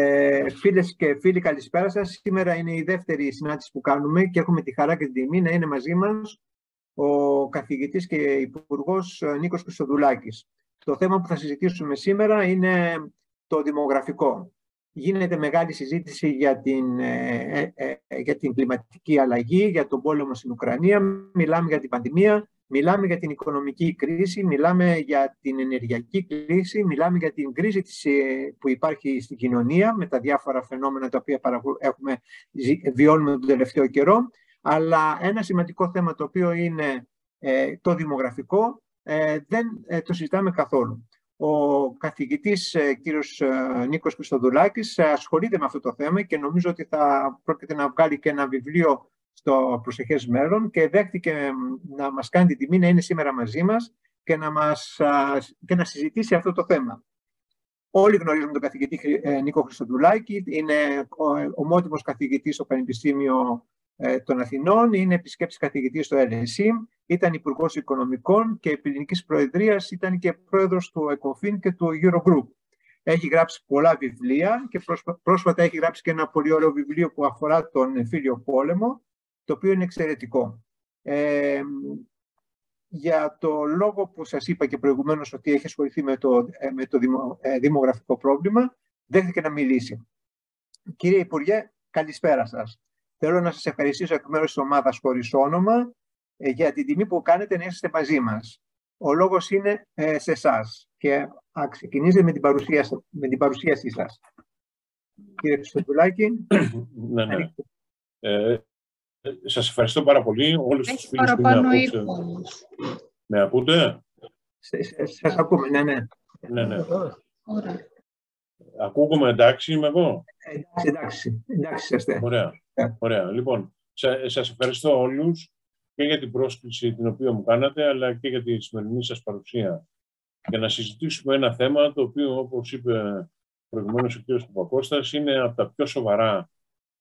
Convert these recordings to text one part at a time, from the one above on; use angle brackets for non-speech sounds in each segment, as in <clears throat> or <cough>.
Ε, φίλες και φίλοι, καλησπέρα σας. Σήμερα είναι η δεύτερη συνάντηση που κάνουμε και έχουμε τη χαρά και την τιμή να είναι μαζί μας ο καθηγητής και υπουργός Νίκος Χρυστοδουλάκης. Το θέμα που θα συζητήσουμε σήμερα είναι το δημογραφικό. Γίνεται μεγάλη συζήτηση για την, ε, ε, ε, για την κλιματική αλλαγή, για τον πόλεμο στην Ουκρανία, μιλάμε για την πανδημία, μιλάμε για την οικονομική κρίση, μιλάμε για την ενεργειακή κρίση, μιλάμε για την κρίση της, που υπάρχει στην κοινωνία με τα διάφορα φαινόμενα τα οποία έχουμε, βιώνουμε τον τελευταίο καιρό. Αλλά ένα σημαντικό θέμα το οποίο είναι το δημογραφικό δεν το συζητάμε καθόλου. Ο καθηγητής ε, κύριος ε, Νίκος Χριστοδουλάκης ε, ασχολείται με αυτό το θέμα και νομίζω ότι θα πρόκειται να βγάλει και ένα βιβλίο στο προσεχές μέλλον και δέχτηκε να μας κάνει την τιμή να είναι σήμερα μαζί μας και να, μας, και να συζητήσει αυτό το θέμα. Όλοι γνωρίζουμε τον καθηγητή Νίκο Χριστοδουλάκη, είναι ομότιμος καθηγητής στο Πανεπιστήμιο ε, των Αθηνών, είναι επισκέψη καθηγητής στο LSE, ήταν Υπουργός Οικονομικών και Ελληνική Προεδρίας, ήταν και πρόεδρος του ΕΚΟΦΗΝ και του Eurogroup. Έχει γράψει πολλά βιβλία και πρόσφατα έχει γράψει και ένα πολύ ωραίο βιβλίο που αφορά τον φίλιο πόλεμο, το οποίο είναι εξαιρετικό. Ε, για το λόγο που σας είπα και προηγουμένως ότι έχει ασχοληθεί με το, ε, με το δημογραφικό πρόβλημα, δέχτηκε να μιλήσει. Κύριε Υπουργέ, καλησπέρα σας. Θέλω να σας ευχαριστήσω εκ μέρους της ομάδας χωρίς όνομα ε, για την τιμή που κάνετε να είστε μαζί μας. Ο λόγος είναι ε, σε εσάς και ξεκινήστε με την, παρουσία, με την παρουσίασή σας. Κύριε Χρυστοδουλάκη. ναι, ναι. Ε, σας ευχαριστώ πάρα πολύ. Όλους Έχεις τους φίλους που είναι ήχο, Με ακούτε; Σας ακούμε, ναι, ναι. ναι, ναι. Ακούγομαι εντάξει είμαι εγώ; Εντάξει, εντάξει, εντάξει είστε. Ωραία. Ωραία. Λοιπόν, σας ευχαριστώ όλους και για την πρόσκληση την οποία μου κάνατε, αλλά και για τη σημερινή σας παρουσία. Για να συζητήσουμε ένα θέμα το οποίο, όπως είπε προηγουμένως ο κ. Παπακώστας, είναι από τα πιο σοβαρά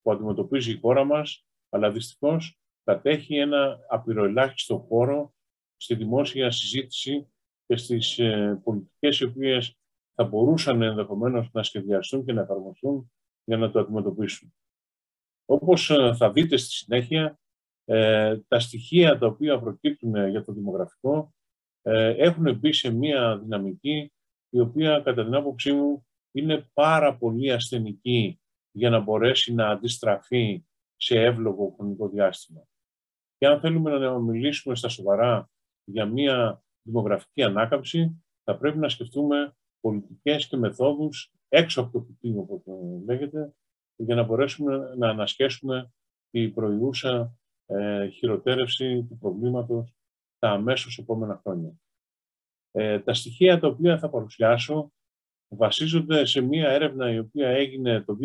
που αντιμετωπίζει η χώρα μας, αλλά δυστυχώς κατέχει ένα απειροελάχιστο χώρο στη δημόσια συζήτηση και στις ε, πολιτικές οι οποίες θα μπορούσαν ενδεχομένως να σχεδιαστούν και να εφαρμοστούν για να το αντιμετωπίσουν. Όπως ε, θα δείτε στη συνέχεια, ε, τα στοιχεία τα οποία προκύπτουν για το δημογραφικό ε, έχουν μπει σε μία δυναμική η οποία κατά την άποψή μου είναι πάρα πολύ ασθενική για να μπορέσει να αντιστραφεί σε εύλογο χρονικό διάστημα. Και αν θέλουμε να μιλήσουμε στα σοβαρά για μία δημογραφική ανάκαμψη, θα πρέπει να σκεφτούμε πολιτικές και μεθόδους έξω από το κουτί, όπως λέγεται, για να μπορέσουμε να ανασχέσουμε τη προηγούσα ε, χειροτέρευση του προβλήματος τα αμέσως επόμενα χρόνια. Ε, τα στοιχεία τα οποία θα παρουσιάσω βασίζονται σε μία έρευνα η οποία έγινε το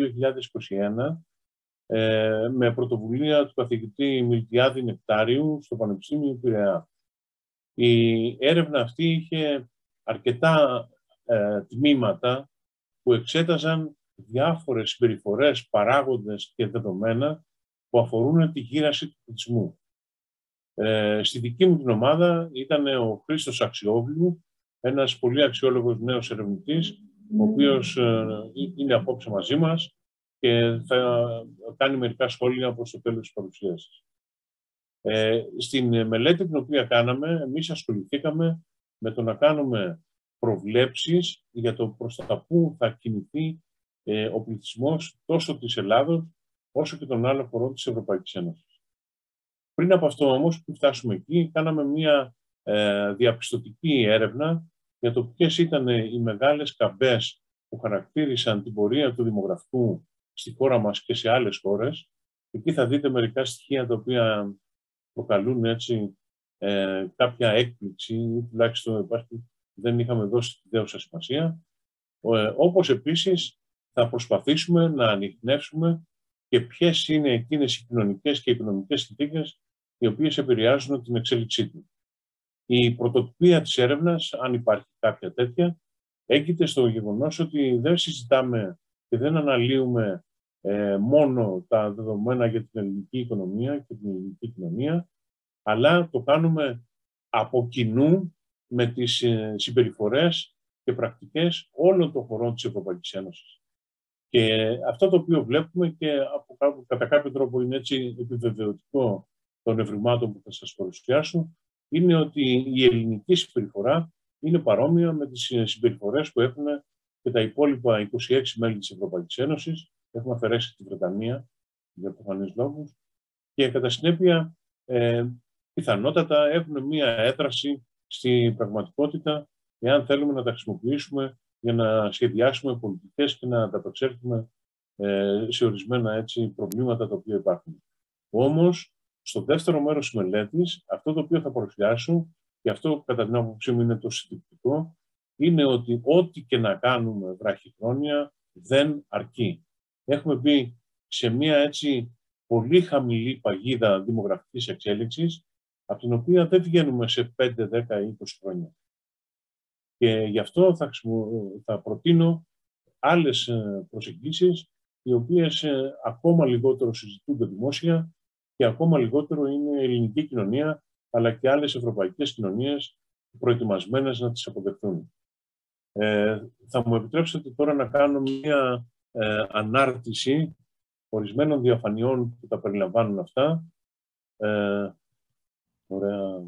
2021 ε, με πρωτοβουλία του καθηγητή Μιλτιάδη Νεκτάριου στο Πανεπιστήμιο Πειραιά. Η έρευνα αυτή είχε αρκετά ε, τμήματα που εξέταζαν διάφορες συμπεριφορές, παράγοντες και δεδομένα που αφορούν τη γύραση του πληθυσμού. Ε, στη δική μου την ομάδα ήταν ο Χρήστος Αξιόβλου, ένας πολύ αξιόλογος νέος ερευνητής, ο οποίος ε, είναι απόψε μαζί μας και θα κάνει μερικά σχόλια προς το τέλος της παρουσίασης. Ε, στην μελέτη την οποία κάναμε, εμείς ασχοληθήκαμε με το να κάνουμε προβλέψεις για το προς τα πού θα κινηθεί ε, ο πληθυσμός τόσο της Ελλάδος όσο και των άλλων χωρών της Ευρωπαϊκής Ένωσης. Πριν από αυτό όμως, που φτάσουμε εκεί, κάναμε μια ε, διαπιστωτική έρευνα για το ποιες ήταν οι μεγάλες καμπές που χαρακτήρισαν την πορεία του δημογραφικού στη χώρα μας και σε άλλες χώρες. Εκεί θα δείτε μερικά στοιχεία τα οποία προκαλούν έτσι ε, κάποια έκπληξη ή τουλάχιστον υπάρχει, δεν είχαμε δώσει τη δέουσα σημασία. Ε, όπως επίσης θα προσπαθήσουμε να ανοιχνεύσουμε και ποιες είναι εκείνες οι κοινωνικές και οικονομικές συνθήκες οι οποίες επηρεάζουν την εξέλιξή του. Η πρωτοτυπία της έρευνας, αν υπάρχει κάποια τέτοια, έγκυται στο γεγονός ότι δεν συζητάμε και δεν αναλύουμε ε, μόνο τα δεδομένα για την ελληνική οικονομία και την ελληνική κοινωνία, αλλά το κάνουμε από κοινού με τις ε, συμπεριφορές και πρακτικές όλων των χωρών της Ευρωπαϊκής Ένωσης. Και αυτό το οποίο βλέπουμε και από, κατά κάποιο τρόπο είναι έτσι επιβεβαιωτικό των ευρημάτων που θα σας παρουσιάσω, είναι ότι η ελληνική συμπεριφορά είναι παρόμοια με τις συμπεριφορές που έχουν και τα υπόλοιπα 26 μέλη της Ευρωπαϊκής Ένωσης. Έχουμε αφαιρέσει τη Βρετανία για προφανείς λόγους και κατά συνέπεια ε, πιθανότατα έχουν μία έδραση στην πραγματικότητα εάν θέλουμε να τα χρησιμοποιήσουμε για να σχεδιάσουμε πολιτικές και να ανταπεξέλθουμε ε, σε ορισμένα έτσι, προβλήματα τα οποία υπάρχουν. Όμως, στο δεύτερο μέρος της μελέτης, αυτό το οποίο θα παρουσιάσω, και αυτό κατά την άποψή μου είναι το συντηρητικό, είναι ότι ό,τι και να κάνουμε χρόνια δεν αρκεί. Έχουμε μπει σε μια έτσι πολύ χαμηλή παγίδα δημογραφικής εξέλιξης, από την οποία δεν βγαίνουμε σε 5, 10 ή 20 χρόνια. Και γι' αυτό θα, θα προτείνω άλλες ε, προσεγγίσεις, οι οποίες ε, ακόμα λιγότερο συζητούνται δημόσια και ακόμα λιγότερο είναι η ελληνική κοινωνία, αλλά και άλλες ευρωπαϊκές κοινωνίες προετοιμασμένες να τις αποδεχτούν. Ε, θα μου επιτρέψετε τώρα να κάνω μία ε, ανάρτηση ορισμένων διαφανειών που τα περιλαμβάνουν αυτά. Ε, ωραία.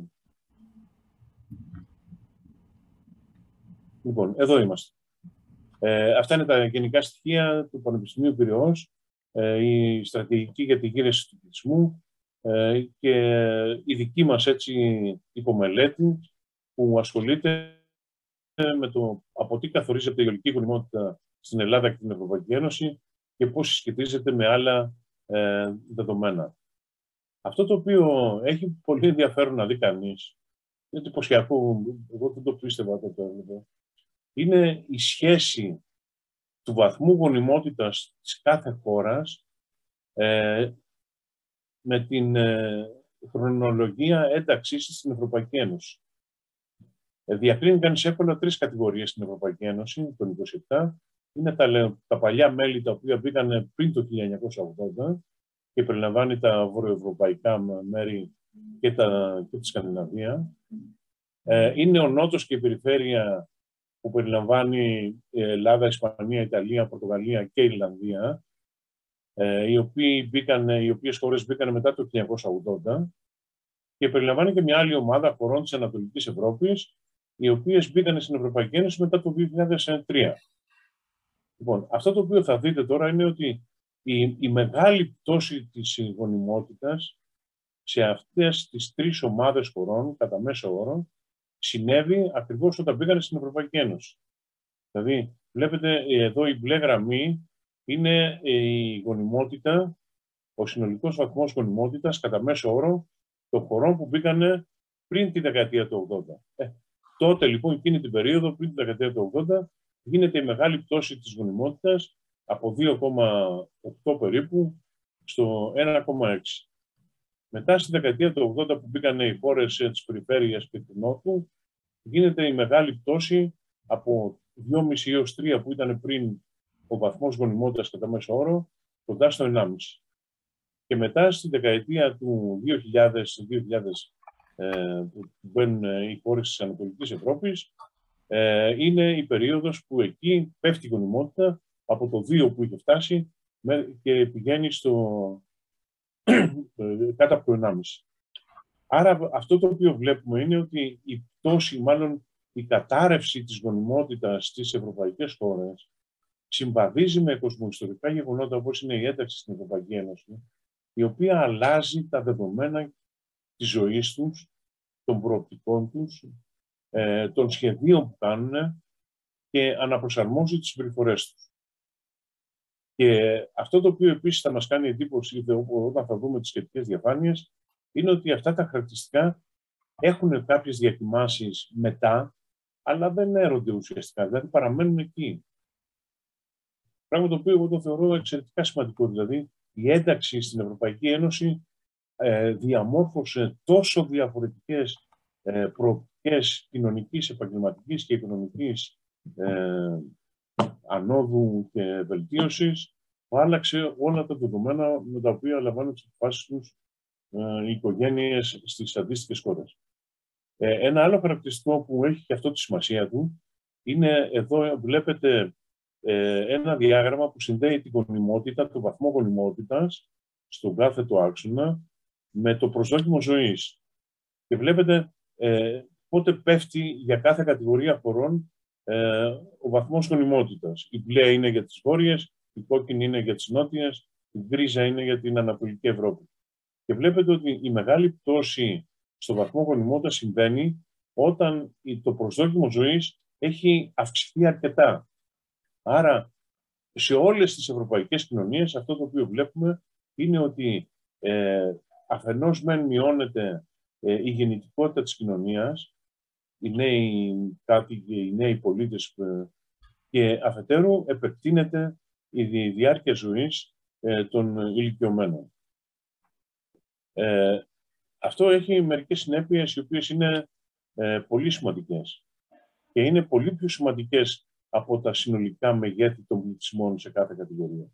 Λοιπόν, εδώ είμαστε. Ε, αυτά είναι τα γενικά στοιχεία του Πανεπιστημίου Πυραιός, ε, η στρατηγική για τη γύρεση του πληθυσμού ε, και η δική μας έτσι υπομελέτη που ασχολείται με το από τι καθορίζεται η ολική γονιμότητα στην Ελλάδα και την Ευρωπαϊκή Ένωση και πώς συσχετίζεται με άλλα ε, δεδομένα. Αυτό το οποίο έχει πολύ ενδιαφέρον να δει κανείς, είναι εντυπωσιακό, εγώ δεν το πίστευα τότε, είναι η σχέση του βαθμού γονιμότητας της κάθε χώρας ε, με την ε, χρονολογία ένταξής στην Ευρωπαϊκή Ένωση. Ε, διακρίνει κανείς εύκολα τρεις κατηγορίες στην Ευρωπαϊκή Ένωση, το 27. Είναι τα, τα παλιά μέλη τα οποία μπήκαν πριν το 1980 και περιλαμβάνει τα βορειοευρωπαϊκά μέρη και, τα, και τη Σκανδιναβία. Ε, είναι ο Νότος και η περιφέρεια που περιλαμβάνει Ελλάδα, Ισπανία, Ιταλία, Πορτογαλία και Ιρλανδία, ε, οι, οποίοι μπήκαν, οι οποίες χώρες μπήκαν μετά το 1980 και περιλαμβάνει και μια άλλη ομάδα χωρών της Ανατολικής Ευρώπης, οι οποίες μπήκαν στην Ευρωπαϊκή Ένωση μετά το 2003. Λοιπόν, αυτό το οποίο θα δείτε τώρα είναι ότι η, η μεγάλη πτώση της γονιμότητας σε αυτές τις τρεις ομάδες χωρών, κατά μέσο όρο, συνέβη ακριβώς όταν πήγανε στην Ευρωπαϊκή Ένωση. Δηλαδή, βλέπετε εδώ η μπλε γραμμή είναι η γονιμότητα, ο συνολικός βαθμός γονιμότητας κατά μέσο όρο των χωρών που μπήκανε πριν τη δεκαετία του 80. Ε, τότε λοιπόν, εκείνη την περίοδο, πριν τη δεκαετία του 80, γίνεται η μεγάλη πτώση της γονιμότητας από 2,8 περίπου στο 1,6. Μετά στη δεκαετία του 80 που μπήκαν οι χώρες της περιφέρειας και του Νότου, γίνεται η μεγάλη πτώση από 2,5 έως 3 που ήταν πριν ο βαθμός γονιμότητας κατά μέσο όρο, κοντά στο 1,5. Και μετά στη δεκαετία του 2000, 2000 ε, που μπαίνουν οι χώρες της Ανατολικής Ευρώπης, ε, είναι η περίοδος που εκεί πέφτει η γονιμότητα από το 2 που είχε φτάσει και πηγαίνει στο, <clears throat> κάτω από το 1,5. Άρα αυτό το οποίο βλέπουμε είναι ότι η πτώση, μάλλον η κατάρρευση της γονιμότητας στις ευρωπαϊκές χώρες συμβαδίζει με κοσμοϊστορικά γεγονότα όπως είναι η ένταξη στην Ευρωπαϊκή Ένωση, η οποία αλλάζει τα δεδομένα της ζωής τους, των προοπτικών τους, ε, των σχεδίων που κάνουν και αναπροσαρμόζει τις συμπεριφορές τους. Και αυτό το οποίο επίσης θα μας κάνει εντύπωση όταν θα δούμε τις σχετικές διαφάνειες είναι ότι αυτά τα χαρακτηριστικά έχουν κάποιες διακοιμάσεις μετά, αλλά δεν έρονται ουσιαστικά, δηλαδή παραμένουν εκεί. Πράγμα το οποίο εγώ το θεωρώ εξαιρετικά σημαντικό. Δηλαδή, η ένταξη στην Ευρωπαϊκή Ένωση ε, διαμόρφωσε τόσο διαφορετικές ε, προοπτικές κοινωνικής, επαγγελματικής και οικονομικής ε, ανόδου και βελτίωσης, που άλλαξε όλα τα δεδομένα με τα οποία λαμβάνουν τις αποφάσεις τους ε, οι οικογένειες στις αντίστοιχες χώρες. ένα άλλο χαρακτηριστικό που έχει και αυτό τη σημασία του είναι εδώ βλέπετε ε, ένα διάγραμμα που συνδέει την γονιμότητα, το βαθμό γονιμότητας στον κάθε του άξονα με το προσδόκιμο ζωής. Και βλέπετε ε, πότε πέφτει για κάθε κατηγορία χωρών ε, ο βαθμός γονιμότητας. Η μπλε είναι για τις βόρειες, η κόκκινη είναι για τις νότιες, η γκρίζα είναι για την Ανατολική Ευρώπη. Και βλέπετε ότι η μεγάλη πτώση στο βαθμό γονιμότητας συμβαίνει όταν το προσδόκιμο ζωής έχει αυξηθεί αρκετά. Άρα, σε όλες τις ευρωπαϊκές κοινωνίες αυτό το οποίο βλέπουμε είναι ότι ε, αφενός μεν μειώνεται ε, η γεννητικότητα της κοινωνίας, οι νέοι κάτοικοι, οι νέοι πολίτες ε, και αφετέρου επεκτείνεται η διάρκεια ζωής ε, των ηλικιωμένων. Ε, αυτό έχει μερικές συνέπειες οι οποίες είναι ε, πολύ σημαντικές και είναι πολύ πιο σημαντικές από τα συνολικά μεγέθη των πληθυσμών σε κάθε κατηγορία.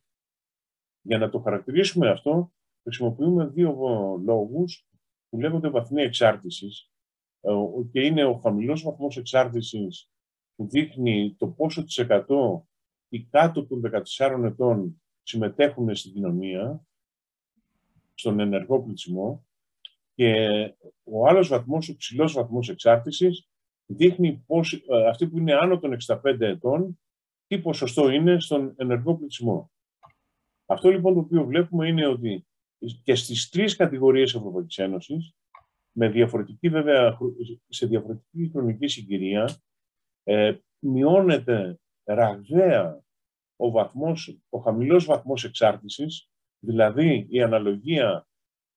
Για να το χαρακτηρίσουμε αυτό, χρησιμοποιούμε δύο λόγους που λέγονται βαθμοί εξάρτησης ε, και είναι ο χαμηλός βαθμός εξάρτησης που δείχνει το πόσο της εκατό οι κάτω των 14 ετών συμμετέχουν στην κοινωνία, στον ενεργό πληθυσμό και ο άλλος βαθμός, ο ψηλός βαθμός εξάρτησης δείχνει πώς, ε, αυτοί που είναι άνω των 65 ετών τι ποσοστό είναι στον ενεργό πληθυσμό. Αυτό λοιπόν το οποίο βλέπουμε είναι ότι και στις τρεις κατηγορίες Ευρωπαϊκής Ένωσης, με διαφορετική βέβαια, σε διαφορετική χρονική συγκυρία, ε, μειώνεται ραγδαία ο, βαθμός, ο χαμηλός βαθμός εξάρτησης, δηλαδή η αναλογία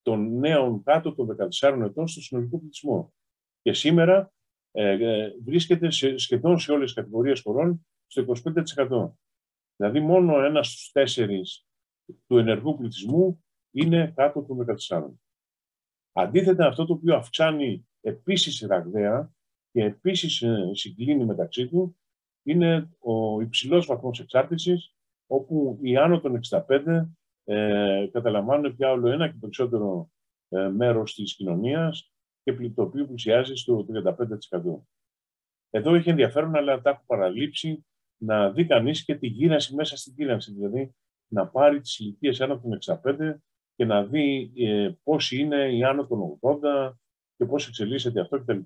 των νέων κάτω των 14 ετών στο συνολικό πληθυσμό. Και σήμερα ε, ε, βρίσκεται σε, σχεδόν σε όλες τις κατηγορίες χωρών στο 25%. Δηλαδή μόνο ένας στους τέσσερις του ενεργού πληθυσμού είναι κάτω των 14. Αντίθετα, αυτό το οποίο αυξάνει επίσης ραγδαία και επίσης ε, συγκλίνει μεταξύ του είναι ο υψηλός βαθμός εξάρτησης, όπου οι άνω των 65 ε, καταλαμβάνουν πια όλο ένα και περισσότερο ε, μέρος της κοινωνίας και το οποίο πλησιάζει στο 35%. Εδώ έχει ενδιαφέρον, αλλά τα έχω παραλείψει, να δει κανείς και τη γύρανση μέσα στην γύρανση. Δηλαδή, να πάρει τις ηλικίες άνω των 65 και να δει ε, πώς είναι η άνω των 80 και πώς εξελίσσεται αυτό κτλ.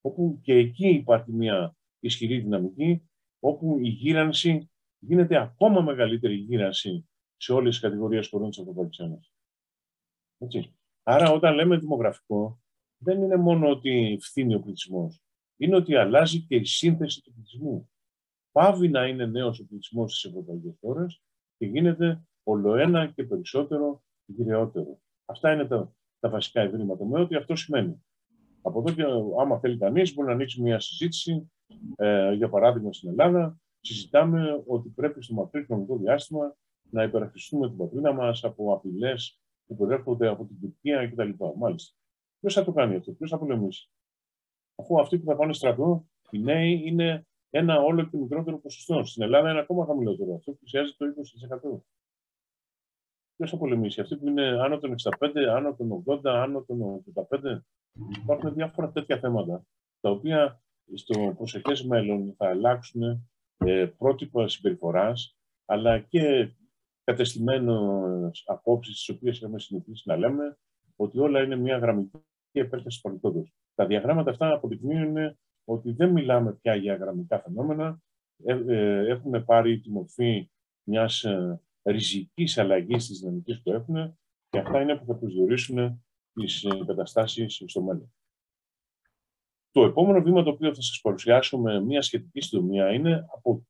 Όπου και εκεί υπάρχει μια ισχυρή δυναμική, όπου η γύρανση γίνεται ακόμα μεγαλύτερη γύρανση σε όλες τις κατηγορίες χωρών της Ευρωπαϊκής Ένωσης. Άρα όταν λέμε δημογραφικό, δεν είναι μόνο ότι φθήνει ο πληθυσμός. Είναι ότι αλλάζει και η σύνθεση του πληθυσμού. Πάβει να είναι νέος ο πληθυσμός στις ευρωπαϊκές χώρες και γίνεται ολοένα και περισσότερο γυρεότερο. Αυτά είναι τα, τα βασικά ευρήματα με ό,τι αυτό σημαίνει. Από εδώ και άμα θέλει κανείς, μπορεί να ανοίξει μια συζήτηση. Ε, για παράδειγμα, στην Ελλάδα, συζητάμε ότι πρέπει στο μακρύ χρονικό διάστημα να υπερασπιστούμε την πατρίδα μας από απειλές που προέρχονται από την Τουρκία κτλ. Μάλιστα. Ποιος θα το κάνει αυτό, ποιος θα πολεμήσει. Αφού αυτοί που θα πάνε στρατό, οι νέοι είναι ένα όλο και μικρότερο ποσοστό. Στην Ελλάδα είναι ακόμα χαμηλότερο. Αυτό πλησιάζει το 20%. Ποιο θα πολεμήσει, αυτοί που είναι άνω των 65, άνω των 80, άνω των 85. Υπάρχουν διάφορα τέτοια θέματα, τα οποία στο προσεχές μέλλον θα αλλάξουν ε, πρότυπα συμπεριφοράς, αλλά και κατεστημένες απόψεις, τις οποίες έχουμε συνηθίσει να λέμε, ότι όλα είναι μια γραμμική επέκταση του Τα διαγράμματα αυτά αποδεικνύουν ότι δεν μιλάμε πια για γραμμικά φαινόμενα, ε, ε, έχουν πάρει τη μορφή μιας ε, ριζικής αλλαγής της δυναμικής που έχουν και αυτά είναι που θα προσδιορίσουν τις καταστάσεις στο μέλλον. Το επόμενο βήμα το οποίο θα σας παρουσιάσω με μια σχετική συντομία είναι από,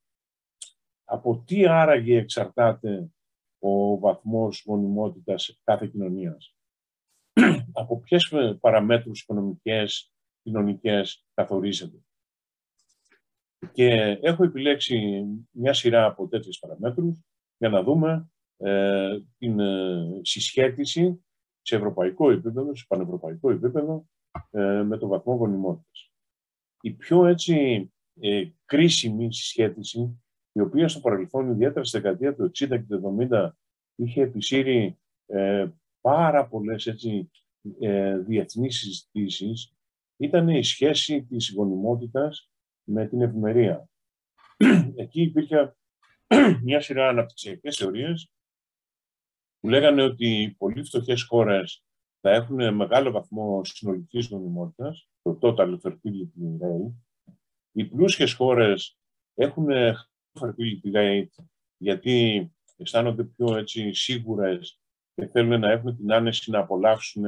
από τι άραγε εξαρτάται ο βαθμός γονιμότητας κάθε κοινωνίας <clears throat> από ποιες παραμέτρους οικονομικές, κοινωνικές καθορίζεται. Και έχω επιλέξει μια σειρά από τέτοιες παραμέτρους για να δούμε ε, την ε, συσχέτιση σε ευρωπαϊκό επίπεδο, σε πανευρωπαϊκό επίπεδο, ε, με το βαθμό γονιμότητας. Η πιο έτσι ε, κρίσιμη συσχέτιση, η οποία στο παρελθόν, ιδιαίτερα στη δεκαετία του 60 και του 70, είχε επισύρει πάρα πολλές έτσι, ε, διεθνείς συζητήσεις ήταν η σχέση της γονιμότητας με την ευημερία. <clears throat> Εκεί υπήρχε <clears throat> μια σειρά αναπτυξιακές θεωρίες που λέγανε ότι οι πολύ φτωχές χώρες θα έχουν μεγάλο βαθμό συνολικής νομιμότητας, το total fertility rate. Οι πλούσιες χώρες έχουν fertility rate γιατί αισθάνονται πιο έτσι, σίγουρες και θέλουν να έχουν την άνεση να απολαύσουν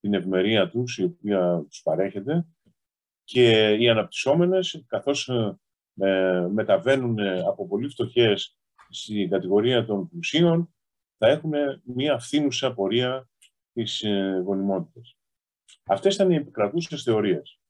την ευμερία τους, η οποία τους παρέχεται. Και οι αναπτυσσόμενες, καθώς ε, μεταβαίνουν από πολύ φτωχές στην κατηγορία των πλουσίων, θα έχουν μία φθήνουσα πορεία της ε, γονιμότητας. Αυτές ήταν οι επικρατούσες θεωρίες.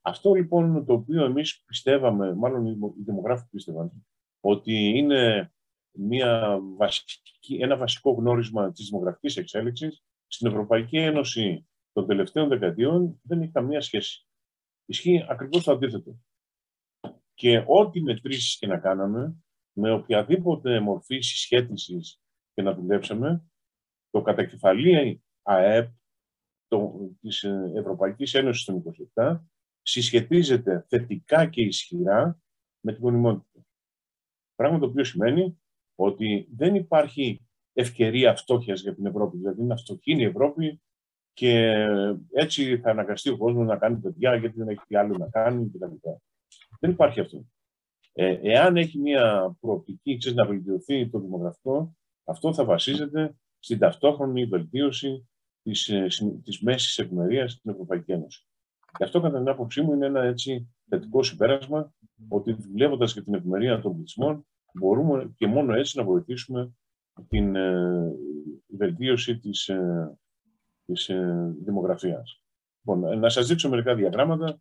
Αυτό λοιπόν το οποίο εμείς πιστεύαμε, μάλλον οι δημογράφοι πίστευαν, ότι είναι μια βασική, ένα βασικό γνώρισμα της δημογραφικής εξέλιξης στην Ευρωπαϊκή Ένωση των τελευταίων δεκαετιών δεν έχει καμία σχέση. Ισχύει ακριβώς το αντίθετο. Και ό,τι μετρήσεις και να κάναμε, με οποιαδήποτε μορφή συσχέτισης και να δουλέψαμε, το κατακεφαλή ΑΕΠ το, της Ευρωπαϊκής Ένωσης των 27 συσχετίζεται θετικά και ισχυρά με την γονιμότητα. Πράγμα το οποίο σημαίνει ότι δεν υπάρχει ευκαιρία φτώχειας για την Ευρώπη. Δηλαδή είναι φτωχή η Ευρώπη και έτσι θα αναγκαστεί ο κόσμος να κάνει παιδιά γιατί δεν έχει τι άλλο να κάνει κτλ. Δεν υπάρχει αυτό. Ε, εάν έχει μια προοπτική ξέρεις, να βελτιωθεί το δημογραφικό, αυτό θα βασίζεται στην ταυτόχρονη βελτίωση της, ε, της μέσης ευημερίας στην Ευρωπαϊκή Ένωση. Και αυτό, κατά την άποψή μου, είναι ένα έτσι θετικό συμπέρασμα ότι δουλεύοντας για την ευημερία των πληθυσμών, μπορούμε και μόνο έτσι να βοηθήσουμε την ε, βελτίωση της, ε, της ε, δημογραφίας. Λοιπόν, να σας δείξω μερικά διαγράμματα.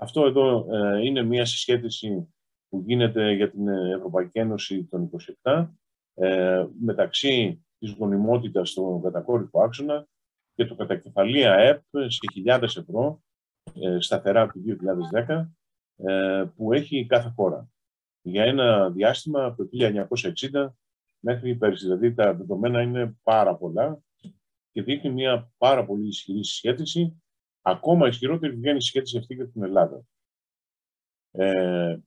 Αυτό εδώ ε, είναι μια συσχέτιση που γίνεται για την Ευρωπαϊκή Ένωση των 27 ε, μεταξύ της γονιμότητας στον κατακόρυφο άξονα και το κατακεφαλή ΑΕΠ σε χιλιάδες ευρώ ε, σταθερά του 2010 ε, που έχει κάθε χώρα για ένα διάστημα από το 1960 μέχρι πέρσι. Δηλαδή τα δεδομένα είναι πάρα πολλά και δείχνει μια πάρα πολύ ισχυρή συσχέτιση. Ακόμα ισχυρότερη βγαίνει η συσχέτιση αυτή για την Ελλάδα. Ε,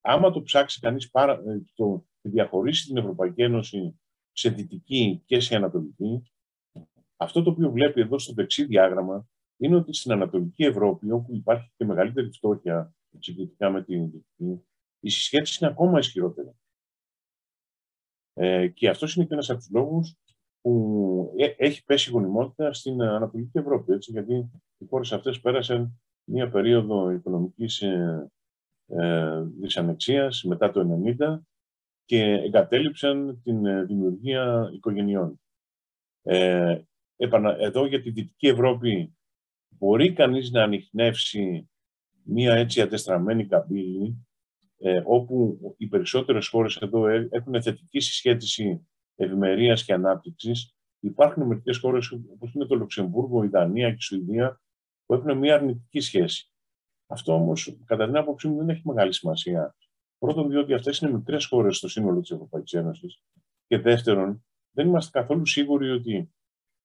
άμα το ψάξει κανείς πάρα, ε, το, διαχωρίσει την Ευρωπαϊκή Ένωση σε δυτική και σε ανατολική, αυτό το οποίο βλέπει εδώ στο δεξί διάγραμμα είναι ότι στην Ανατολική Ευρώπη, όπου υπάρχει και μεγαλύτερη φτώχεια συγκριτικά με την δυτική, η συσχέτιση είναι ακόμα ισχυρότερη. Ε, και αυτός είναι και ένας από τους λόγους που ε, έχει πέσει η γονιμότητα στην Ανατολική Ευρώπη. Έτσι, γιατί οι χώρες αυτές πέρασαν μία περίοδο οικονομικής ε, ε, δυσανεξίας μετά το 1990 και εγκατέλειψαν την ε, δημιουργία οικογενειών. Ε, εδώ για τη Δυτική Ευρώπη μπορεί κανείς να ανοιχνεύσει μία έτσι αντεστραμμένη καμπύλη ε, όπου οι περισσότερες χώρες εδώ ε, έχουν θετική συσχέτιση ευημερίας και ανάπτυξης. Υπάρχουν μερικές χώρες όπως είναι το Λουξεμβούργο, η Δανία και η Σουηδία που έχουν μια αρνητική σχέση. Αυτό όμως, κατά την άποψή μου, δεν έχει μεγάλη σημασία. Πρώτον, διότι αυτές είναι μικρές χώρες στο σύνολο της Ευρωπαϊκής Ένωσης. Και δεύτερον, δεν είμαστε καθόλου σίγουροι ότι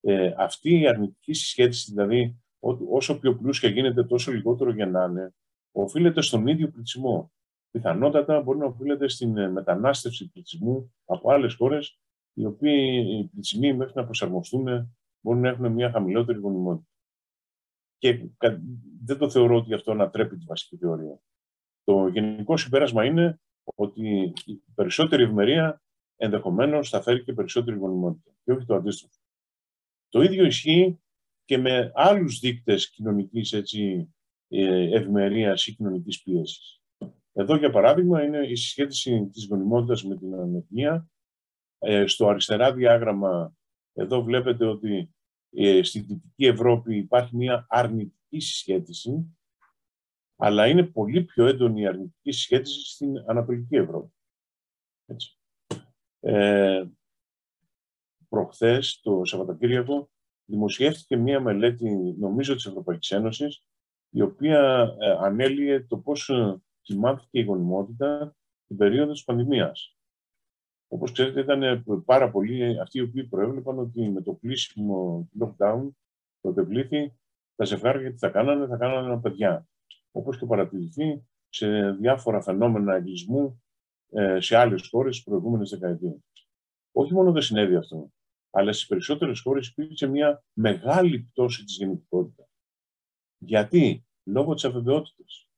ε, αυτή η αρνητική συσχέτιση, δηλαδή όσο πιο πλούσια γίνεται, τόσο λιγότερο για να είναι, οφείλεται στον ίδιο πληθυσμό. Πιθανότατα μπορεί να οφείλεται στην ε, μετανάστευση πληθυσμού από άλλες χώρες, οι οποίοι οι πληθυσμοί μέχρι να προσαρμοστούν μπορούν να έχουν μια χαμηλότερη γονιμότητα. Και δεν το θεωρώ ότι αυτό ανατρέπει τη βασική θεωρία. Το γενικό συμπέρασμα είναι ότι η περισσότερη ευημερία ενδεχομένως θα φέρει και περισσότερη γονιμότητα και όχι το αντίστοιχο. Το ίδιο ισχύει και με άλλους δείκτες κοινωνικής έτσι, ε, ευημερίας ή κοινωνικής πίεσης. Εδώ, για παράδειγμα, είναι η συσχέτιση της γονιμότητας με την ανεργία. Ε, στο αριστερά διάγραμμα, εδώ βλέπετε ότι ε, στη Δυτική Ευρώπη υπάρχει μια αρνητική συσχέτιση, αλλά είναι πολύ πιο έντονη η αρνητική συσχέτιση στην Ανατολική Ευρώπη. Έτσι. Ε, προχθές, το Σαββατοκύριακο, δημοσιεύτηκε μία μελέτη, νομίζω, της Ευρωπαϊκής Ένωσης, η οποία ε, ανέλυε το πώς ε, κοιμάθηκε η γονιμότητα την περίοδο της πανδημίας. Όπως ξέρετε, ήταν ε, πάρα πολλοί αυτοί οι οποίοι προέβλεπαν ότι με το κλείσιμο lockdown, το επευλήθη, τα ζευγάρια τι θα κάνανε, θα κάνανε παιδιά. Όπως και παρατηρηθεί σε διάφορα φαινόμενα εγκλισμού ε, σε άλλες χώρες τις προηγούμενες δεκαετίες. Όχι μόνο δεν συνέβη αυτό, αλλά στις περισσότερες χώρες υπήρξε μια μεγάλη πτώση της γεννητικότητας. Γιατί; Λόγω της αβεβαιότητας.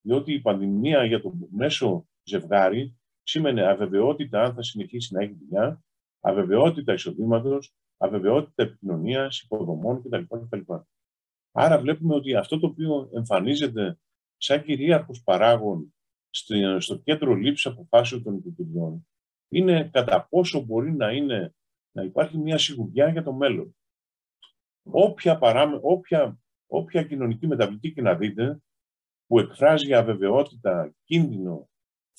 Διότι η πανδημία για το μέσο ζευγάρι σήμαινε αβεβαιότητα αν θα συνεχίσει να έχει δουλειά, αβεβαιότητα εισοδήματος, αβεβαιότητα επικοινωνίας, υποδομών κτλ. κτλ. Άρα βλέπουμε ότι αυτό το οποίο εμφανίζεται σαν κυρίαρχος παράγον στο κέντρο λήψης αποφάσεων των οικογενειών είναι κατά πόσο μπορεί να, είναι, να υπάρχει μια σιγουριά για το μέλλον. Όποια, παράμε, όποια, όποια κοινωνική μεταβλητή και να δείτε που εκφράζει αβεβαιότητα, κίνδυνο,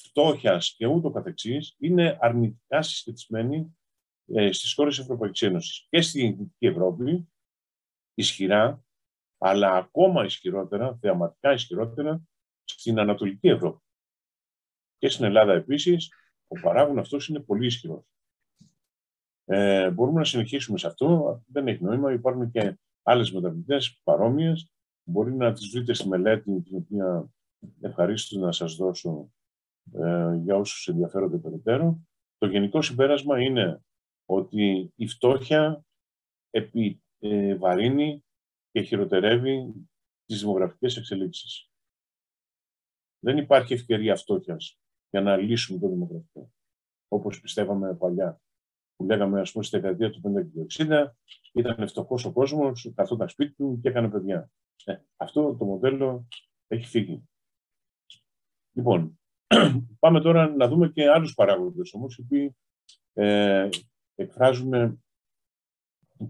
φτώχεια και ούτω καθεξής, είναι αρνητικά συσχετισμένη ε, στις χώρες της Ευρωπαϊκής Ένωσης και στην Δυτική Ευρώπη, ισχυρά, αλλά ακόμα ισχυρότερα, θεαματικά ισχυρότερα, στην Ανατολική Ευρώπη. Και στην Ελλάδα επίσης, ο παράγων αυτός είναι πολύ ισχυρός. Ε, μπορούμε να συνεχίσουμε σε αυτό, δεν έχει νόημα, υπάρχουν και άλλες μεταβλητές παρόμοιες, μπορεί να τις βρείτε στη μελέτη την οποία ευχαρίστως να σας δώσω ε, για όσους ενδιαφέρονται περαιτέρω. Το γενικό συμπέρασμα είναι ότι η φτώχεια επιβαρύνει και χειροτερεύει τις δημογραφικές εξελίξεις. Δεν υπάρχει ευκαιρία φτώχειας για να λύσουμε το δημογραφικό. Όπως πιστεύαμε παλιά. Που λέγαμε, ας πούμε, στη δεκαετία του 50 και 60, ήταν φτωχός ο κόσμος, καθόταν σπίτι του και έκανε παιδιά. Ε, αυτό το μοντέλο έχει φύγει. Λοιπόν, <clears throat> πάμε τώρα να δούμε και άλλους παράγοντες όμως, οι οποίοι ε, εκφράζουν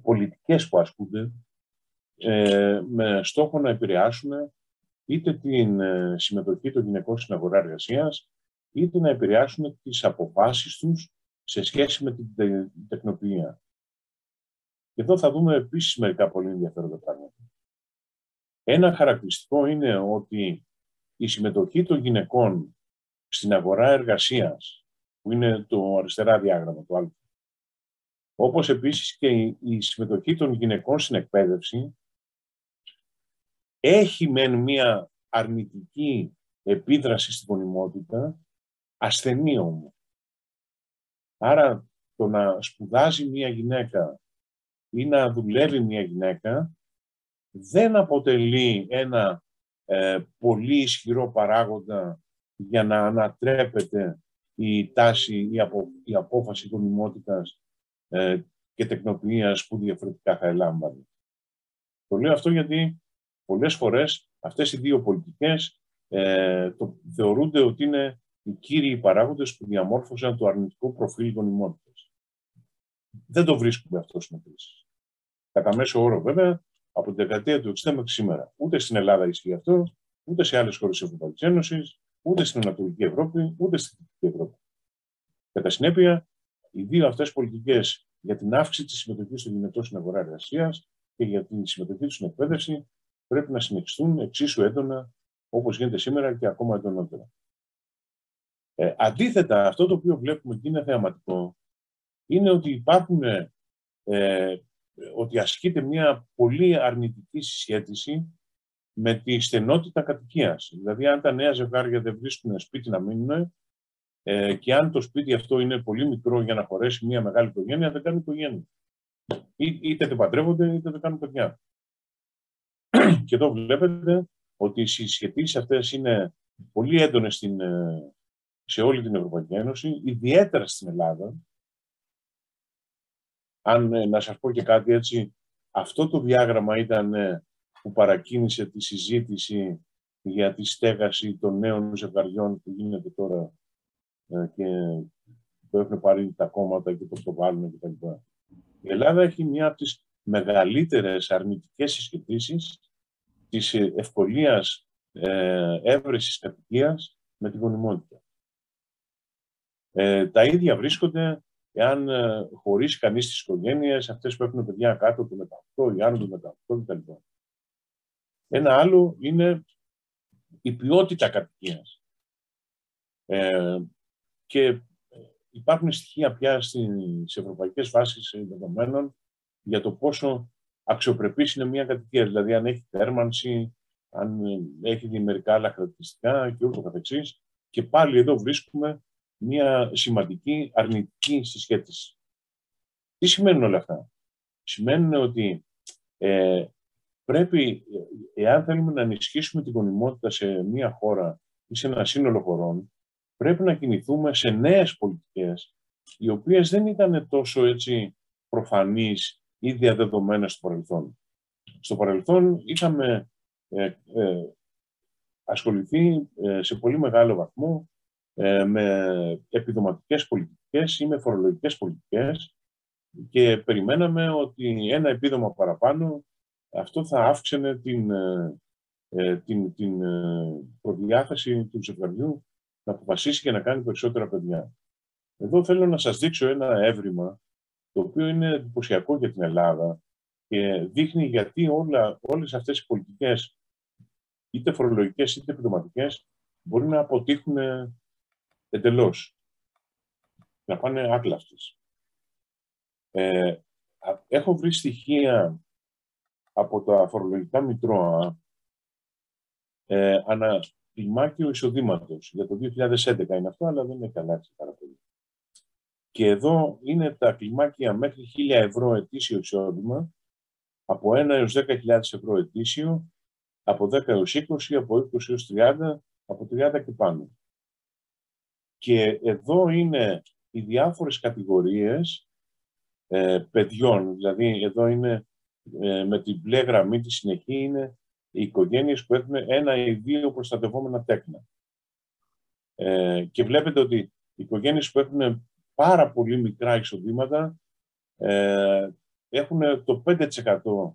πολιτικές που ασκούνται ε, με στόχο να επηρεάσουν είτε την ε, συμμετοχή των γυναικών στην αγορά εργασίας, είτε να επηρεάσουν τις αποφάσεις τους σε σχέση με την τεχνοποιία. Και εδώ θα δούμε επίσης μερικά πολύ ενδιαφέροντα πράγματα. Ένα χαρακτηριστικό είναι ότι η συμμετοχή των γυναικών στην αγορά εργασίας, που είναι το αριστερά διάγραμμα, το άλλο, όπως επίσης και η συμμετοχή των γυναικών στην εκπαίδευση, έχει μεν μία αρνητική επίδραση στην γονιμότητα, ασθενή όμως. Άρα το να σπουδάζει μία γυναίκα ή να δουλεύει μία γυναίκα δεν αποτελεί ένα ε, πολύ ισχυρό παράγοντα για να ανατρέπεται η τάση, η, απο, η απόφαση γονιμότητας ε, και τεκνοποιίας που διαφορετικά θα ελάμβανε. Το λέω αυτό γιατί πολλές φορές αυτές οι δύο πολιτικές ε, το, θεωρούνται ότι είναι οι κύριοι παράγοντες που διαμόρφωσαν το αρνητικό προφίλ γονιμότητας. Δεν το βρίσκουμε αυτό στην κρίση. Κατά μέσο όρο βέβαια, από την δεκαετία του 60 μέχρι σήμερα. Ούτε στην Ελλάδα ισχύει αυτό, ούτε σε άλλες χώρες της Ευρωπαϊκής Ένωσης, ούτε στην Ανατολική Ευρώπη, ούτε στην Δυτική Ευρώπη. Κατά συνέπεια, οι δύο αυτές πολιτικές για την αύξηση της συμμετοχής των γυναικών στην αγορά εργασίας και για την συμμετοχή τους στην εκπαίδευση πρέπει να συνεχιστούν εξίσου έντονα όπως γίνεται σήμερα και ακόμα εντονότερα. Ε, αντίθετα, αυτό το οποίο βλέπουμε και είναι θεαματικό είναι ότι υπάρχουν, ε, ότι ασκείται μια πολύ αρνητική συσχέτιση με τη στενότητα κατοικίας. Δηλαδή, αν τα νέα ζευγάρια δεν βρίσκουν σπίτι να μείνουν ε, και αν το σπίτι αυτό είναι πολύ μικρό για να χωρέσει μια μεγάλη οικογένεια, δεν κάνουν οικογένεια. είτε δεν παντρεύονται, είτε δεν κάνουν παιδιά. <clears throat> και εδώ βλέπετε ότι οι συσχετήσεις αυτές είναι πολύ έντονες ε, σε όλη την Ευρωπαϊκή Ένωση, ιδιαίτερα στην Ελλάδα. Αν ε, να σας πω και κάτι έτσι, αυτό το διάγραμμα ήταν ε, που παρακίνησε τη συζήτηση για τη στέγαση των νέων ζευγαριών που γίνεται τώρα ε, και το έχουν πάρει τα κόμματα και το προβάλλουν κτλ. Η Ελλάδα έχει μια από τις μεγαλύτερες αρνητικές συσχετήσεις της ευκολίας ε, έβρεσης κατοικίας με την γονιμότητα. Ε, τα ίδια βρίσκονται εάν ε, χωρίσει κανείς τις οικογένειες, αυτές που έχουν παιδιά κάτω του μεταυτό ή άνω του μεταυτό κτλ. Ένα άλλο είναι η ποιότητα κατοικίας. Ε, και υπάρχουν στοιχεία πια στις ευρωπαϊκές βάσεις δεδομένων για το πόσο αξιοπρεπής είναι μια κατοικία. Δηλαδή αν έχει θέρμανση, αν έχει μερικά άλλα χαρακτηριστικά και ούτω καθεξής. Και πάλι εδώ βρίσκουμε μια σημαντική αρνητική συσχέτιση. Τι σημαίνουν όλα αυτά; Σημαίνουν ότι ε, πρέπει, εάν θέλουμε να ενισχύσουμε την γονιμότητα σε μια χώρα ή σε ένα σύνολο χωρών, πρέπει να κινηθούμε σε νέες πολιτικές, οι οποίες δεν ήταν τόσο έτσι προφανείς ή διαδεδομένες στο παρελθόν. Στο παρελθόν είχαμε ε, ε, ασχοληθεί ε, σε πολύ μεγάλο βαθμό ε, με επιδοματικές πολιτικές ή με φορολογικές πολιτικές και περιμέναμε ότι ένα επίδομα παραπάνω αυτό θα αύξαινε την, την, την προδιάθεση του ζευγαριού να αποφασίσει και να κάνει περισσότερα παιδιά. Εδώ θέλω να σας δείξω ένα έβριμα το οποίο είναι εντυπωσιακό για την Ελλάδα και δείχνει γιατί όλα, όλες αυτές οι πολιτικές, είτε φορολογικές είτε επιδοματικές, μπορεί να αποτύχουν εντελώς. Να πάνε άκλαστες. Ε, έχω βρει στοιχεία από τα φορολογικά μητρώα ε, ανα κλιμάκιο εισοδήματος. Για το 2011 είναι αυτό, αλλά δεν έχει αλλάξει πάρα πολύ. Και εδώ είναι τα κλιμάκια μέχρι 1000 ευρώ ετήσιο εισόδημα, από 1 έως 10.000 ευρώ ετήσιο, από 10 έως 20, από 20 έως 30, από 30 και πάνω. Και εδώ είναι οι διάφορες κατηγορίες ε, παιδιών, δηλαδή εδώ είναι ε, με την μπλε γραμμή της συνεχή είναι οι οικογένειες που έχουν ένα ή δύο προστατευόμενα τέκνα. Ε, και βλέπετε ότι οι οικογένειες που έχουν πάρα πολύ μικρά εισοδήματα ε, έχουν το 5%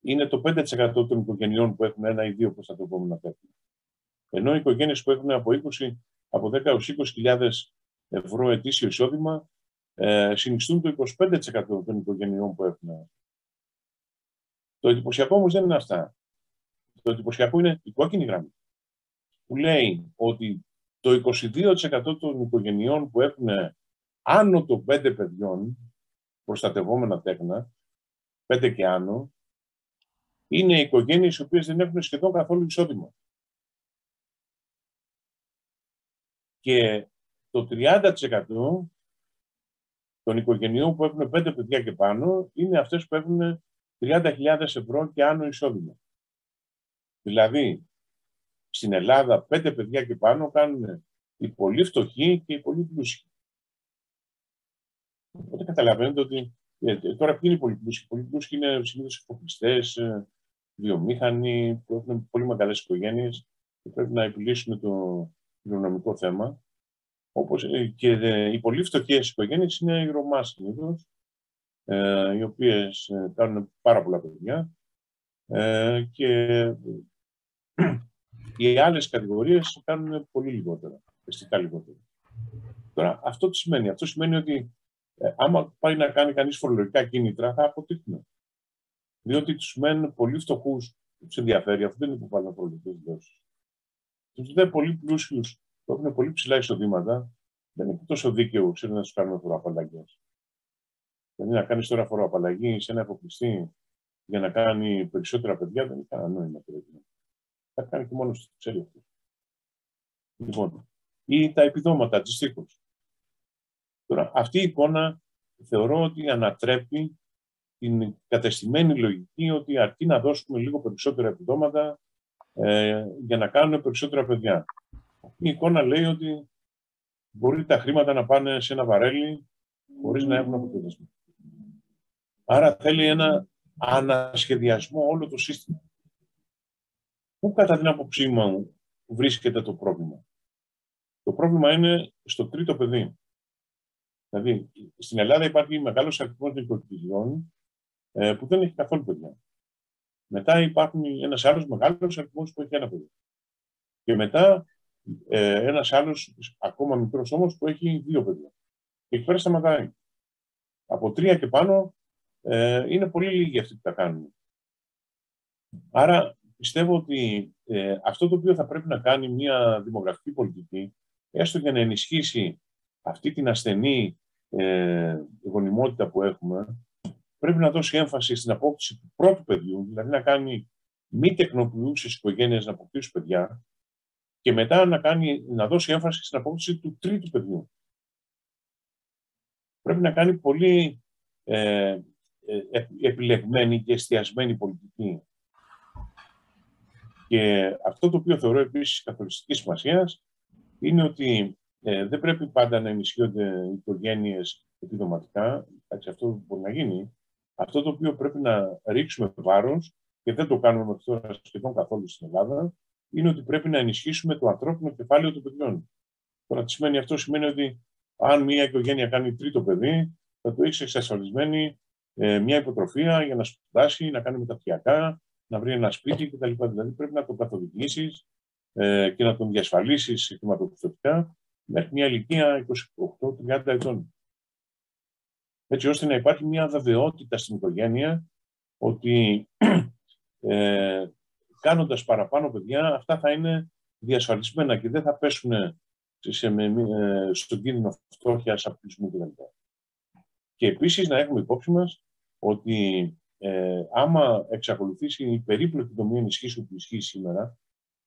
είναι το 5% των οικογενειών που έχουν ένα ή δύο προστατευόμενα τέκνα. Ενώ οι οικογένειες που έχουν από, 20, από 10 έως 20.000 ευρώ ετήσιο εισόδημα ε, συνιστούν το 25% των οικογενειών που έχουν. Το εντυπωσιακό όμως δεν είναι αυτά. Το εντυπωσιακό είναι η κόκκινη γραμμή, που λέει ότι το 22% των οικογενειών που έχουν άνω των 5 παιδιών, προστατευόμενα τέκνα, 5 και άνω, είναι οικογένειες οι οποίες δεν έχουν σχεδόν καθόλου εισόδημα. Και το 30% των οικογενειών που έχουν 5 παιδιά και πάνω είναι αυτές που έχουν 30.000 ευρώ και άνω εισόδημα. Δηλαδή, στην Ελλάδα πέντε παιδιά και πάνω κάνουν οι πολύ φτωχοί και οι πολύ πλούσιοι. Οπότε καταλαβαίνετε ότι ε, ε, τώρα ποιοι είναι οι πολύ πλούσιοι; Οι πολύ πλούσιοι είναι συνήθως εφοπλιστές, ε, βιομήχανοι, που έχουν πολύ μεγάλες οικογένειες και πρέπει να επιλύσουν το κοινωνικό θέμα. Όπως και οι πολύ φτωχές οικογένειες είναι οι Ρωμά συνήθως, οι οποίες κάνουν πάρα πολλά παιδιά και <clears throat> οι άλλες κατηγορίες κάνουν πολύ λιγότερα, αισθητά λιγότερα. Τώρα, αυτό τι σημαίνει; Αυτό σημαίνει ότι ε, άμα πάει να κάνει κανείς φορολογικά κίνητρα, θα αποτύχουν. Διότι τους μένουν πολύ φτωχούς, τους ενδιαφέρει. Αυτό δεν είναι που πάνε φορολογικές δόσει. Τους δε πολύ πλούσιους που έχουν πολύ ψηλά εισοδήματα, δεν είναι τόσο δίκαιο ξέρω, να τους κάνουμε φοροαπαλλαγές. Δηλαδή να κάνεις τώρα φοροαπαλλαγή σε ένα εφοπλιστή για να κάνει περισσότερα παιδιά δεν έχει κανένα νόημα θα κάνει και μόνος του ξέρει αυτό. Λοιπόν, ή τα επιδόματα αντιστοίχως. Τώρα, αυτή η εικόνα θεωρώ ότι ανατρέπει την κατεστημένη λογική ότι αρκεί να δώσουμε λίγο περισσότερα επιδόματα ε, για να κάνουμε περισσότερα παιδιά. Αυτή η εικόνα λέει ότι μπορεί τα χρήματα να πάνε σε ένα βαρέλι χωρίς να έχουν αποτέλεσμα. Άρα θέλει ένα ανασχεδιασμό όλο το σύστημα. Πού κατά την άποψή μου βρίσκεται το πρόβλημα; Το πρόβλημα είναι στο τρίτο παιδί. Δηλαδή, στην Ελλάδα υπάρχει μεγάλος αριθμός νοικοκυριών ε, που δεν έχει καθόλου παιδιά. Μετά υπάρχει ένας άλλος μεγάλος αριθμός που έχει ένα παιδί. Και μετά ε, ένας άλλος, ακόμα μικρός όμως, που έχει δύο παιδιά. Και εκεί πέρα σταματάει. Από τρία και πάνω ε, είναι πολύ λίγοι αυτοί που τα κάνουν. Άρα πιστεύω ότι ε, αυτό το οποίο θα πρέπει να κάνει μια δημογραφική πολιτική, έστω για να ενισχύσει αυτή την ασθενή ε, γονιμότητα που έχουμε, πρέπει να δώσει έμφαση στην απόκτηση του πρώτου παιδιού, δηλαδή να κάνει μη τεκνοποιούσες οικογένειες να αποκτήσουν παιδιά, και μετά να, κάνει, να δώσει έμφαση στην απόκτηση του τρίτου παιδιού. Πρέπει να κάνει πολύ ε, ε, επιλεγμένη και εστιασμένη πολιτική. Και αυτό το οποίο θεωρώ επίσης καθοριστικής σημασίας είναι ότι ε, δεν πρέπει πάντα να ενισχύονται οι οικογένειες επιδοματικά. αυτό μπορεί να γίνει. Αυτό το οποίο πρέπει να ρίξουμε βάρος, και δεν το κάνουμε μέχρι τώρα σχεδόν καθόλου στην Ελλάδα, είναι ότι πρέπει να ενισχύσουμε το ανθρώπινο κεφάλαιο των παιδιών. Τώρα, τι σημαίνει αυτό, σημαίνει ότι αν μια οικογένεια κάνει τρίτο παιδί, θα το έχει εξασφαλισμένη ε, μια υποτροφία για να σπουδάσει, να κάνει μεταπτυχιακά, να βρει ένα σπίτι κτλ. Δηλαδή πρέπει να το καθοδηγήσεις ε, και να τον διασφαλίσεις χρηματοπιστωτικά μέχρι μια ηλικία 28-30 ετών. Έτσι ώστε να υπάρχει μια βεβαιότητα στην οικογένεια ότι <clears throat> ε, κάνοντας παραπάνω παιδιά αυτά θα είναι διασφαλισμένα και δεν θα πέσουν σε, ε, στον κίνδυνο φτώχειας, απλισμού κτλ. Και επίσης να έχουμε υπόψη μας ότι ε, άμα εξακολουθήσει η περίπλοκη δομή ενισχύσεων που ισχύει σήμερα,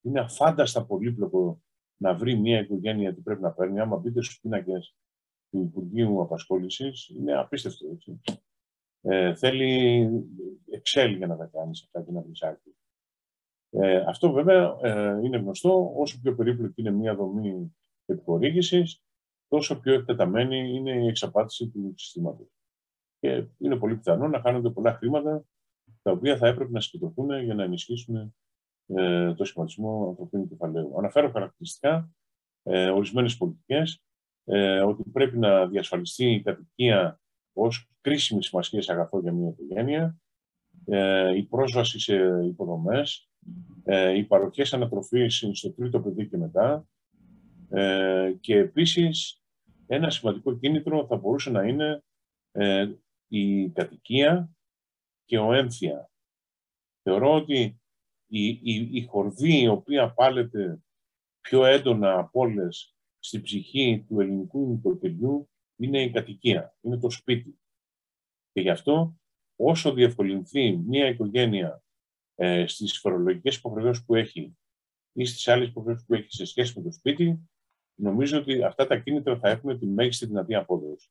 είναι αφάνταστα πολύπλοκο να βρει μια οικογένεια τι πρέπει να παίρνει. Άμα μπείτε στους πίνακες του Υπουργείου Απασχόλησης, είναι απίστευτο. Έτσι. Ε, θέλει Excel για να τα κάνεις αυτά και να βρεις άκρη. Ε, αυτό βέβαια ε, είναι γνωστό. Όσο πιο περίπλοκη είναι μια δομή επιχορήγησης, τόσο πιο εκτεταμένη είναι η εξαπάτηση του συστήματος. Και είναι πολύ πιθανό να χάνονται πολλά χρήματα τα οποία θα έπρεπε να συγκεντρωθούν για να ενισχύσουν ε, το σχηματισμό ανθρωπίνου κεφαλαίου. Αναφέρω χαρακτηριστικά ε, ορισμένες πολιτικές ε, ότι πρέπει να διασφαλιστεί η κατοικία ως κρίσιμη σημασία αγαθό για μια οικογένεια, ε, η πρόσβαση σε υποδομές, ε, οι παροχές ανατροφής στο τρίτο παιδί και μετά. Ε, και επίσης ένα σημαντικό κίνητρο θα μπορούσε να είναι ε, η κατοικία και ο έμφυα. Θεωρώ ότι η, η, η χορδή η οποία πάλεται πιο έντονα από όλες στη ψυχή του ελληνικού νοικοκυριού είναι η κατοικία, είναι το σπίτι. Και γι' αυτό όσο διευκολυνθεί μια οικογένεια ε, στις φορολογικές υποχρεώσεις που έχει ή στις άλλες υποχρεώσεις που έχει σε σχέση με το σπίτι, νομίζω ότι αυτά τα κίνητρα θα έχουν τη μέγιστη δυνατή απόδοση.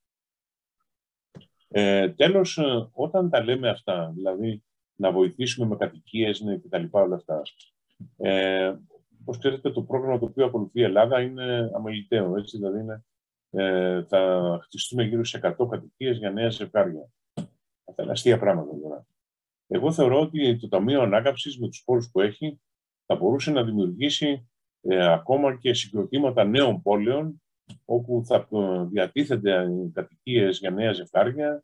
Ε, τέλος, ε, όταν τα λέμε αυτά, δηλαδή να βοηθήσουμε με κατοικίες ναι, και τα λοιπά όλα αυτά. Ε, Όπως ξέρετε, το πρόγραμμα το οποίο ακολουθεί η Ελλάδα είναι αμεληταίο. Έτσι, δηλαδή είναι, ε, θα χτιστούν γύρω σε 100 κατοικίες για νέα ζευγάρια. Αυτά είναι αστεία πράγματα τώρα. Εγώ θεωρώ ότι το Ταμείο Ανάκαμψης με τους πόρους που έχει θα μπορούσε να δημιουργήσει ε, ακόμα και συγκροτήματα νέων πόλεων όπου θα ε, διατίθενται κατοικίες για νέα ζευγάρια.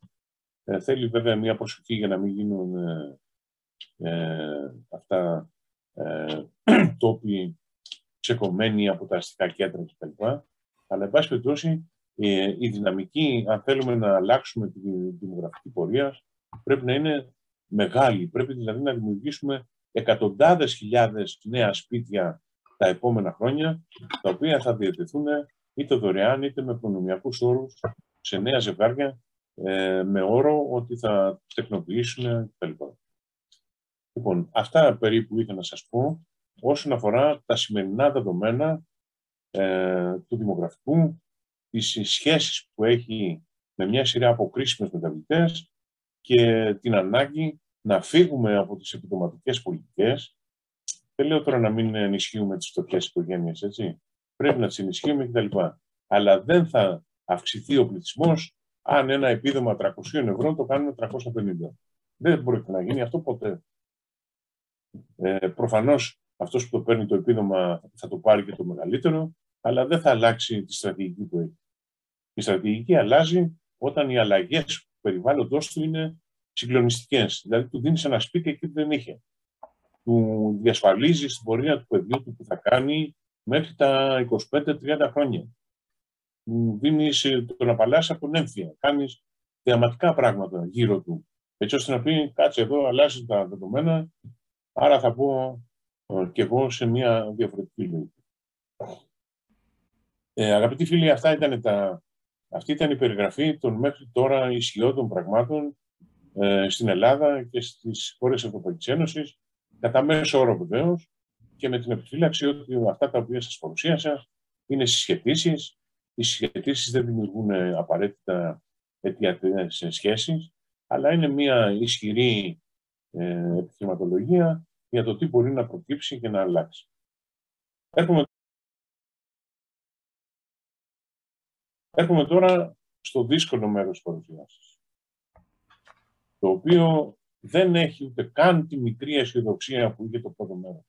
Ε, θέλει βέβαια μια προσοχή για να μην γίνουν ε, ε, αυτά ε, <clears throat> τόποι ξεκομμένοι από τα αστικά κέντρα κτλ. Αλλά, εν πάση περιπτώσει, ε, η δυναμική, αν θέλουμε να αλλάξουμε τη δημογραφική πορεία, πρέπει να είναι μεγάλη. Πρέπει δηλαδή να δημιουργήσουμε εκατοντάδες χιλιάδες νέα σπίτια τα επόμενα χρόνια, τα οποία θα διατεθούν είτε δωρεάν είτε με προνομιακού όρους σε νέα ζευγάρια, ε, με όρο ότι θα τεχνοποιήσουν κτλ. Λοιπόν, αυτά περίπου ήθελα να σας πω όσον αφορά τα σημερινά δεδομένα ε, του δημογραφικού, τις σχέσεις που έχει με μια σειρά από κρίσιμες μεταβλητές και την ανάγκη να φύγουμε από τις επιδοματικές πολιτικές. Δεν λέω τώρα να μην ενισχύουμε τις φτωχές οικογένειες, έτσι. Πρέπει να τις ενισχύουμε κτλ. Αλλά δεν θα αυξηθεί ο πληθυσμός αν ένα επίδομα 300 ευρώ το κάνουμε 350. Δεν μπορεί να γίνει αυτό ποτέ. Ε, προφανώς αυτός που το παίρνει το επίδομα θα το πάρει και το μεγαλύτερο, αλλά δεν θα αλλάξει τη στρατηγική που έχει. Η στρατηγική αλλάζει όταν οι αλλαγές του περιβάλλοντός του είναι συγκλονιστικές. Δηλαδή, του δίνεις ένα σπίτι εκεί που δεν είχε. Του διασφαλίζεις την πορεία του παιδιού του που θα κάνει μέχρι τα 25-30 χρόνια. Του δίνει τον απαλλάσσει από τον έμφυα. Κάνεις θεαματικά πράγματα γύρω του. Έτσι ώστε να πει, κάτσε εδώ, αλλάζεις τα δεδομένα, Άρα θα πω ε, και εγώ σε μια διαφορετική λογική. Ε, αγαπητοί φίλοι, αυτά ήταν τα, αυτή ήταν η περιγραφή των μέχρι τώρα ισχυόντων πραγμάτων ε, στην Ελλάδα και στις χώρες Ευρωπαϊκής Ένωσης, κατά μέσο όρο βεβαίως, και με την επιφύλαξη ότι αυτά τα οποία σας παρουσίασα είναι συσχετήσεις. Οι συσχετήσεις δεν δημιουργούν απαραίτητα αιτιατές σχέσεις, αλλά είναι μια ισχυρή ε, επιχειρηματολογία για το τι μπορεί να προκύψει και να αλλάξει. Έρχομαι, Έρχομαι τώρα στο δύσκολο μέρος της παρουσιάσης, το οποίο δεν έχει ούτε καν τη μικρή αισιοδοξία που είχε το πρώτο μέρος.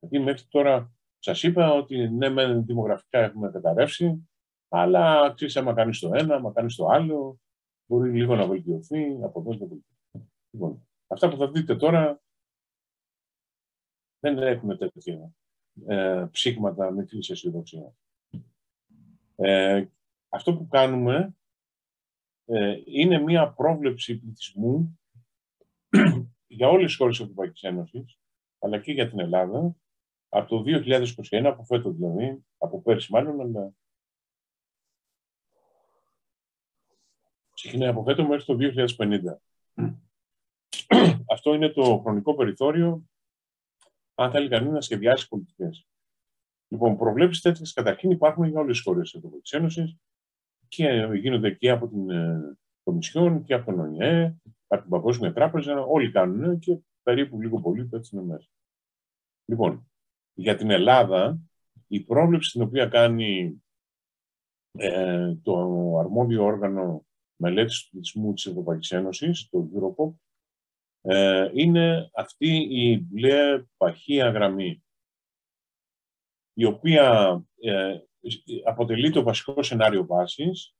Γιατί μέχρι τώρα σας είπα ότι ναι, με δημογραφικά έχουμε καταρρεύσει, αλλά ξέρεις, άμα κάνεις το ένα, άμα κάνεις το άλλο, μπορεί λίγο να βελτιωθεί, από εδώ να βελτιωθεί. Λοιπόν, αυτά που θα δείτε τώρα δεν έχουμε τέτοια ε, ψήγματα μικρή αισιοδοξία. Ε, αυτό που κάνουμε ε, είναι μία πρόβλεψη πληθυσμού <clears throat> για όλες τις χώρες της Ευρωπαϊκής Ένωσης, αλλά και για την Ελλάδα, από το 2021, από φέτος δηλαδή, από πέρσι μάλλον, αλλά ξεκινάει από φέτος μέχρι το 2050. Αυτό είναι το χρονικό περιθώριο, αν θέλει κανείς να σχεδιάσει πολιτικές. Λοιπόν, προβλέψεις τέτοιες καταρχήν υπάρχουν για όλες τις χώρες της Ευρωπαϊκής Ένωσης και γίνονται και από την ε, Κομισιόν και από τον ΟΝΙΕ από την Παγκόσμια Τράπεζα, όλοι κάνουν και περίπου λίγο πολύ έτσι είναι μέσα. Λοιπόν, για την Ελλάδα, η πρόβλεψη την οποία κάνει ε, το αρμόδιο όργανο μελέτης του πληθυσμού της Ευρωπαϊκής Ένωσης, το Europop, ε, είναι αυτή η μπλε παχεία γραμμή, η οποία ε, αποτελεί το βασικό σενάριο βάσης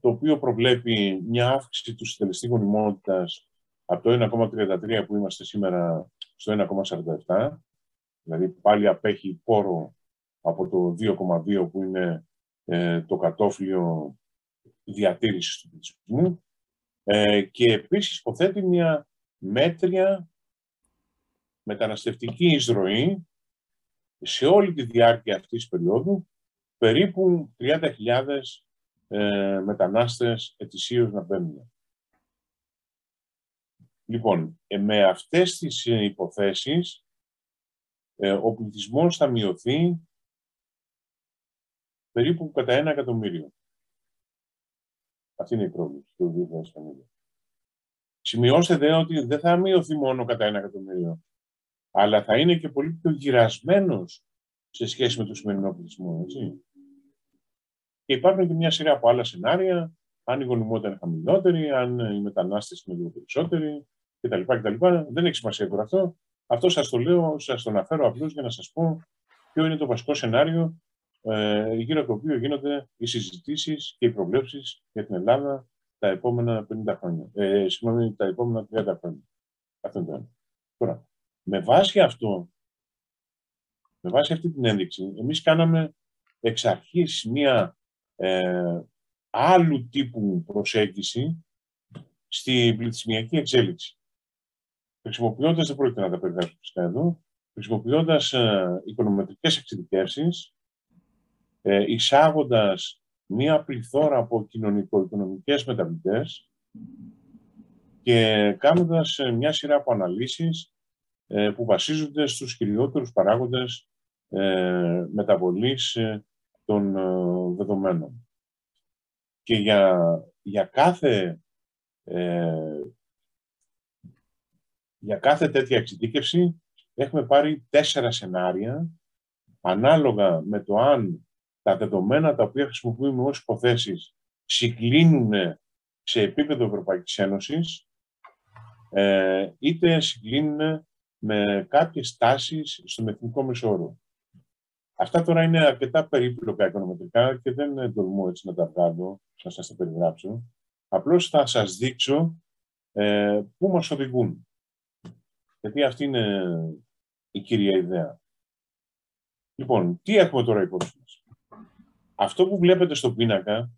το οποίο προβλέπει μια αύξηση του συντελεστή γονιμότητας από το 1,33 που είμαστε σήμερα στο 1,47, δηλαδή πάλι απέχει πόρο από το 2,2 που είναι ε, το κατόφλιο διατήρησης του πληθυσμού ε, και επίσης υποθέτει μια μέτρια μεταναστευτική εισρωή σε όλη τη διάρκεια αυτής της περίοδου περίπου 30.000 ε, μετανάστες ετησίως να μπαίνουν. Λοιπόν, ε, με αυτές τις ε, υποθέσεις ε, ο πληθυσμός θα μειωθεί περίπου κατά ένα εκατομμύριο. Αυτή είναι η πρόβληση του 2050. Σημειώστε δε ότι δεν θα μειωθεί μόνο κατά ένα εκατομμύριο, αλλά θα είναι και πολύ πιο γυρασμένος σε σχέση με το σημερινό πληθυσμό. Έτσι. Και υπάρχουν και μια σειρά από άλλα σενάρια, αν η γονιμότητα είναι χαμηλότερη, αν οι μετανάστες είναι λίγο περισσότεροι κτλ. κτλ. Δεν έχει σημασία τώρα αυτό. Αυτό σας το λέω, σας το αναφέρω απλώς για να σας πω ποιο είναι το βασικό σενάριο ε, γύρω από το οποίο γίνονται οι συζητήσεις και οι προβλέψεις για την Ελλάδα τα επόμενα 50 χρόνια. Ε, συγγνώμη, τα επόμενα 30 χρόνια. Αυτό είναι το ένα. Τώρα, με βάση αυτό, με βάση αυτή την ένδειξη, εμείς κάναμε εξ αρχής μία ε, άλλου τύπου προσέγγιση στη πληθυσμιακή εξέλιξη. Χρησιμοποιώντας, δεν πρόκειται να τα περιγράψω φυσικά εδώ, χρησιμοποιώντας ε, οικονομετρικές εξειδικεύσεις, ε, εισάγοντας μία πληθώρα από κοινωνικο-οικονομικές μεταβλητές και κάνοντας ε, μια σειρά από αναλύσεις ε, που βασίζονται στους κυριότερους παράγοντες ε, μεταβολής των ε, δεδομένων. Και για, για, κάθε, ε, για κάθε τέτοια εξειδίκευση έχουμε πάρει τέσσερα σενάρια ανάλογα με το αν τα δεδομένα τα οποία χρησιμοποιούμε ως υποθέσεις συγκλίνουν σε επίπεδο Ευρωπαϊκής Ένωσης ε, είτε συγκλίνουν με κάποιες τάσεις στον εθνικό μεσόρο. Αυτά τώρα είναι αρκετά περίπλοκα οικονομετρικά και δεν τολμώ έτσι να τα βγάλω, να σας τα περιγράψω. Απλώς θα σας δείξω ε, πού μας οδηγούν. Γιατί αυτή είναι η κύρια ιδέα. Λοιπόν, τι έχουμε τώρα υπόψη μας; Αυτό που βλέπετε στο πίνακα,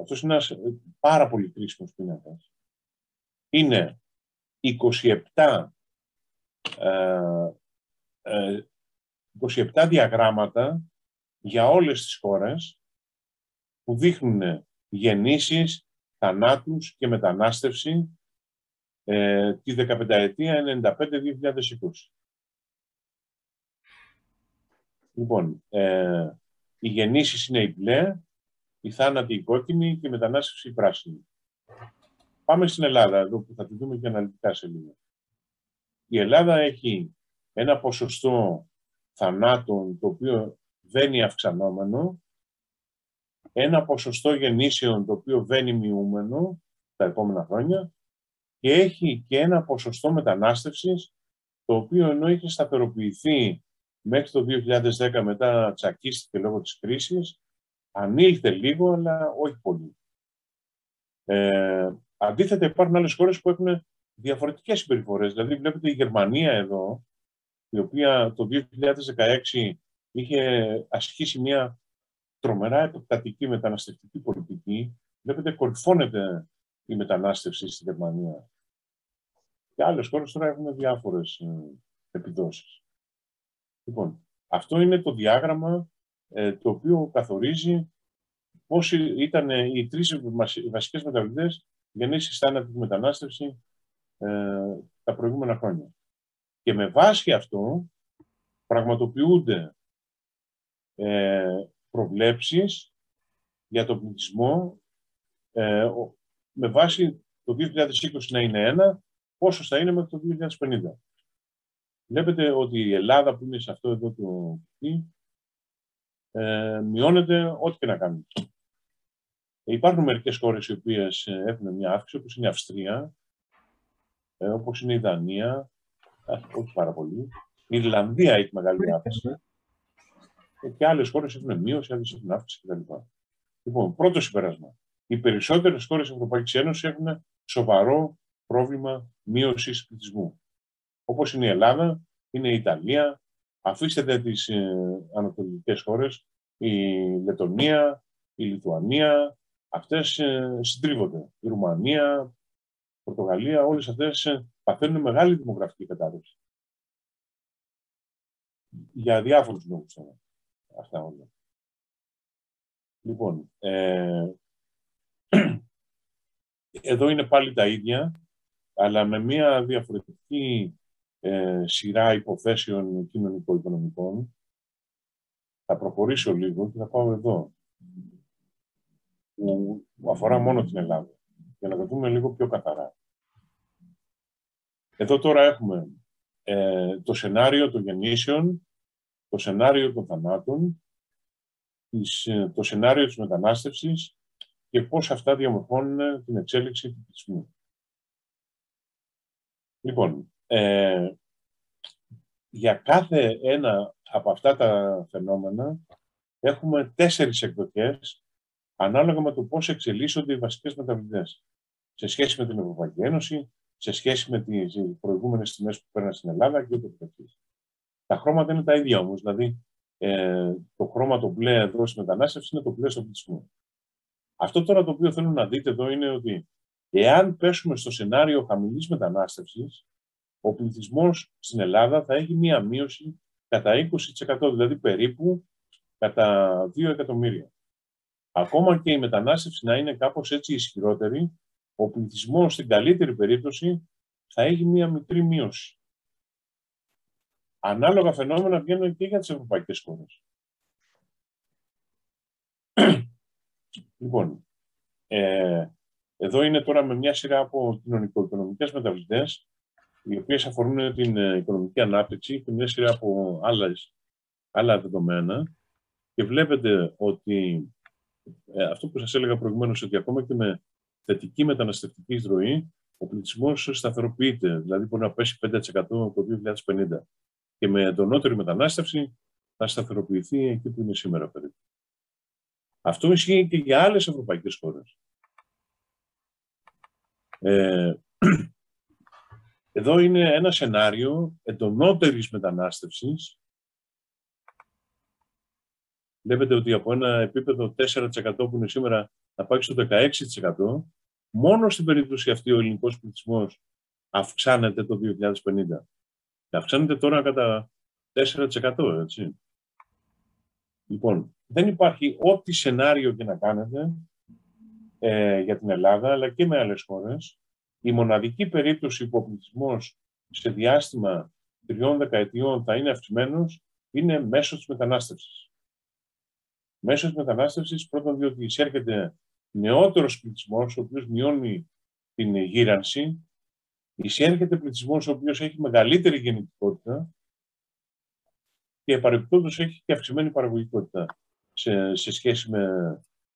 αυτός είναι ένας πάρα πολύ κρίσιμος πίνακας, είναι 27 ε, ε, 27 διαγράμματα για όλες τις χώρες που δείχνουν γεννήσεις, θανάτους και μετανάστευση ε, της 15 ετία 95-2020. Λοιπόν, ε, οι γεννήσεις είναι η μπλε, η θάνατη η κόκκινη και η μετανάστευση η πράσινη. Πάμε στην Ελλάδα, εδώ που θα τη δούμε και αναλυτικά σε λίγο. Η Ελλάδα έχει ένα ποσοστό θανάτων το οποίο βαίνει αυξανόμενο, ένα ποσοστό γεννήσεων το οποίο βαίνει μειούμενο τα επόμενα χρόνια και έχει και ένα ποσοστό μετανάστευσης το οποίο ενώ είχε σταθεροποιηθεί μέχρι το 2010 μετά τσακίστηκε λόγω της κρίσης, ανήλθε λίγο, αλλά όχι πολύ. Ε, αντίθετα, υπάρχουν άλλες χώρες που έχουν διαφορετικές συμπεριφορές. Δηλαδή, βλέπετε η Γερμανία εδώ, η οποία το 2016 είχε ασκήσει μια τρομερά επεκτατική μεταναστευτική πολιτική. Βλέπετε, κορυφώνεται η μετανάστευση στη Γερμανία. Και άλλες χώρες τώρα έχουν διάφορες ε, επιδόσεις. Λοιπόν, αυτό είναι το διάγραμμα ε, το οποίο καθορίζει πώς ήταν οι τρεις βασικές μεταβλητές γεννήσεις θάνατη τη μετανάστευση ε, τα προηγούμενα χρόνια. Και με βάση αυτό πραγματοποιούνται ε, προβλέψεις για τον πληθυσμό ε, με βάση το 2020 να είναι ένα, πόσο θα είναι μέχρι το 2050. Βλέπετε ότι η Ελλάδα που είναι σε αυτό εδώ το κουτί ε, μειώνεται ό,τι και να κάνει. Υπάρχουν μερικές χώρες οι οποίες ε, έχουν μια αύξηση, όπως είναι η Αυστρία, ε, όπως είναι η Δανία, ε, όχι πάρα πολύ. Η Ιρλανδία έχει μεγάλη αύξηση. Ε, και άλλες χώρες έχουν μείωση, άλλες έχουν αύξηση κτλ. Λοιπόν, πρώτο συμπέρασμα. Οι περισσότερες χώρες της Ευρωπαϊκής Ένωσης έχουν σοβαρό πρόβλημα μείωσης πληθυσμού όπως είναι η Ελλάδα, είναι η Ιταλία, αφήστε τις ε, ανατολικές χώρες, η Λετωνία, η Λιθουανία, αυτές ε, συντρίβονται. Η Ρουμανία, η Πορτογαλία, όλες αυτές ε, παθαίνουν μεγάλη δημογραφική κατάρρευση. Για διάφορους λόγους αυτά όλα. Λοιπόν, ε, <clears throat> εδώ είναι πάλι τα ίδια, αλλά με μια διαφορετική ε, σειρά υποθέσεων κοινωνικο-οικονομικών. Θα προχωρήσω λίγο και θα πάω εδώ, που αφορά μόνο την Ελλάδα, για να το δούμε λίγο πιο καθαρά. Εδώ τώρα έχουμε ε, το σενάριο των γεννήσεων, το σενάριο των θανάτων, ε, το σενάριο της μετανάστευσης και πώς αυτά διαμορφώνουν την εξέλιξη του πληθυσμού. Λοιπόν, ε, για κάθε ένα από αυτά τα φαινόμενα έχουμε τέσσερις εκδοχές ανάλογα με το πώς εξελίσσονται οι βασικές μεταβλητές σε σχέση με την Ευρωπαϊκή Ένωση, σε σχέση με τις προηγούμενες τιμές που παίρνουν στην Ελλάδα και ούτω καθεξής. Τα χρώματα είναι τα ίδια όμως, δηλαδή ε, το χρώμα το μπλε εδώ στη μετανάστευση είναι το μπλε στο πληθυσμό. Αυτό τώρα το οποίο θέλω να δείτε εδώ είναι ότι εάν πέσουμε στο σενάριο χαμηλής μετανάστευσης, ο πληθυσμός στην Ελλάδα θα έχει μία μείωση κατά 20%, δηλαδή περίπου κατά 2 εκατομμύρια. Ακόμα και η μετανάστευση να είναι κάπως έτσι ισχυρότερη, ο πληθυσμός στην καλύτερη περίπτωση θα έχει μία μικρή μείωση. Ανάλογα φαινόμενα βγαίνουν και για τις ευρωπαϊκές χώρες. <clears throat> λοιπόν, ε, εδώ είναι τώρα με μια σειρά από κοινωνικο-οικονομικές μεταβλητές οι οποίες αφορούν την ε, οικονομική ανάπτυξη και μια σειρά από άλλες, άλλα δεδομένα. Και βλέπετε ότι ε, αυτό που σας έλεγα προηγουμένως, ότι ακόμα και με θετική μεταναστευτική εισρωή, ο πληθυσμός σταθεροποιείται, δηλαδή μπορεί να πέσει 5% το 2050. Και με εντονότερη μετανάστευση θα σταθεροποιηθεί εκεί που είναι σήμερα περίπου. Αυτό ισχύει και για άλλες ευρωπαϊκές χώρες. Ε, <clears throat> εδώ είναι ένα σενάριο εντονότερης μετανάστευσης. Βλέπετε ότι από ένα επίπεδο 4% που είναι σήμερα θα πάει στο 16%. Μόνο στην περίπτωση αυτή ο ελληνικός πληθυσμός αυξάνεται το 2050. Και αυξάνεται τώρα κατά 4%, έτσι. Λοιπόν, δεν υπάρχει ό,τι σενάριο και να κάνετε ε, για την Ελλάδα, αλλά και με άλλες χώρες, η μοναδική περίπτωση που ο πληθυσμός σε διάστημα τριών δεκαετιών θα είναι αυξημένος είναι μέσω της μετανάστευσης. Μέσω της μετανάστευσης, πρώτον διότι εισέρχεται νεότερος πληθυσμός, ο οποίος μειώνει την γύρανση, εισέρχεται πληθυσμός ο οποίος έχει μεγαλύτερη γεννητικότητα και παρεμπιπτόντως έχει και αυξημένη παραγωγικότητα σε, σε σχέση με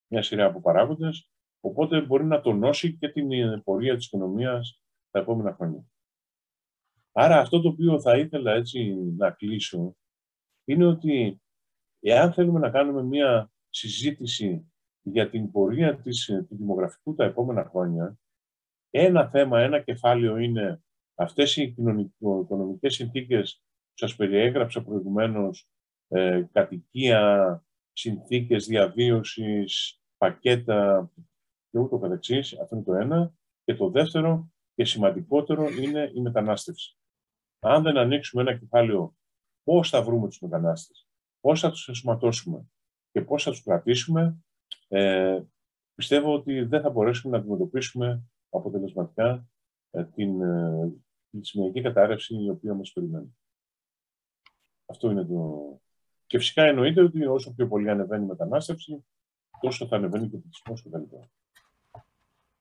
μια σειρά από παράγοντες, οπότε μπορεί να τονώσει και την πορεία της οικονομίας τα επόμενα χρόνια. Άρα αυτό το οποίο θα ήθελα έτσι να κλείσω είναι ότι εάν θέλουμε να κάνουμε μια συζήτηση για την πορεία της, του δημογραφικού τα επόμενα χρόνια, ένα θέμα, ένα κεφάλαιο είναι αυτές οι κοινωνικο-οικονομικές συνθήκες που σας περιέγραψα προηγουμένως, ε, κατοικία, συνθήκες διαβίωσης, πακέτα και ούτω καθεξής. Αυτό είναι το ένα. Και το δεύτερο και σημαντικότερο είναι η μετανάστευση. Αν δεν ανοίξουμε ένα κεφάλαιο πώς θα βρούμε τους μετανάστες, πώς θα τους ενσωματώσουμε; Και πώς θα τους κρατήσουμε, ε, πιστεύω ότι δεν θα μπορέσουμε να αντιμετωπίσουμε αποτελεσματικά ε, την, ε, τη σημερινή κατάρρευση η οποία μας περιμένει. Αυτό είναι το... Και φυσικά εννοείται ότι όσο πιο πολύ ανεβαίνει η μετανάστευση, τόσο θα ανεβαίνει και ο πληθυσμός κτλ.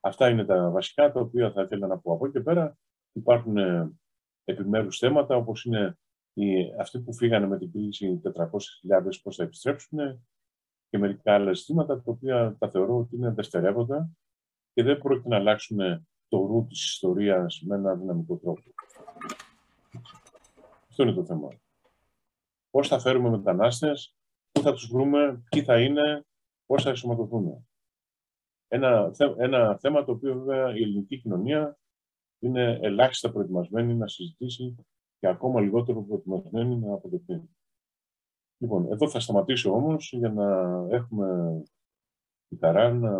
Αυτά είναι τα βασικά τα οποία θα ήθελα να πω. Από εκεί και πέρα υπάρχουν ε, επιμέρους θέματα όπως είναι οι, αυτοί που φύγανε με την κρίση 400.000 πώς θα επιστρέψουν και μερικά άλλα ζητήματα τα οποία τα θεωρώ ότι είναι δευτερεύοντα και δεν πρόκειται να αλλάξουν το ρου της ιστορίας με ένα δυναμικό τρόπο. Αυτό είναι το θέμα. Πώς θα φέρουμε μετανάστες, πού θα τους βρούμε, ποιοι θα είναι, πώς θα ενσωματωθούν. Ένα, ένα θέμα το οποίο βέβαια η ελληνική κοινωνία είναι ελάχιστα προετοιμασμένη να συζητήσει και ακόμα λιγότερο προετοιμασμένη να αποδεχτεί. Λοιπόν, εδώ θα σταματήσω όμως για να έχουμε τη χαρά να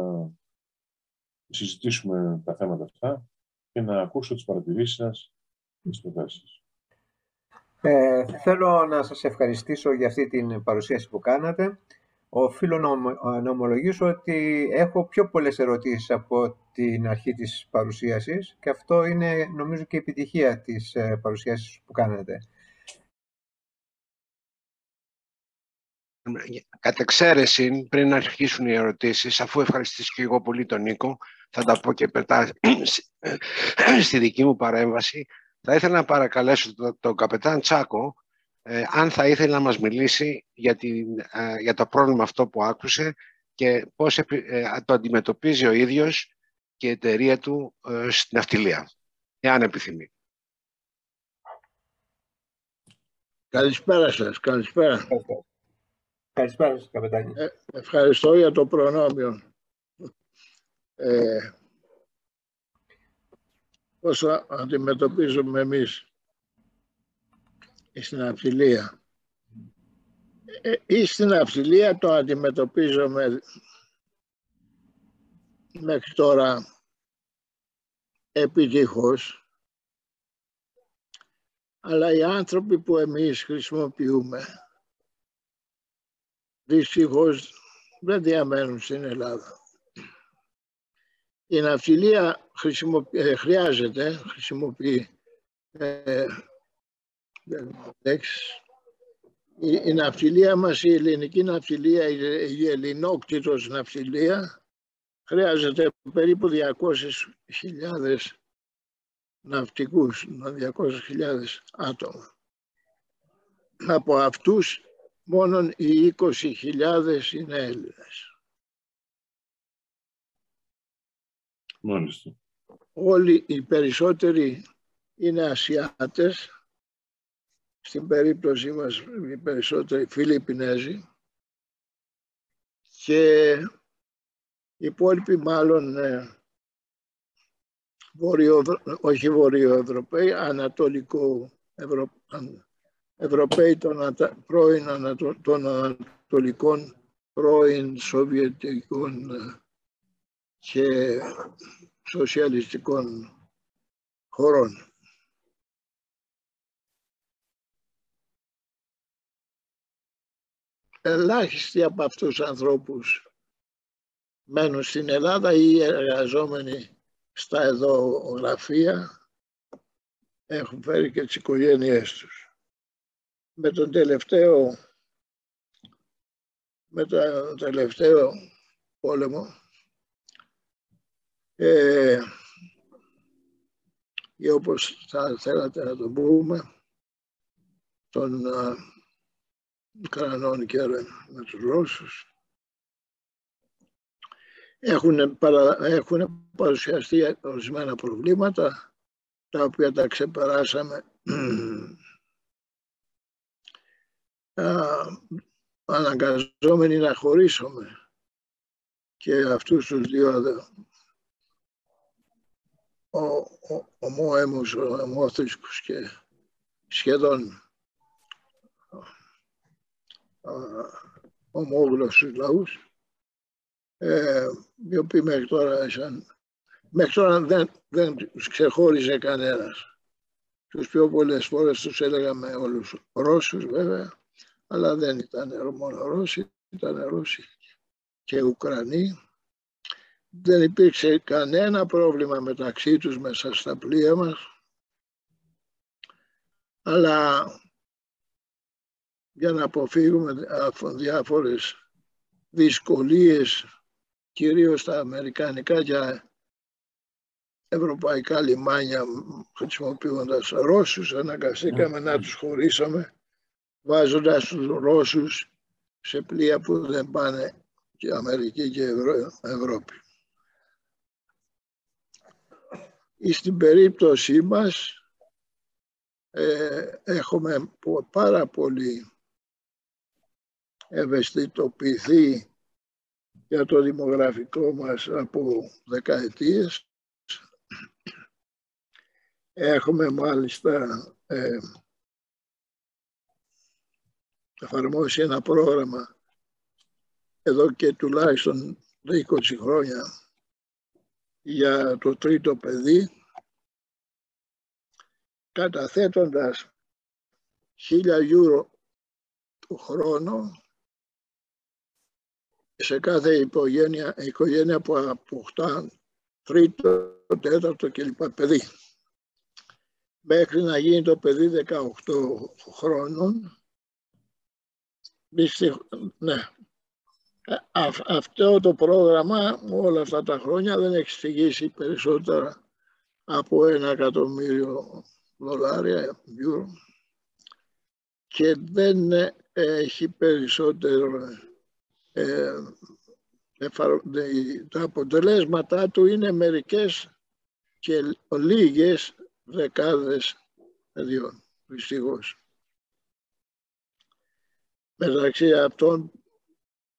συζητήσουμε τα θέματα αυτά και να ακούσω τις παρατηρήσεις σας και τις προτάσεις ε, θέλω να σας ευχαριστήσω για αυτή την παρουσίαση που κάνατε. Οφείλω να ομολογήσω ότι έχω πιο πολλές ερωτήσεις από την αρχή της παρουσίασης και αυτό είναι νομίζω και η επιτυχία της ε, παρουσίασης που κάνατε. Κατ' εξαίρεση, πριν αρχίσουν οι ερωτήσεις, αφού ευχαριστήσω και εγώ πολύ τον Νίκο, θα τα πω και μετά <clears throat> στη δική μου παρέμβαση, θα ήθελα να παρακαλέσω τον, τον καπετάν Τσάκο ε, αν θα ήθελε να μας μιλήσει για, την, ε, για το πρόβλημα αυτό που άκουσε και πώς ε, το αντιμετωπίζει ο ίδιος και η εταιρεία του στην αυτιλία, εάν επιθυμεί. Καλησπέρα σας, καλησπέρα. Καλησπέρα σας, καπετάνη. ευχαριστώ για το προνόμιο. Ε, πώς αντιμετωπίζουμε εμείς στην αυθυλία. Ε, ή στην αυθυλία το αντιμετωπίζουμε μέχρι τώρα επιτυχώς αλλά οι άνθρωποι που εμείς χρησιμοποιούμε δυστυχώς δεν διαμένουν στην Ελλάδα. Η ναυτιλία ε, χρειάζεται, χρησιμοποιεί ε, η, η ναυτιλία μας, η ελληνική ναυτιλία, η, η ελληνόκτητος ναυτιλία χρειάζεται περίπου 200.000 ναυτικούς, 200.000 άτομα. Από αυτούς μόνον οι 20.000 είναι Έλληνες. Μάλιστα. Όλοι οι περισσότεροι είναι Ασιάτες, στην περίπτωση μας οι περισσότεροι Φιλιππινέζοι και οι υπόλοιποι μάλλον ε, βορειο, όχι βορειοευρωπαίοι, ανατολικό Ευρω, Ευρωπαίοι των, πρώην των ανατολικών πρώην Σοβιετικών ε, και σοσιαλιστικών χωρών. Ελάχιστοι από αυτούς τους ανθρώπους μένουν στην Ελλάδα ή εργαζόμενοι στα εδώ γραφεία έχουν φέρει και τις οικογένειές τους. με τον τελευταίο με τον τελευταίο πόλεμο ε, ή όπως θα θέλατε να το πούμε των Ουκρανών και με τους Ρώσους έχουν, παρα, έχουν παρουσιαστεί ορισμένα προβλήματα τα οποία τα ξεπεράσαμε. <clears throat> Αναγκαζόμενοι να χωρίσουμε και αυτούς τους δύο ο, ο, ομόαιμους, ομόθρησκους και σχεδόν ομόγλωσσους λαούς ε, οι οποίοι μέχρι τώρα, μέχρι τώρα δεν, δεν τους ξεχώριζε κανένας. Τους πιο πολλές φορές τους έλεγαμε όλους Ρώσους βέβαια, αλλά δεν ήταν μόνο Ρώσοι, ήταν Ρώσοι και Ουκρανοί. Δεν υπήρξε κανένα πρόβλημα μεταξύ τους μέσα στα πλοία μας, αλλά για να αποφύγουμε διάφορες δυσκολίες, κυρίως στα αμερικανικά και ευρωπαϊκά λιμάνια χρησιμοποιώντας Ρώσους, αναγκαστήκαμε να τους χωρίσαμε βάζοντας τους Ρώσους σε πλοία που δεν πάνε και Αμερική και Ευρώπη. Στην περίπτωσή μας ε, έχουμε πάρα πολύ ευαισθητοποιηθεί για το δημογραφικό μας από δεκαετίες. Έχουμε μάλιστα ε, εφαρμόσει ένα πρόγραμμα εδώ και τουλάχιστον 20 χρόνια για το τρίτο παιδί καταθέτοντας χίλια γιούρο το χρόνο σε κάθε οικογένεια, οικογένεια που αποκτά τρίτο, τέταρτο κλπ. παιδί. Μέχρι να γίνει το παιδί 18 χρόνων, ναι, αυτό το πρόγραμμα όλα αυτά τα χρόνια δεν έχει στηγήσει περισσότερα από ένα εκατομμύριο δολάρια, ευρώ, και δεν έχει περισσότερο ε, τα αποτελέσματά του είναι μερικές και λίγες δεκάδες παιδιών, δυστυχώς. Μεταξύ αυτών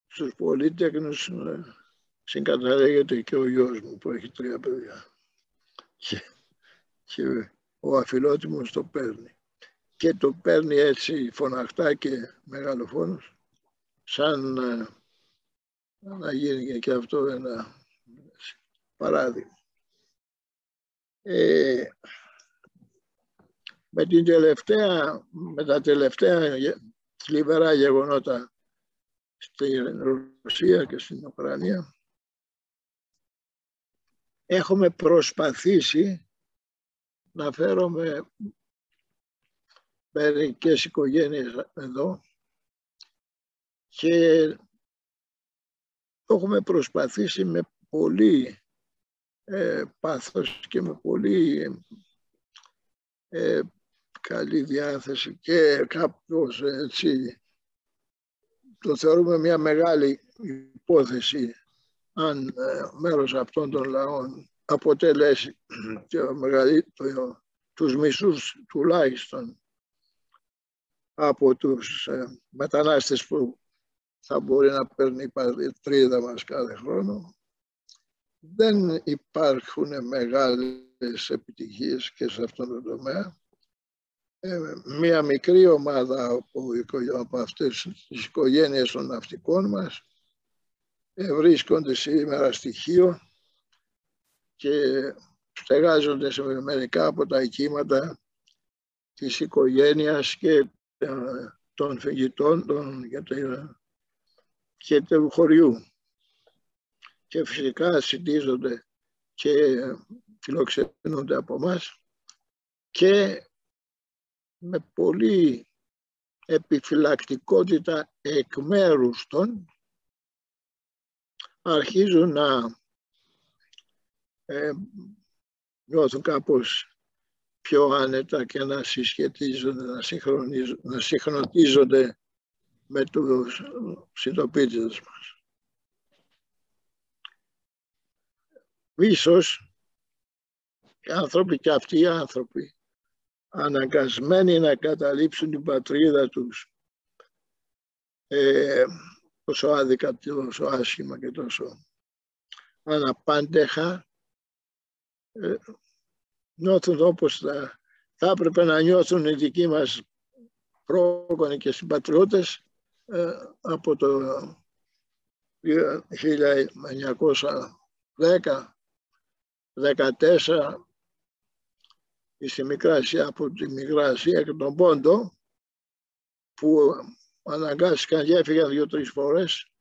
στους πολίτεκνους ε, συγκαταλέγεται και ο γιος μου που έχει τρία παιδιά. Και, και ο αφιλότιμος το παίρνει. Και το παίρνει έτσι φωναχτά και μεγαλοφόνος, σαν ε, να γίνει και αυτό ένα παράδειγμα. Ε, με, την τελευταία, με τα τελευταία θλιβερά γεγονότα στην Ρωσία και στην Ουκρανία έχουμε προσπαθήσει να φέρουμε μερικές οικογένειες εδώ και έχουμε προσπαθήσει με πολύ ε, πάθος και με πολύ ε, καλή διάθεση και κάποιος έτσι το θεωρούμε μια μεγάλη υπόθεση αν ε, μέρος αυτών των λαών αποτελέσει και μεγαλύτερο, τους μισούς τουλάχιστον από τους ε, μετανάστες που θα μπορεί να παίρνει η πατρίδα μας κάθε χρόνο. Δεν υπάρχουν μεγάλες επιτυχίες και σε αυτόν τον τομέα. Ε, μία μικρή ομάδα από, από αυτές τις οικογένειες των ναυτικών μας ε, βρίσκονται σήμερα στοιχείο και στεγάζονται σε μερικά από τα οικήματα της οικογένειας και ε, των φυγητών των, και του χωριού. Και φυσικά συντίζονται και φιλοξενούνται από μας και με πολύ επιφυλακτικότητα εκ μέρους των αρχίζουν να ε, νιώθουν κάπως πιο άνετα και να συσχετίζονται, να, να συγχρονίζονται με τους συντοπίτες μας. Ίσως οι άνθρωποι και αυτοί οι άνθρωποι αναγκασμένοι να καταλήψουν την πατρίδα τους ε, τόσο άδικα, τόσο άσχημα και τόσο αναπάντεχα ε, νιώθουν όπως θα, θα έπρεπε να νιώθουν οι δικοί μας πρόγονοι και συμπατριώτες ε, από το 1910 14 στη Μικρά Ασία, από τη Μικρά Ασία και τον Πόντο που αναγκάστηκαν και έφυγαν δύο-τρεις φορές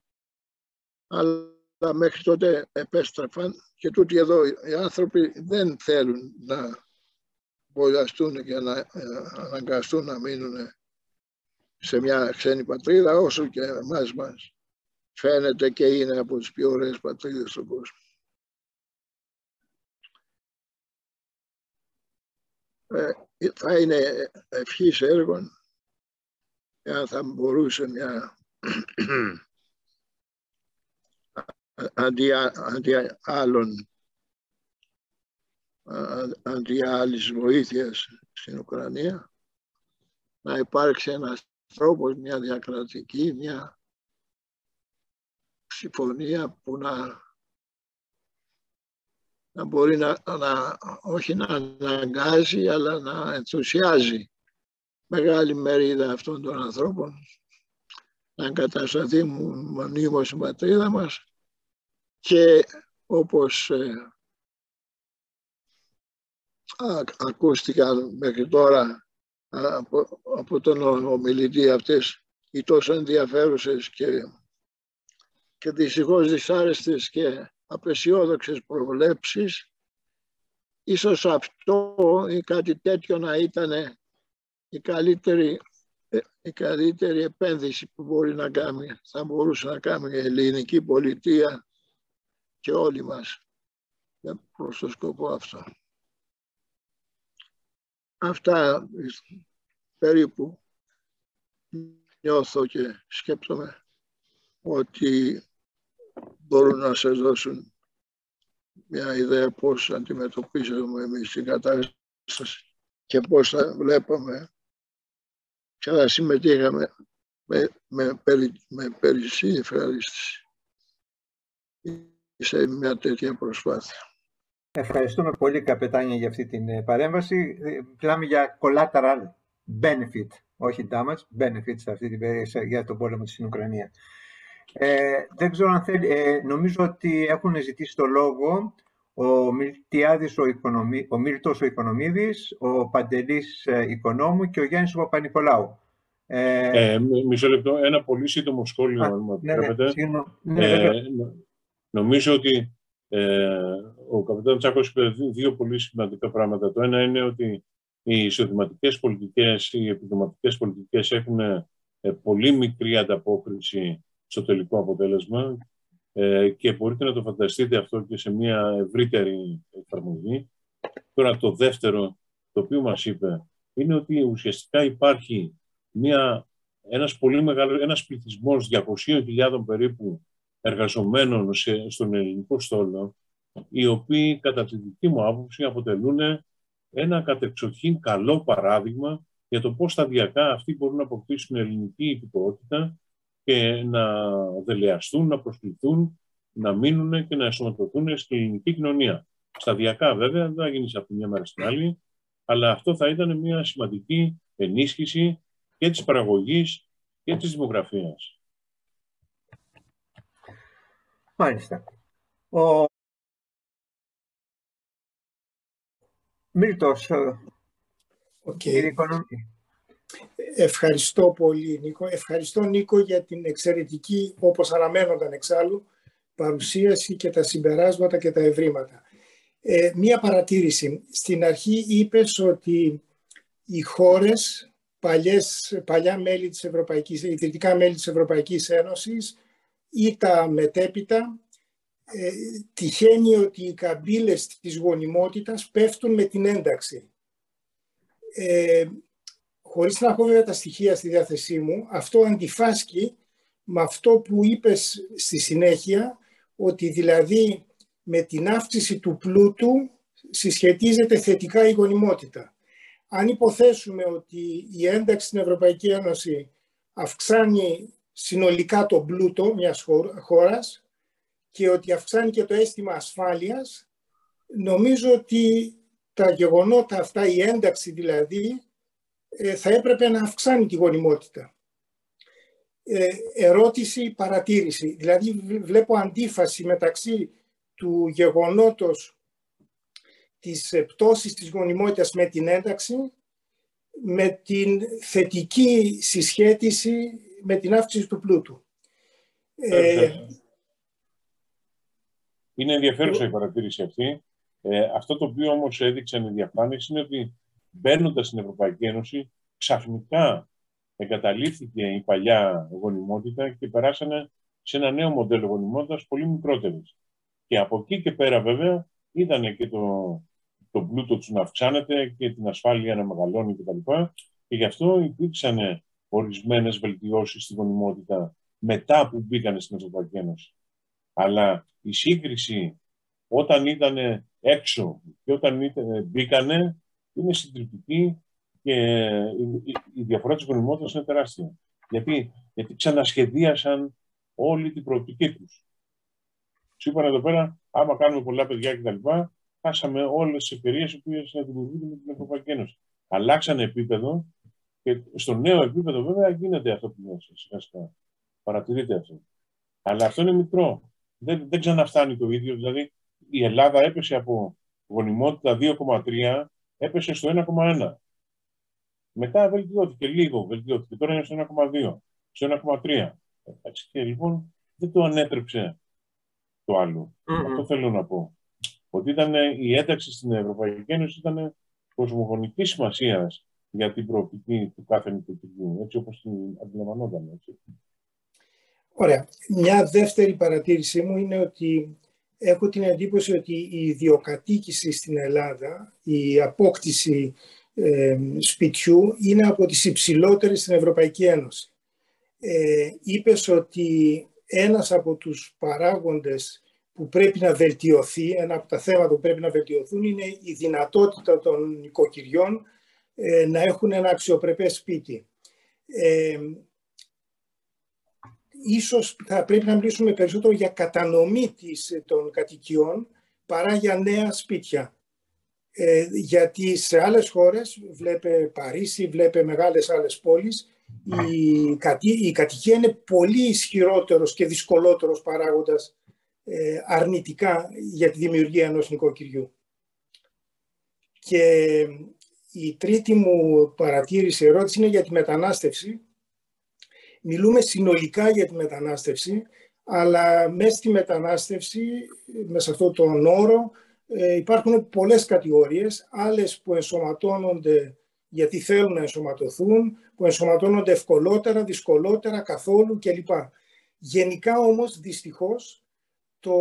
αλλά μέχρι τότε επέστρεφαν. Και τούτοι εδώ οι άνθρωποι δεν θέλουν να βολιαστούν και να ε, αναγκαστούν να μείνουν σε μια ξένη πατρίδα όσο και εμάς μας φαίνεται και είναι από τις πιο ωραίες πατρίδες στον κόσμο. Ε, θα είναι ευχής έργων εάν θα μπορούσε μια <clears throat> αντί, αντί άλλων αντί άλλης βοήθειας στην Ουκρανία να υπάρξει ένας τρόπος, μια διακρατική, μια συμφωνία που να, να μπορεί να, να, όχι να αναγκάζει αλλά να ενθουσιάζει μεγάλη μερίδα αυτών των ανθρώπων. Να εγκατασταθεί μονίμως η πατρίδα μας και όπως ε, ακούστηκαν μέχρι τώρα από, από τον ομιλητή αυτές οι τόσο ενδιαφέρουσες και, και δυστυχώς δυσάρεστες και απεσιόδοξες προβλέψεις ίσως αυτό ή κάτι τέτοιο να ήταν η καλύτερη, ε, η καλύτερη επένδυση που μπορεί να κάνει, θα μπορούσε να κάνει η ελληνική πολιτεία και όλοι μας προς το σκοπό αυτό. Αυτά περίπου νιώθω και σκέπτομαι ότι μπορούν να σε δώσουν μια ιδέα πώς αντιμετωπίζουμε εμείς την κατάσταση και πώς θα βλέπαμε και θα συμμετείχαμε με, με, περι, με περισσή ευχαρίστηση σε μια τέτοια προσπάθεια. Ευχαριστούμε πολύ, Καπετάνια, για αυτή την ε, παρέμβαση. Ε, μιλάμε για collateral benefit, όχι damage, benefit σε αυτή την περίοδο για τον πόλεμο στην Ουκρανία. Ε, δεν ξέρω αν θέλει, ε, νομίζω ότι έχουν ζητήσει το λόγο ο Μιλτιάδης ο, Οικονομί, ο Μίλτος ο Οικονομίδης, ο Παντελής Οικονόμου και ο Γιάννης ο Παπα-Νικολάου. Ε, ε, μισό λεπτό, ένα πολύ σύντομο σχόλιο, αν μου ναι, ναι, ε, νομίζω ότι ε, ο καπιτάν Τσάκος είπε δύο πολύ σημαντικά πράγματα. Το ένα είναι ότι οι εισοδηματικές πολιτικές, οι επιδοματικές πολιτικές έχουν ε, πολύ μικρή ανταπόκριση στο τελικό αποτέλεσμα ε, και μπορείτε να το φανταστείτε αυτό και σε μια ευρύτερη εφαρμογή. Τώρα το δεύτερο, το οποίο μας είπε, είναι ότι ουσιαστικά υπάρχει μια, ένας πολύ μεγάλο, ένας πληθυσμός 200.000 περίπου εργαζομένων σε, στον ελληνικό στόλο, οι οποίοι κατά τη δική μου άποψη αποτελούν ένα κατεξοχήν καλό παράδειγμα για το πώς σταδιακά αυτοί μπορούν να αποκτήσουν ελληνική υπηκότητα και να δελεαστούν, να προσκληθούν, να μείνουν και να ενσωματωθούν στην ελληνική κοινωνία. Σταδιακά βέβαια, δεν θα γίνεις από τη μια μέρα στην άλλη, αλλά αυτό θα ήταν μια σημαντική ενίσχυση και της παραγωγής και της δημογραφίας. Μάλιστα. Ο Μίλτος, okay. Ευχαριστώ πολύ Νίκο. Ευχαριστώ Νίκο για την εξαιρετική, όπως αναμένονταν εξάλλου, παρουσίαση και τα συμπεράσματα και τα ευρήματα. Ε, μία παρατήρηση. Στην αρχή είπες ότι οι χώρες παλιές, παλιά μέλη της Ευρωπαϊκής, ιδρυτικά μέλη της Ευρωπαϊκής Ένωσης ή τα μετέπειτα, ε, τυχαίνει ότι οι καμπύλες της γονιμότητας πέφτουν με την ένταξη. Ε, χωρίς να έχω βέβαια τα στοιχεία στη διάθεσή μου, αυτό αντιφάσκει με αυτό που είπες στη συνέχεια, ότι δηλαδή με την αύξηση του πλούτου συσχετίζεται θετικά η γονιμότητα. Αν υποθέσουμε ότι η ένταξη στην Ευρωπαϊκή Ένωση αυξάνει συνολικά τον πλούτο μιας χώρας και ότι αυξάνει και το αίσθημα ασφάλειας, νομίζω ότι τα γεγονότα αυτά, η ένταξη δηλαδή, ε, θα έπρεπε να αυξάνει τη γονιμότητα. Ε, ερώτηση, παρατήρηση. Δηλαδή βλέπω αντίφαση μεταξύ του γεγονότος της πτώσης της γονιμότητας με την ένταξη με την θετική συσχέτιση με την αύξηση του πλούτου. Ε, είναι ενδιαφέρουσα η παρατήρηση αυτή. Ε, αυτό το οποίο όμως έδειξαν οι διαφάνειες είναι ότι μπαίνοντας στην Ευρωπαϊκή Ένωση ξαφνικά εγκαταλείφθηκε η παλιά γονιμότητα και περάσανε σε ένα νέο μοντέλο γονιμότητας πολύ μικρότερης. Και από εκεί και πέρα βέβαια είδανε και το, το πλούτο τους να αυξάνεται και την ασφάλεια να μεγαλώνει κτλ. Και, και γι' αυτό υπήρξαν ορισμένες βελτιώσεις στη γονιμότητα μετά που μπήκαν στην Ευρωπαϊκή Ένωση. Αλλά η σύγκριση όταν ήταν έξω και όταν ήταν, μπήκανε είναι συντριπτική και η διαφορά της γονιμότητας είναι τεράστια. Γιατί, γιατί ξανασχεδίασαν όλη την προοπτική τους. Σου είπαν εδώ πέρα, άμα κάνουμε πολλά παιδιά κτλ., χάσαμε όλες τις ευκαιρίες που να δημιουργούνται με την Ευρωπαϊκή Ένωση. Αλλάξανε επίπεδο και στο νέο επίπεδο βέβαια γίνεται αυτό που είναι σιγά σιγά. Παρατηρείται αυτό. Αλλά αυτό είναι μικρό. Δεν, δεν ξαναφτάνει το ίδιο. Δηλαδή η Ελλάδα έπεσε από γονιμότητα 2,3 έπεσε στο 1,1. Μετά βελτιώθηκε λίγο, βελτιώθηκε. Τώρα είναι στο 1,2, στο 1,3. Έτσι και λοιπόν δεν το ανέτρεψε το άλλο. Αυτό θέλω να πω. Ότι ήταν η ένταξη στην Ευρωπαϊκή Ένωση ήταν κοσμογονική σημασίας για την προοπτική του κάθε νοικοκυριού, έτσι όπως την αντιλαμβανόταν. Έτσι. Ωραία. Μια δεύτερη παρατήρησή μου είναι ότι έχω την εντύπωση ότι η ιδιοκατοίκηση στην Ελλάδα, η απόκτηση ε, σπιτιού είναι από τις υψηλότερες στην Ευρωπαϊκή Ένωση. Ε, είπες ότι ένας από τους παράγοντες που πρέπει να βελτιωθεί, ένα από τα θέματα που πρέπει να βελτιωθούν είναι η δυνατότητα των νοικοκυριών ε, να έχουν ένα αξιοπρεπές σπίτι. Ε, ίσως θα πρέπει να μιλήσουμε περισσότερο για κατανομή της, των κατοικιών παρά για νέα σπίτια. Ε, γιατί σε άλλες χώρες, βλέπε Παρίσι, βλέπε μεγάλες άλλες πόλεις, η, κατη, η κατοικία είναι πολύ ισχυρότερος και δυσκολότερος παράγοντας ε, αρνητικά για τη δημιουργία ενός νοικοκυριού. Και η τρίτη μου παρατήρηση, ερώτηση είναι για τη μετανάστευση Μιλούμε συνολικά για τη μετανάστευση, αλλά μέσα στη μετανάστευση, μέσα σε αυτόν τον όρο, ε, υπάρχουν πολλές κατηγορίες, άλλες που ενσωματώνονται γιατί θέλουν να ενσωματωθούν, που ενσωματώνονται ευκολότερα, δυσκολότερα, καθόλου κλπ. Γενικά όμως, δυστυχώς, το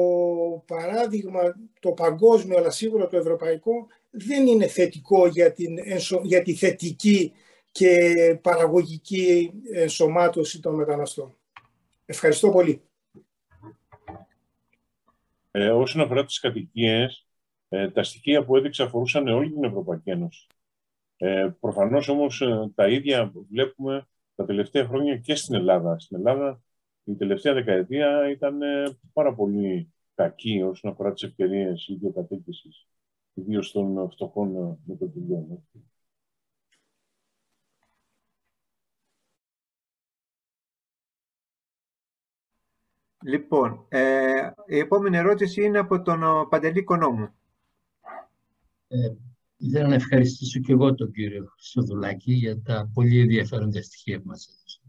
παράδειγμα, το παγκόσμιο, αλλά σίγουρα το ευρωπαϊκό, δεν είναι θετικό για, την, για τη θετική και παραγωγική ενσωμάτωση των μεταναστών. Ευχαριστώ πολύ. Ε, όσον αφορά τις κατοικίες, ε, τα στοιχεία που έδειξα αφορούσαν όλη την Ευρωπαϊκή Ένωση. Ε, προφανώς όμως ε, τα ίδια βλέπουμε τα τελευταία χρόνια και στην Ελλάδα. Στην Ελλάδα η τελευταία δεκαετία ήταν ε, πάρα πολύ κακή όσον αφορά τις ευκαιρίες ιδιοκατοίκησης, ιδίως των φτωχών μετοπηλιών. Λοιπόν, ε, η επόμενη ερώτηση είναι από τον Παντελή Κονόμου. Ε, ήθελα να ευχαριστήσω και εγώ τον κύριο Χρυσοδουλάκη για τα πολύ ενδιαφέροντα στοιχεία που μας έδωσε.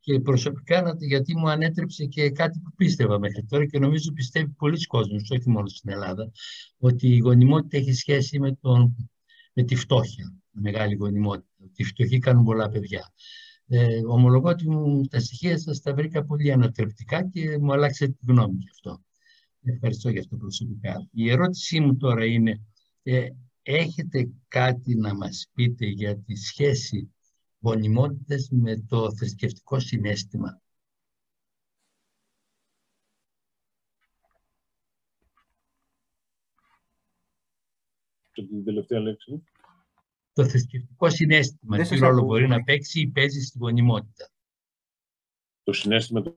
Και προσωπικά γιατί μου ανέτρεψε και κάτι που πίστευα μέχρι τώρα και νομίζω πιστεύει πολλοί κόσμος, όχι μόνο στην Ελλάδα, ότι η γονιμότητα έχει σχέση με, τον, με τη φτώχεια, με μεγάλη γονιμότητα. Ότι οι φτωχοί κάνουν πολλά παιδιά. Ε, ομολογώ ότι μου, τα στοιχεία σας τα βρήκα πολύ ανατρεπτικά και μου αλλάξατε τη γνώμη γι' αυτό. Ευχαριστώ για αυτό προσωπικά. Η ερώτησή μου τώρα είναι, ε, έχετε κάτι να μας πείτε για τη σχέση γονιμότητας με το θρησκευτικό συνέστημα; Την τελευταία λέξη. Το θρησκευτικό συνέστημα, τι ρόλο μπορεί να παίξει ή παίζει στη γονιμότητα. Το συνέστημα το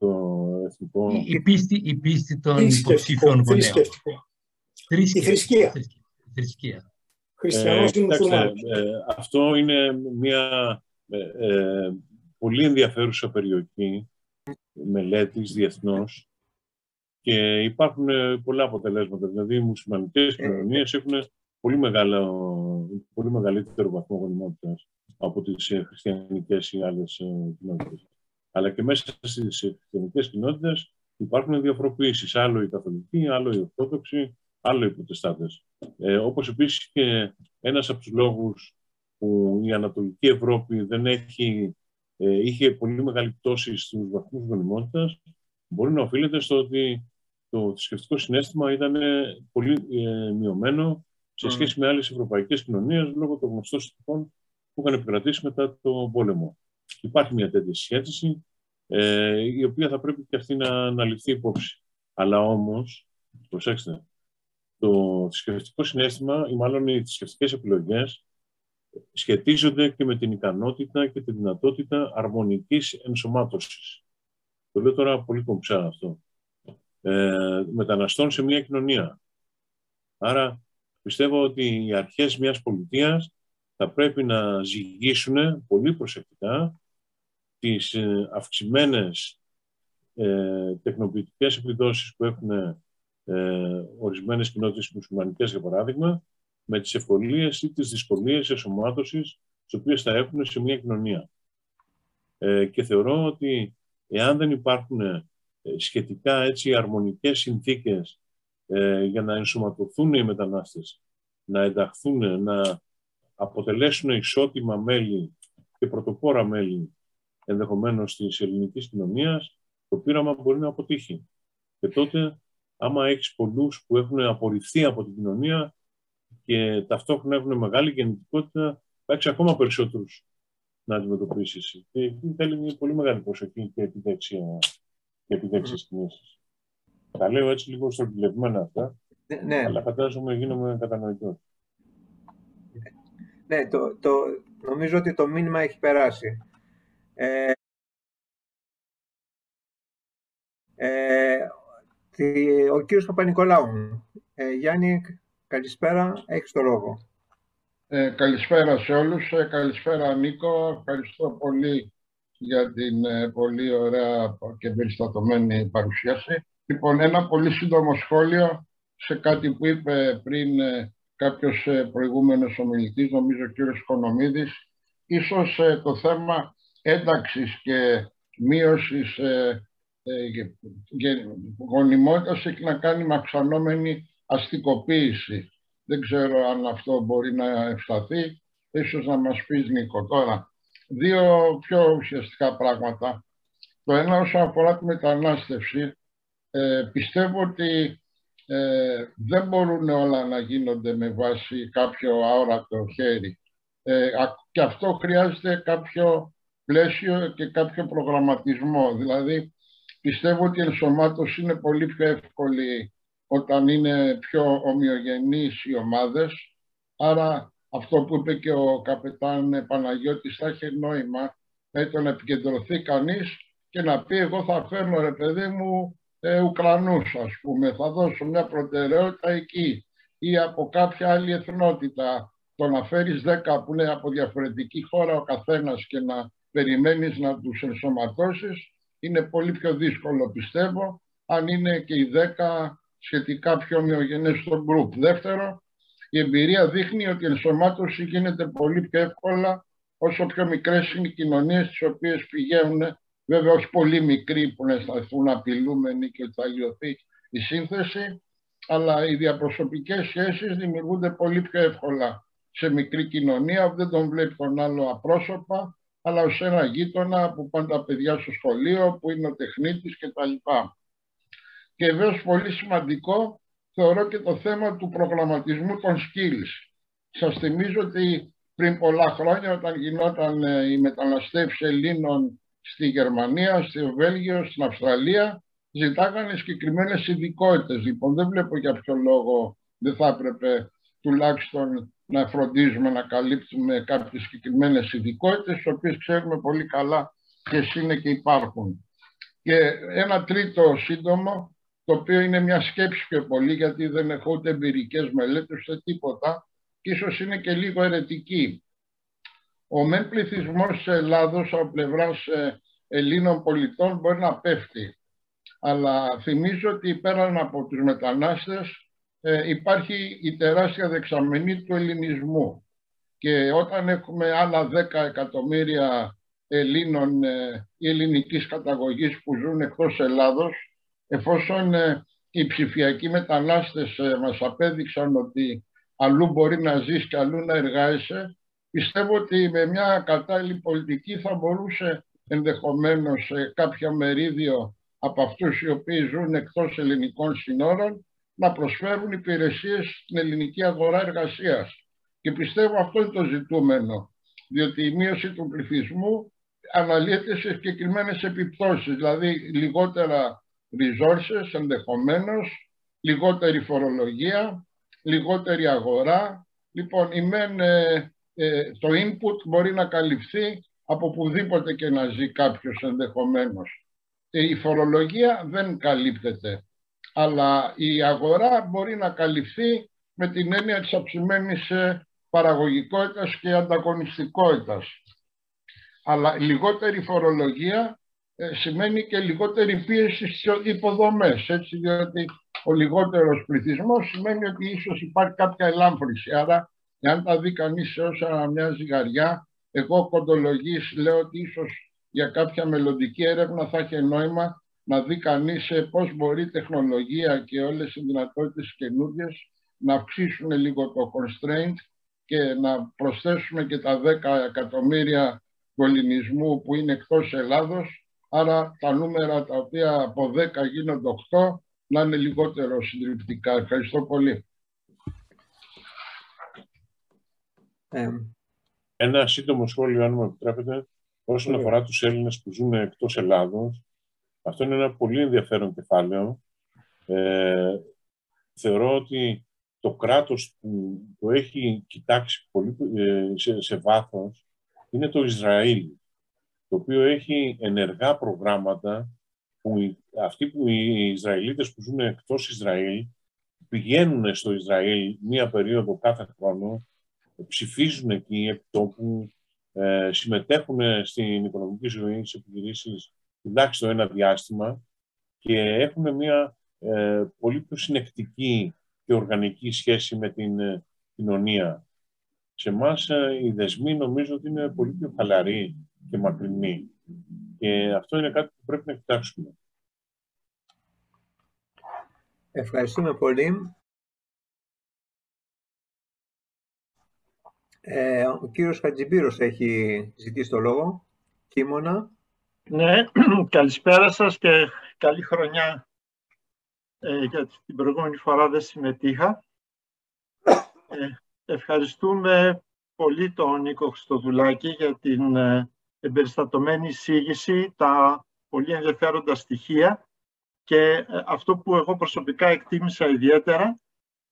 εθνικό... Η, η, πίστη, η πίστη των υποψήφιων γονέων. Η θρησκεία. Η θρησκεία. Χριστιανός ε, ε, αυτό είναι μια ε, ε, πολύ ενδιαφέρουσα περιοχή μελέτης διεθνώς και υπάρχουν ε, πολλά αποτελέσματα. Δηλαδή, οι μουσουλμανικές κοινωνίες έχουν πολύ, μεγάλο, πολύ μεγαλύτερο βαθμό γονιμότητας από τις χριστιανικές ή άλλες κοινότητες. Αλλά και μέσα στις χριστιανικές κοινότητες υπάρχουν διαφοροποιήσεις. Άλλο οι καθολικοί, άλλο οι ορθόδοξοι, άλλο οι προτεστάτες. Ε, όπως επίσης και ένας από τους λόγους που η Ανατολική Ευρώπη δεν έχει, ε, είχε πολύ μεγάλη πτώση στους βαθμούς γονιμότητας, μπορεί να οφείλεται στο ότι το θρησκευτικό συνέστημα ήταν πολύ ε, μειωμένο σε σχέση με άλλες ευρωπαϊκές κοινωνίες λόγω των γνωστών συνθηκών που είχαν επικρατήσει μετά το πόλεμο. Υπάρχει μια τέτοια σχέση, ε, η οποία θα πρέπει και αυτή να, να ληφθεί υπόψη. Αλλά όμως, προσέξτε, το θρησκευτικό συνέστημα ή μάλλον οι θρησκευτικές επιλογές σχετίζονται και με την ικανότητα και τη δυνατότητα αρμονικής ενσωμάτωσης. Το λέω τώρα πολύ κομψά αυτό. Ε, μεταναστών σε μια κοινωνία. Άρα πιστεύω ότι οι αρχές μιας πολιτείας θα πρέπει να ζυγίσουν πολύ προσεκτικά τις ε, αυξημένες ε, τεχνοποιητικές επιδόσεις που έχουν ε, ορισμένες κοινότητες μουσουλμανικές, για παράδειγμα, με τις ευκολίες ή τις δυσκολίες εσωμάτωσης τις οποίες θα έχουν σε μια κοινωνία. Ε, και θεωρώ ότι εάν δεν υπάρχουν ε, σχετικά έτσι αρμονικές συνθήκες ε, για να ενσωματωθούν οι μετανάστες, να ενταχθούν, να αποτελέσουν ισότιμα μέλη και πρωτοπόρα μέλη ενδεχομένως της ελληνικής κοινωνίας, το πείραμα μπορεί να αποτύχει. Και τότε, άμα έχεις πολλούς που έχουν απορριφθεί από την κοινωνία, και ταυτόχρονα έχουν μεγάλη γεννητικότητα, θα έχεις ακόμα περισσότερους να αντιμετωπίσεις. Και εκεί θέλει μια πολύ μεγάλη προσοχή και επιδέξια και επιδέξιες κινήσεις. Τα λέω έτσι λίγο στρογγυλευμένα αυτά, ναι, ναι. αλλά φαντάζομαι γίνομαι κατανοητός. Ναι, το, το, νομίζω ότι το μήνυμα έχει περάσει. Ε, ε, ο κύριος Παπα-Νικολάου, ε, Γιάννη, Καλησπέρα, έχεις το λόγο. Ε, καλησπέρα σε όλους. Ε, καλησπέρα Νίκο. Ευχαριστώ πολύ για την ε, πολύ ωραία και περιστατωμένη παρουσίαση. Λοιπόν, ένα πολύ σύντομο σχόλιο σε κάτι που είπε πριν ε, κάποιος ε, προηγούμενος ομιλητής, νομίζω ο κύριος Οικονομίδης. Ίσως το θέμα ένταξης και μείωσης γονιμότητας έχει να κάνει με αυξανόμενη αστικοποίηση. Δεν ξέρω αν αυτό μπορεί να ευσταθεί. Ίσως να μας πεις Νίκο. Τώρα, δύο πιο ουσιαστικά πράγματα. Το ένα όσον αφορά τη μετανάστευση, ε, πιστεύω ότι ε, δεν μπορούν όλα να γίνονται με βάση κάποιο αόρατο χέρι. Ε, και αυτό χρειάζεται κάποιο πλαίσιο και κάποιο προγραμματισμό. Δηλαδή, πιστεύω ότι η ενσωμάτωση είναι πολύ πιο εύκολη όταν είναι πιο ομοιογενείς οι ομάδες. Άρα αυτό που είπε και ο καπετάν Παναγιώτης θα έχει νόημα με το να επικεντρωθεί κανείς και να πει εγώ θα φέρνω ρε παιδί μου ε, Ουκρανούς ας πούμε, θα δώσω μια προτεραιότητα εκεί ή από κάποια άλλη εθνότητα. Το να φέρεις δέκα που είναι από διαφορετική χώρα ο καθένας και να περιμένεις να τους ενσωματώσεις είναι πολύ πιο δύσκολο πιστεύω αν είναι και οι δέκα σχετικά πιο ομοιογενές στο group. Δεύτερο, η εμπειρία δείχνει ότι η ενσωμάτωση γίνεται πολύ πιο εύκολα όσο πιο μικρές είναι οι κοινωνίες τις οποίες πηγαίνουν βέβαια ως πολύ μικροί που να αισθανθούν απειλούμενοι και ότι θα λιωθεί η σύνθεση αλλά οι διαπροσωπικές σχέσεις δημιουργούνται πολύ πιο εύκολα σε μικρή κοινωνία που δεν τον βλέπει τον άλλο απρόσωπα, αλλά ως ένα γείτονα που πάνε τα παιδιά στο σχολείο, που είναι ο τεχνίτης κτλ. Και βέβαια πολύ σημαντικό θεωρώ και το θέμα του προγραμματισμού των skills. Σας θυμίζω ότι πριν πολλά χρόνια όταν γινόταν ε, η μεταναστεύση Ελλήνων στη Γερμανία, στο Βέλγιο, στην Αυστραλία, ζητάγανε συγκεκριμένες ειδικότητες. Λοιπόν, δεν βλέπω για ποιο λόγο δεν θα έπρεπε τουλάχιστον να φροντίζουμε να καλύπτουμε κάποιες συγκεκριμένες ειδικότητες, τις οποίες ξέρουμε πολύ καλά ποιες είναι και υπάρχουν. Και ένα τρίτο σύντομο, το οποίο είναι μια σκέψη πιο πολύ, γιατί δεν έχω ούτε εμπειρικές μελέτες ούτε τίποτα, και ίσως είναι και λίγο ερετική. Ο μεν πληθυσμός τη Ελλάδος από πλευράς ε, Ελλήνων πολιτών μπορεί να πέφτει. Αλλά θυμίζω ότι πέραν από τους μετανάστες ε, υπάρχει η τεράστια δεξαμενή του ελληνισμού. Και όταν έχουμε άλλα 10 εκατομμύρια Ελλήνων ε, ή ελληνικής καταγωγής που ζουν εκτός Ελλάδος, εφόσον ε, οι ψηφιακοί μετανάστες ε, μας απέδειξαν ότι αλλού μπορεί να ζεις και αλλού να εργάζεσαι, πιστεύω ότι με μια κατάλληλη πολιτική θα μπορούσε ενδεχομένως κάποιο μερίδιο από αυτούς οι οποίοι ζουν εκτός ελληνικών συνόρων να προσφέρουν υπηρεσίες στην ελληνική αγορά εργασίας. Και πιστεύω αυτό είναι το ζητούμενο, διότι η μείωση του πληθυσμού αναλύεται σε συγκεκριμένες επιπτώσεις, δηλαδή λιγότερα resources ενδεχομένως, λιγότερη φορολογία, λιγότερη αγορά. Λοιπόν, η μεν, ε, ε, το input μπορεί να καλυφθεί από πουδήποτε και να ζει κάποιος ενδεχομένως. Ε, η φορολογία δεν καλύπτεται αλλά η αγορά μπορεί να καλυφθεί με την έννοια της αυξημένης ε, παραγωγικότητας και ανταγωνιστικότητας. Αλλά λιγότερη φορολογία ε, σημαίνει και λιγότερη πίεση στις υποδομές, έτσι, διότι ο λιγότερος πληθυσμός σημαίνει ότι ίσως υπάρχει κάποια ελάμφρυση. Άρα, αν τα δει κανείς σε όσα μια ζυγαριά, εγώ κοντολογής λέω ότι ίσως για κάποια μελλοντική έρευνα θα έχει νόημα να δει κανείς ε, πώς μπορεί η τεχνολογία και όλες οι δυνατότητες καινούργιες να αυξήσουν λίγο το constraint και να προσθέσουμε και τα 10 εκατομμύρια του ελληνισμού που είναι εκτός Ελλάδος, άρα τα νούμερα τα οποία από 10 γίνονται 8 να είναι λιγότερο συντριπτικά. Ευχαριστώ πολύ. Ένα σύντομο σχόλιο, αν μου επιτρέπετε, όσον αφορά τους Έλληνες που ζουν εκτός Ελλάδος, αυτό είναι ένα πολύ ενδιαφέρον κεφάλαιο. Ε, θεωρώ ότι το κράτος που το έχει κοιτάξει πολύ, ε, σε, σε βάθος είναι το Ισραήλ, το οποίο έχει ενεργά προγράμματα που αυτοί που οι Ισραηλίτες που ζουν εκτός Ισραήλ πηγαίνουν στο Ισραήλ μία περίοδο κάθε χρόνο, ψηφίζουν εκεί επί τόπου, ε, συμμετέχουν στην οικονομική ζωή, σε επιχειρήσεις τουλάχιστον ένα διάστημα και έχουμε μια ε, πολύ πιο συνεκτική και οργανική σχέση με την ε, κοινωνία. Σε εμάς ε, οι δεσμοί νομίζω ότι είναι πολύ πιο χαλαροί και μακρινοί. Και αυτό είναι κάτι που πρέπει να κοιτάξουμε. Ευχαριστούμε πολύ. Ε, ο κύριος Χατζιμπύρος έχει ζητήσει το λόγο. Κίμωνα. Ναι, <clears throat> καλησπέρα σας και καλή χρονιά ε, γιατί την προηγούμενη φορά δεν συμμετείχα. Ε, ευχαριστούμε πολύ τον Νίκο Χριστοδουλάκη για την ε, εμπεριστατωμένη εισήγηση, τα πολύ ενδιαφέροντα στοιχεία και ε, αυτό που εγώ προσωπικά εκτίμησα ιδιαίτερα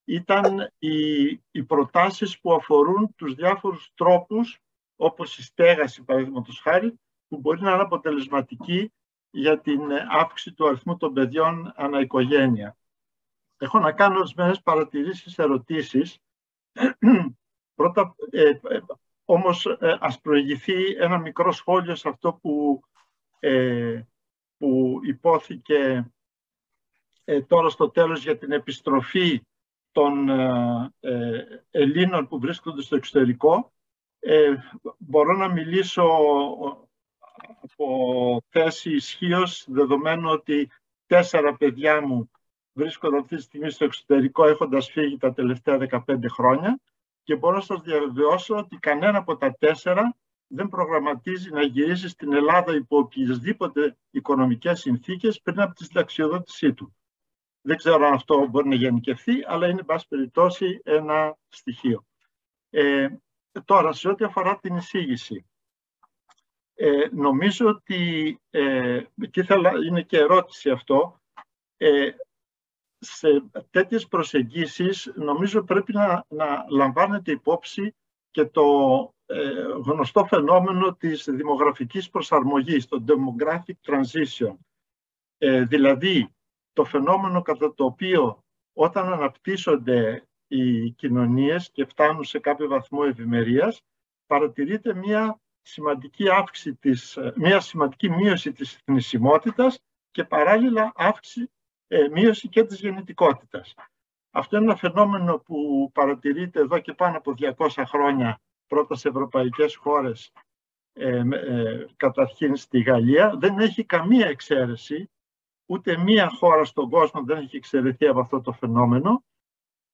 ήταν οι, οι προτάσεις που αφορούν τους διάφορους τρόπους όπως η στέγαση παραδείγματος χάρη που μπορεί να είναι αποτελεσματική για την αύξηση του αριθμού των παιδιών ανά οικογένεια. Έχω να κάνω ορισμένες παρατηρήσεις, ερωτήσεις. <clears throat> Πρώτα, ε, ε, όμως, ε, ας προηγηθεί ένα μικρό σχόλιο σε αυτό που, ε, που υπόθηκε ε, τώρα στο τέλος για την επιστροφή των Ελλήνων που βρίσκονται στο εξωτερικό. μπορώ να μιλήσω από θέση ισχύως, δεδομένου ότι τέσσερα παιδιά μου βρίσκονται αυτή τη στιγμή στο εξωτερικό έχοντας φύγει τα τελευταία 15 χρόνια και μπορώ να σας διαβεβαιώσω ότι κανένα από τα τέσσερα δεν προγραμματίζει να γυρίσει στην Ελλάδα υπό οποιασδήποτε οικονομικές συνθήκες πριν από τη συνταξιοδότησή του. Δεν ξέρω αν αυτό μπορεί να γενικευθεί, αλλά είναι, πάση περιπτώσει, ένα στοιχείο. Ε, τώρα, σε ό,τι αφορά την εισήγηση, ε, νομίζω ότι, ε, και ήθελα, είναι και ερώτηση αυτό, ε, σε τέτοιες προσεγγίσεις νομίζω πρέπει να, να λαμβάνεται υπόψη και το ε, γνωστό φαινόμενο της δημογραφικής προσαρμογής, το demographic transition. Ε, δηλαδή, το φαινόμενο κατά το οποίο όταν αναπτύσσονται οι κοινωνίες και φτάνουν σε κάποιο βαθμό ευημερίας, παρατηρείται μια σημαντική, αύξηση της, μια σημαντική μείωση της θνησιμότητας και παράλληλα αύξηση, ε, μείωση και της γεννητικότητας. Αυτό είναι ένα φαινόμενο που παρατηρείται εδώ και πάνω από 200 χρόνια πρώτα σε ευρωπαϊκές χώρες, ε, ε, καταρχήν στη Γαλλία. Δεν έχει καμία εξαίρεση, ούτε μία χώρα στον κόσμο δεν έχει εξαιρεθεί από αυτό το φαινόμενο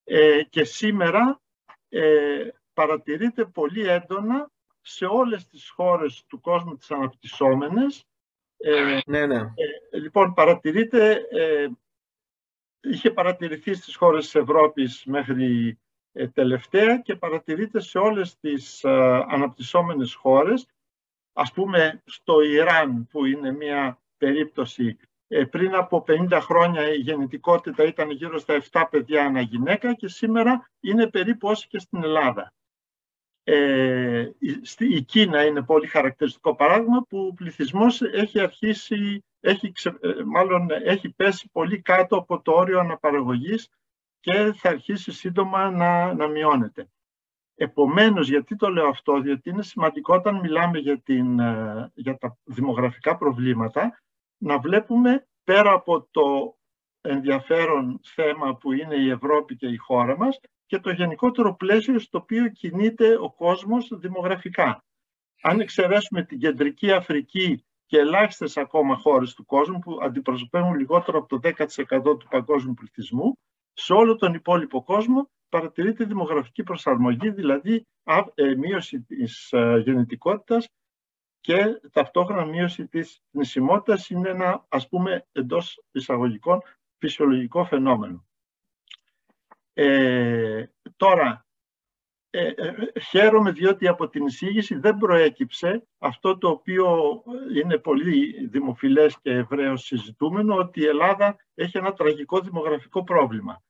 ε, και σήμερα ε, παρατηρείται πολύ έντονα σε όλες τις χώρες του κόσμου τις αναπτυσσόμενες. Ε, ναι, ναι. Ε, λοιπόν, παρατηρείται, ε, είχε παρατηρηθεί στις χώρες της Ευρώπης μέχρι ε, τελευταία και παρατηρείται σε όλες τις αναπτυσσόμενες χώρες. Ας πούμε στο Ιράν που είναι μια περίπτωση πριν από 50 χρόνια η γεννητικότητα ήταν γύρω στα 7 παιδιά ανά γυναίκα και σήμερα είναι περίπου όσο και στην Ελλάδα. Ε, η Κίνα είναι πολύ χαρακτηριστικό παράδειγμα που ο πληθυσμός έχει αρχίσει, έχει, ε, μάλλον έχει πέσει πολύ κάτω από το όριο αναπαραγωγής και θα αρχίσει σύντομα να, να μειώνεται. Επομένως, γιατί το λέω αυτό, διότι είναι σημαντικό όταν μιλάμε για, την, ε, για τα δημογραφικά προβλήματα, να βλέπουμε πέρα από το ενδιαφέρον θέμα που είναι η Ευρώπη και η χώρα μας, και το γενικότερο πλαίσιο στο οποίο κινείται ο κόσμος δημογραφικά. Αν εξαιρέσουμε την Κεντρική Αφρική και ελάχιστες ακόμα χώρες του κόσμου που αντιπροσωπεύουν λιγότερο από το 10% του παγκόσμιου πληθυσμού, σε όλο τον υπόλοιπο κόσμο παρατηρείται δημογραφική προσαρμογή, δηλαδή ε, μείωση της ε, γεννητικότητας και ταυτόχρονα μείωση της νησιμότητας είναι ένα, ας πούμε, εντός εισαγωγικών φυσιολογικό φαινόμενο. Ε, τώρα, ε, ε, χαίρομαι διότι από την εισήγηση δεν προέκυψε αυτό το οποίο είναι πολύ δημοφιλές και ευρέως συζητούμενο, ότι η Ελλάδα έχει ένα τραγικό δημογραφικό πρόβλημα.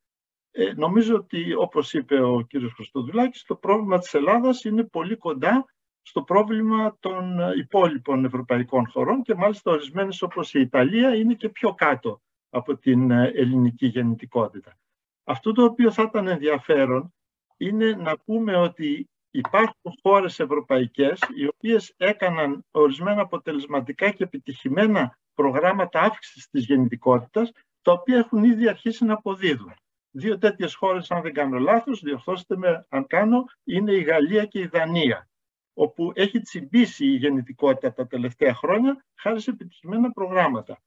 Ε, νομίζω ότι, όπως είπε ο κύριος Χρυστοδουλάκης, το πρόβλημα της Ελλάδας είναι πολύ κοντά στο πρόβλημα των υπόλοιπων ευρωπαϊκών χωρών και μάλιστα ορισμένες όπως η Ιταλία είναι και πιο κάτω από την ελληνική γεννητικότητα. Αυτό το οποίο θα ήταν ενδιαφέρον είναι να πούμε ότι υπάρχουν χώρες ευρωπαϊκές οι οποίες έκαναν ορισμένα αποτελεσματικά και επιτυχημένα προγράμματα αύξησης της γεννητικότητας, τα οποία έχουν ήδη αρχίσει να αποδίδουν. Δύο τέτοιες χώρες, αν δεν κάνω λάθος, διορθώστε με αν κάνω, είναι η Γαλλία και η Δανία, όπου έχει τσιμπήσει η γεννητικότητα τα τελευταία χρόνια, χάρη σε επιτυχημένα προγράμματα.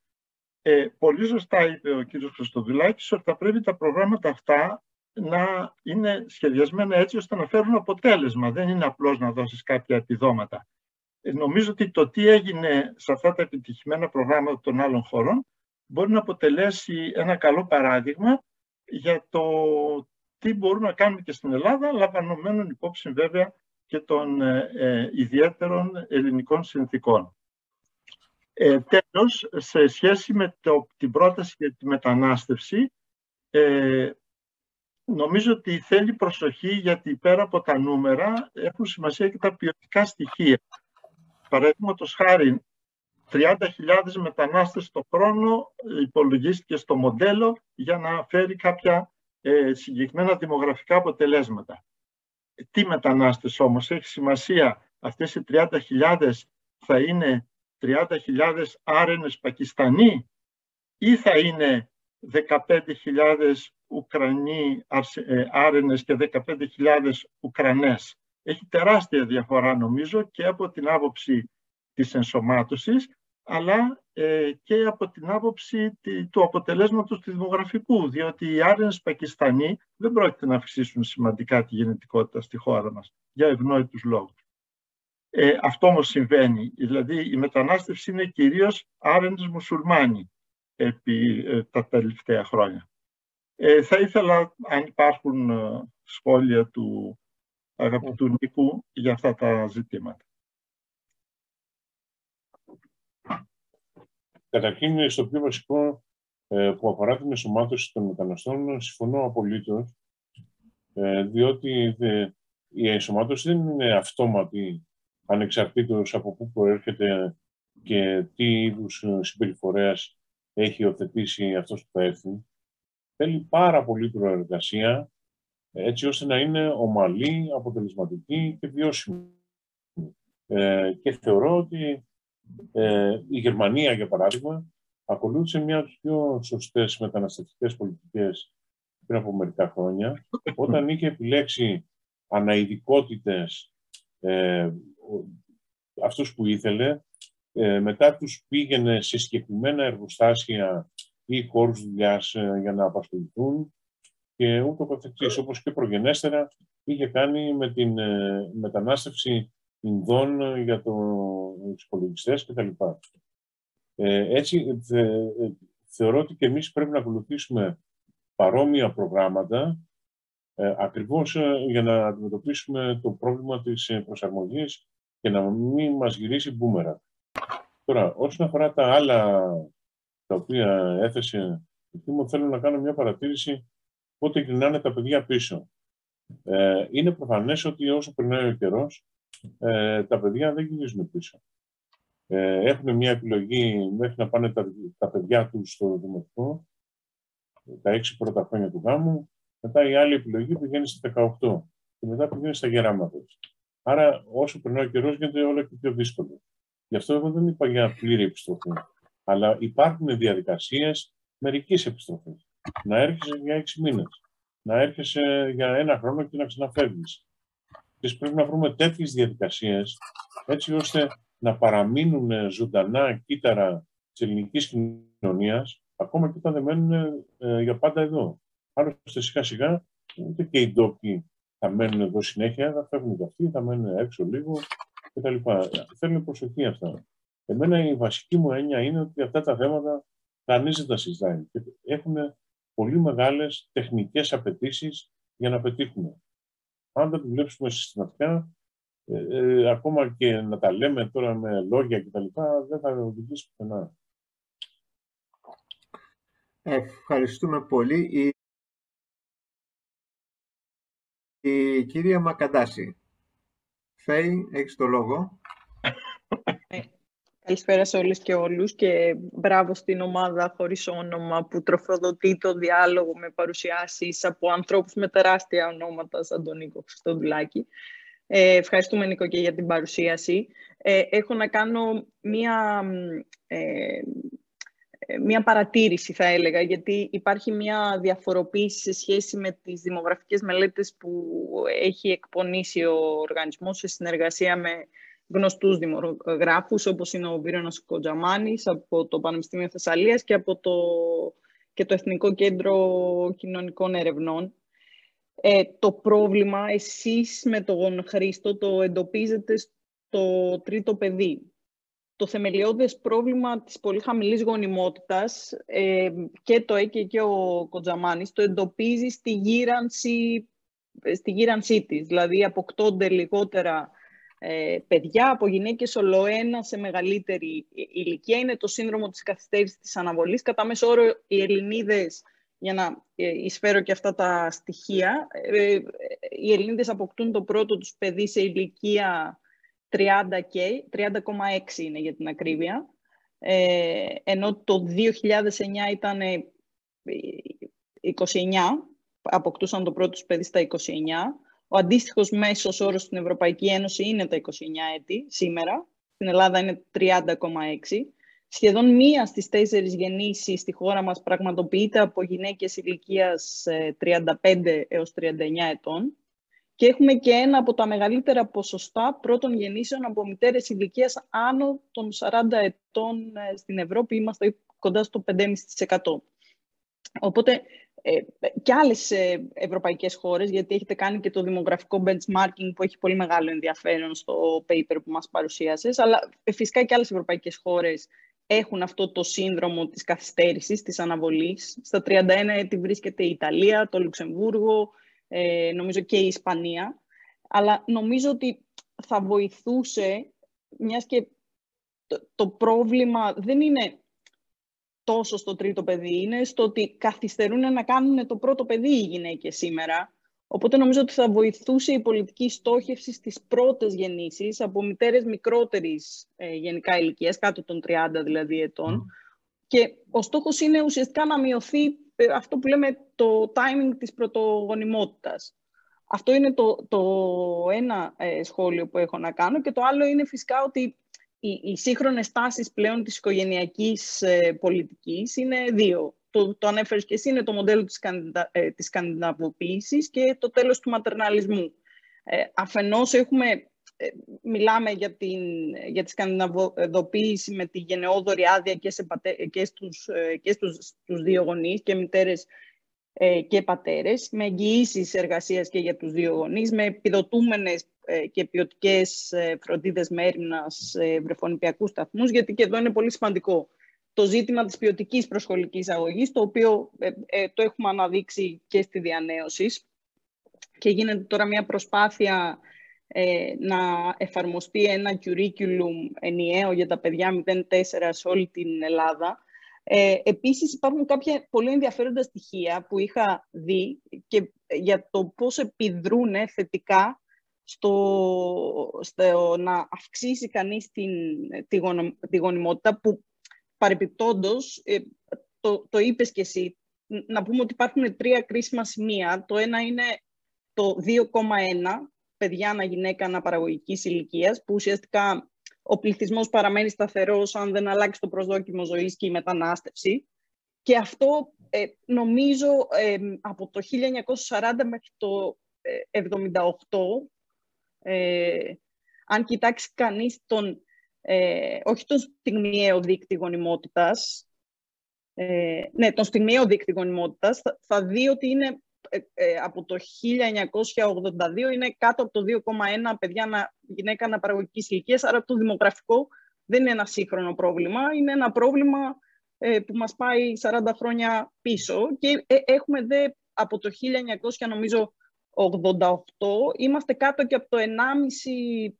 Ε, πολύ σωστά είπε ο κύριος Χρυστοδουλάκης ότι θα πρέπει τα προγράμματα αυτά να είναι σχεδιασμένα έτσι ώστε να φέρουν αποτέλεσμα. Δεν είναι απλώς να δώσεις κάποια επιδόματα. Ε, νομίζω ότι το τι έγινε σε αυτά τα επιτυχημένα προγράμματα των άλλων χωρών μπορεί να αποτελέσει ένα καλό παράδειγμα για το τι μπορούμε να κάνουμε και στην Ελλάδα, λαμβανομένων υπόψη βέβαια και των ε, ε ιδιαίτερων ελληνικών συνθήκων. Ε, τέλος, σε σχέση με το, την πρόταση για τη μετανάστευση, ε, νομίζω ότι θέλει προσοχή γιατί πέρα από τα νούμερα έχουν σημασία και τα ποιοτικά στοιχεία. Παραδείγματος χάρη, 30.000 μετανάστες το χρόνο υπολογίστηκε στο μοντέλο για να φέρει κάποια ε, συγκεκριμένα δημογραφικά αποτελέσματα. Τι μετανάστες όμως, έχει σημασία αυτές οι 30.000 θα είναι 30.000 άρενες Πακιστανοί ή θα είναι 15.000 Ουκρανοί ε, άρενες και 15.000 Ουκρανές. Έχει τεράστια διαφορά νομίζω και από την άποψη της ενσωμάτωσης αλλά ε, και από την άποψη του αποτελέσματος του δημογραφικού, διότι οι Άρενες Πακιστανοί δεν πρόκειται να αυξήσουν σημαντικά τη γενετικότητα στη χώρα μας, για ευνόητους λόγους. Ε, αυτό όμως συμβαίνει, δηλαδή η μετανάστευση είναι κυρίως Άρενες Μουσουλμάνοι επί ε, τα τελευταία χρόνια. Ε, θα ήθελα, αν υπάρχουν ε, σχόλια του αγαπητού Νίκου για αυτά τα ζητήματα. Καταρχήν, στο πιο βασικό ε, που αφορά την ενσωμάτωση των μεταναστών, συμφωνώ απολύτως, ε, διότι η ενσωμάτωση δεν είναι αυτόματη ανεξαρτήτως από πού προέρχεται και τι είδους συμπεριφορές έχει υιοθετήσει αυτός που θα έρθει. Θέλει πάρα πολύ προεργασία, έτσι ώστε να είναι ομαλή, αποτελεσματική και βιώσιμη. Ε, και θεωρώ ότι ε, η Γερμανία, για παράδειγμα, ακολούθησε μια από τις πιο σωστές μεταναστευτικές πολιτικές πριν από μερικά χρόνια, όταν είχε επιλέξει αναειδικότητες ε, αυτούς που ήθελε, ε, μετά τους πήγαινε σε συγκεκριμένα εργοστάσια ή χώρους δουλειάς ε, για να απασχοληθούν και ούτω καθεξής. Όπως και προγενέστερα είχε κάνει με την ε, μετανάστευση Ινδών για το, τους υπολογιστές κτλ. Ε, έτσι, θεωρώ ότι και εμείς πρέπει να ακολουθήσουμε παρόμοια προγράμματα ε, ακριβώς για να αντιμετωπίσουμε το πρόβλημα της προσαρμογής και να μην μας γυρίσει μπούμερα. Τώρα, όσον αφορά τα άλλα τα οποία έθεσε εκεί μου, θέλω να κάνω μια παρατήρηση πότε γυρνάνε τα παιδιά πίσω. Ε, είναι προφανές ότι όσο περνάει ο καιρός, ε, τα παιδιά δεν γυρίζουν πίσω. Ε, έχουν μια επιλογή μέχρι να πάνε τα, τα παιδιά τους στο δημοτικό, τα έξι πρώτα χρόνια του γάμου, μετά η άλλη επιλογή πηγαίνει στα 18 και μετά πηγαίνει στα γεράματα. Άρα, όσο περνάει ο καιρός, γίνεται όλο και πιο δύσκολο. Γι' αυτό εγώ δεν είπα για πλήρη επιστροφή. Αλλά υπάρχουν διαδικασίες μερικής επιστροφής. Να έρχεσαι για έξι μήνες. Να έρχεσαι για ένα χρόνο και να ξαναφεύγεις. Και πρέπει να βρούμε τέτοιες διαδικασίες έτσι ώστε να παραμείνουν ζωντανά κύτταρα της ελληνικής κοινωνίας, ακόμα και όταν δεν μένουν ε, για πάντα εδώ. Άλλωστε, σιγά σιγά ούτε και οι ντόπιοι θα μένουν εδώ συνέχεια, θα φεύγουν και αυτοί, θα μένουν έξω λίγο κτλ. Θέλουν προσοχή αυτά. Εμένα η βασική μου έννοια είναι ότι αυτά τα θέματα κανεί δεν τα συζητάει. Έχουν πολύ μεγάλες τεχνικές απαιτήσεις για να πετύχουμε. Αν δεν δουλέψουμε συστηματικά, ε, ε, ακόμα και να τα λέμε τώρα με λόγια κτλ., δεν θα οδηγήσει πουθενά. Ευχαριστούμε πολύ. Η κυρία Μακαντάση. Φέη, έχεις το λόγο. <laughs> Ε, καλησπέρα σε όλες και όλους και μπράβο στην ομάδα χωρίς όνομα που τροφοδοτεί το διάλογο με παρουσιάσεις από ανθρώπους με τεράστια ονόματα σαν τον Νίκο Χριστοδουλάκη. Ε, ευχαριστούμε Νίκο και για την παρουσίαση. Ε, έχω να κάνω μία ε, μια παρατήρηση θα έλεγα, γιατί υπάρχει μια διαφοροποίηση σε σχέση με τις δημογραφικές μελέτες που έχει εκπονήσει ο οργανισμός σε συνεργασία με γνωστούς δημογράφους, όπως είναι ο Βίρονας Κοντζαμάνης από το Πανεπιστήμιο Θεσσαλίας και από το, και το Εθνικό Κέντρο Κοινωνικών Ερευνών. Ε, το πρόβλημα εσείς με τον Χρήστο το εντοπίζετε στο τρίτο παιδί το θεμελιώδες πρόβλημα της πολύ χαμηλής γονιμότητας ε, και το ΕΚΕ και ο Κοντζαμάνης το εντοπίζει στη γύρανση, στη γύρανσή της. Δηλαδή αποκτώνται λιγότερα ε, παιδιά από γυναίκες ολοένα σε μεγαλύτερη ηλικία. Είναι το σύνδρομο της καθυστέρησης της αναβολής. Κατά μέσο όρο οι Ελληνίδες, για να ε, εισφέρω και αυτά τα στοιχεία, ε, οι Ελληνίδες αποκτούν το πρώτο τους παιδί σε ηλικία 30K, 30,6 είναι για την ακρίβεια, ε, ενώ το 2009 ήταν 29, ε, αποκτούσαν το πρώτο παιδί στα 29. Ο αντίστοιχος μέσος όρος στην Ευρωπαϊκή Ένωση είναι τα 29 έτη σήμερα. Στην Ελλάδα είναι 30,6. Σχεδόν μία στις τέσσερις γεννήσεις στη χώρα μας πραγματοποιείται από γυναίκες ηλικίας 35 ε, έως 39 ετών και έχουμε και ένα από τα μεγαλύτερα ποσοστά πρώτων γεννήσεων από μητέρες ηλικίας άνω των 40 ετών ε, στην Ευρώπη. Είμαστε κοντά στο 5,5%. Οπότε ε, και άλλες ε, ευρωπαϊκές χώρες, γιατί έχετε κάνει και το δημογραφικό benchmarking που έχει πολύ μεγάλο ενδιαφέρον στο paper που μας παρουσίασες, αλλά φυσικά και άλλες ευρωπαϊκές χώρες έχουν αυτό το σύνδρομο της καθυστέρησης, της αναβολής. Στα 31 έτη βρίσκεται η Ιταλία, το Λουξεμβούργο, ε, νομίζω και η Ισπανία. Αλλά νομίζω ότι θα βοηθούσε, μιας και το, πρόβλημα δεν είναι τόσο στο τρίτο παιδί, είναι στο ότι καθυστερούν να κάνουν το πρώτο παιδί οι γυναίκες σήμερα. Οπότε νομίζω ότι θα βοηθούσε η πολιτική στόχευση στις πρώτες γεννήσεις από μητέρες μικρότερης ε, γενικά ηλικίας, κάτω των 30 δηλαδή ετών. Και ο στόχος είναι ουσιαστικά να μειωθεί ε, αυτό που λέμε το timing της πρωτογονιμότητας. Αυτό είναι το, το ένα ε, σχόλιο που έχω να κάνω και το άλλο είναι φυσικά ότι οι, οι σύγχρονες τάσεις πλέον της οικογενειακής ε, πολιτικής είναι δύο. Το, το ανέφερες και εσύ, είναι το μοντέλο της, κανδα, ε, της και το τέλος του ματερναλισμού. Ε, αφενός έχουμε ε, μιλάμε για, την, για τη σκανδιναβοποίηση με τη γενναιόδορη άδεια και, σε και, στους, ε, και στους, στους δύο γονείς και μητέρες ε, και πατέρες, με εγγυήσεις εργασίας και για τους δύο γονείς, με επιδοτούμενες και ποιοτικές φροντίδες μέρημνας βρεφονιπιακούς σταθμούς, γιατί και εδώ είναι πολύ σημαντικό το ζήτημα της ποιοτικής προσχολικής αγωγής, το οποίο το έχουμε αναδείξει και στη διανέωση. Και γίνεται τώρα μια προσπάθεια ε, να εφαρμοστεί ένα curriculum ενιαίο για τα παιδιά 0-4 σε όλη την Ελλάδα. Ε, επίσης υπάρχουν κάποια πολύ ενδιαφέροντα στοιχεία που είχα δει και για το πώς επιδρούν θετικά στο, στο να αυξήσει κανείς την, τη, τη γονιμότητα που παρεπιπτόντως, ε, το, το είπες και εσύ, να πούμε ότι υπάρχουν τρία κρίσιμα σημεία. Το ένα είναι το 2,1 παιδιά ανα γυναίκα αναπαραγωγικής ηλικίας, που ουσιαστικά ο πληθυσμός παραμένει σταθερός αν δεν αλλάξει το προσδόκιμο ζωής και η μετανάστευση. Και αυτό ε, νομίζω ε, από το 1940 μέχρι το 1978, ε, αν κοιτάξει κανείς τον, όχι τον στιγμιαίο δείκτη γονιμότητας, ναι, τον στιγμιαίο δείκτη γονιμότητας, θα, θα δει ότι είναι ε, ε, από το 1982 είναι κάτω από το 2,1 παιδιά να, γυναίκα αναπαραγωγικής ηλικίας. Άρα το δημογραφικό δεν είναι ένα σύγχρονο πρόβλημα, είναι ένα πρόβλημα ε, που μας πάει 40 χρόνια πίσω και έχουμε δε από το 1900 νομίζω 88 είμαστε κάτω και από το 1,5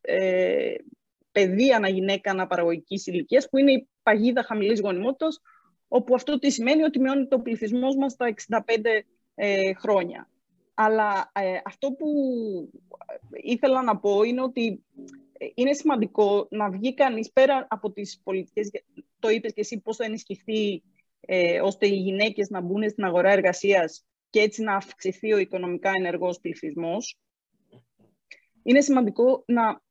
ε, παιδεία ανά γυναίκα αναπαραγωγικής ηλικίας, που είναι η παγίδα χαμηλής γονιμότητας όπου αυτό τι σημαίνει ότι μειώνει το πληθυσμό μας στα 65 ε, χρόνια. Αλλά ε, αυτό που ήθελα να πω είναι ότι ε, είναι σημαντικό να βγει κανείς πέρα από τις πολιτικές, το είπες και εσύ πώς θα ενισχυθεί ε, ώστε οι γυναίκες να μπουν στην αγορά εργασίας και έτσι να αυξηθεί ο οικονομικά ενεργός πληθυσμός. Είναι σημαντικό να,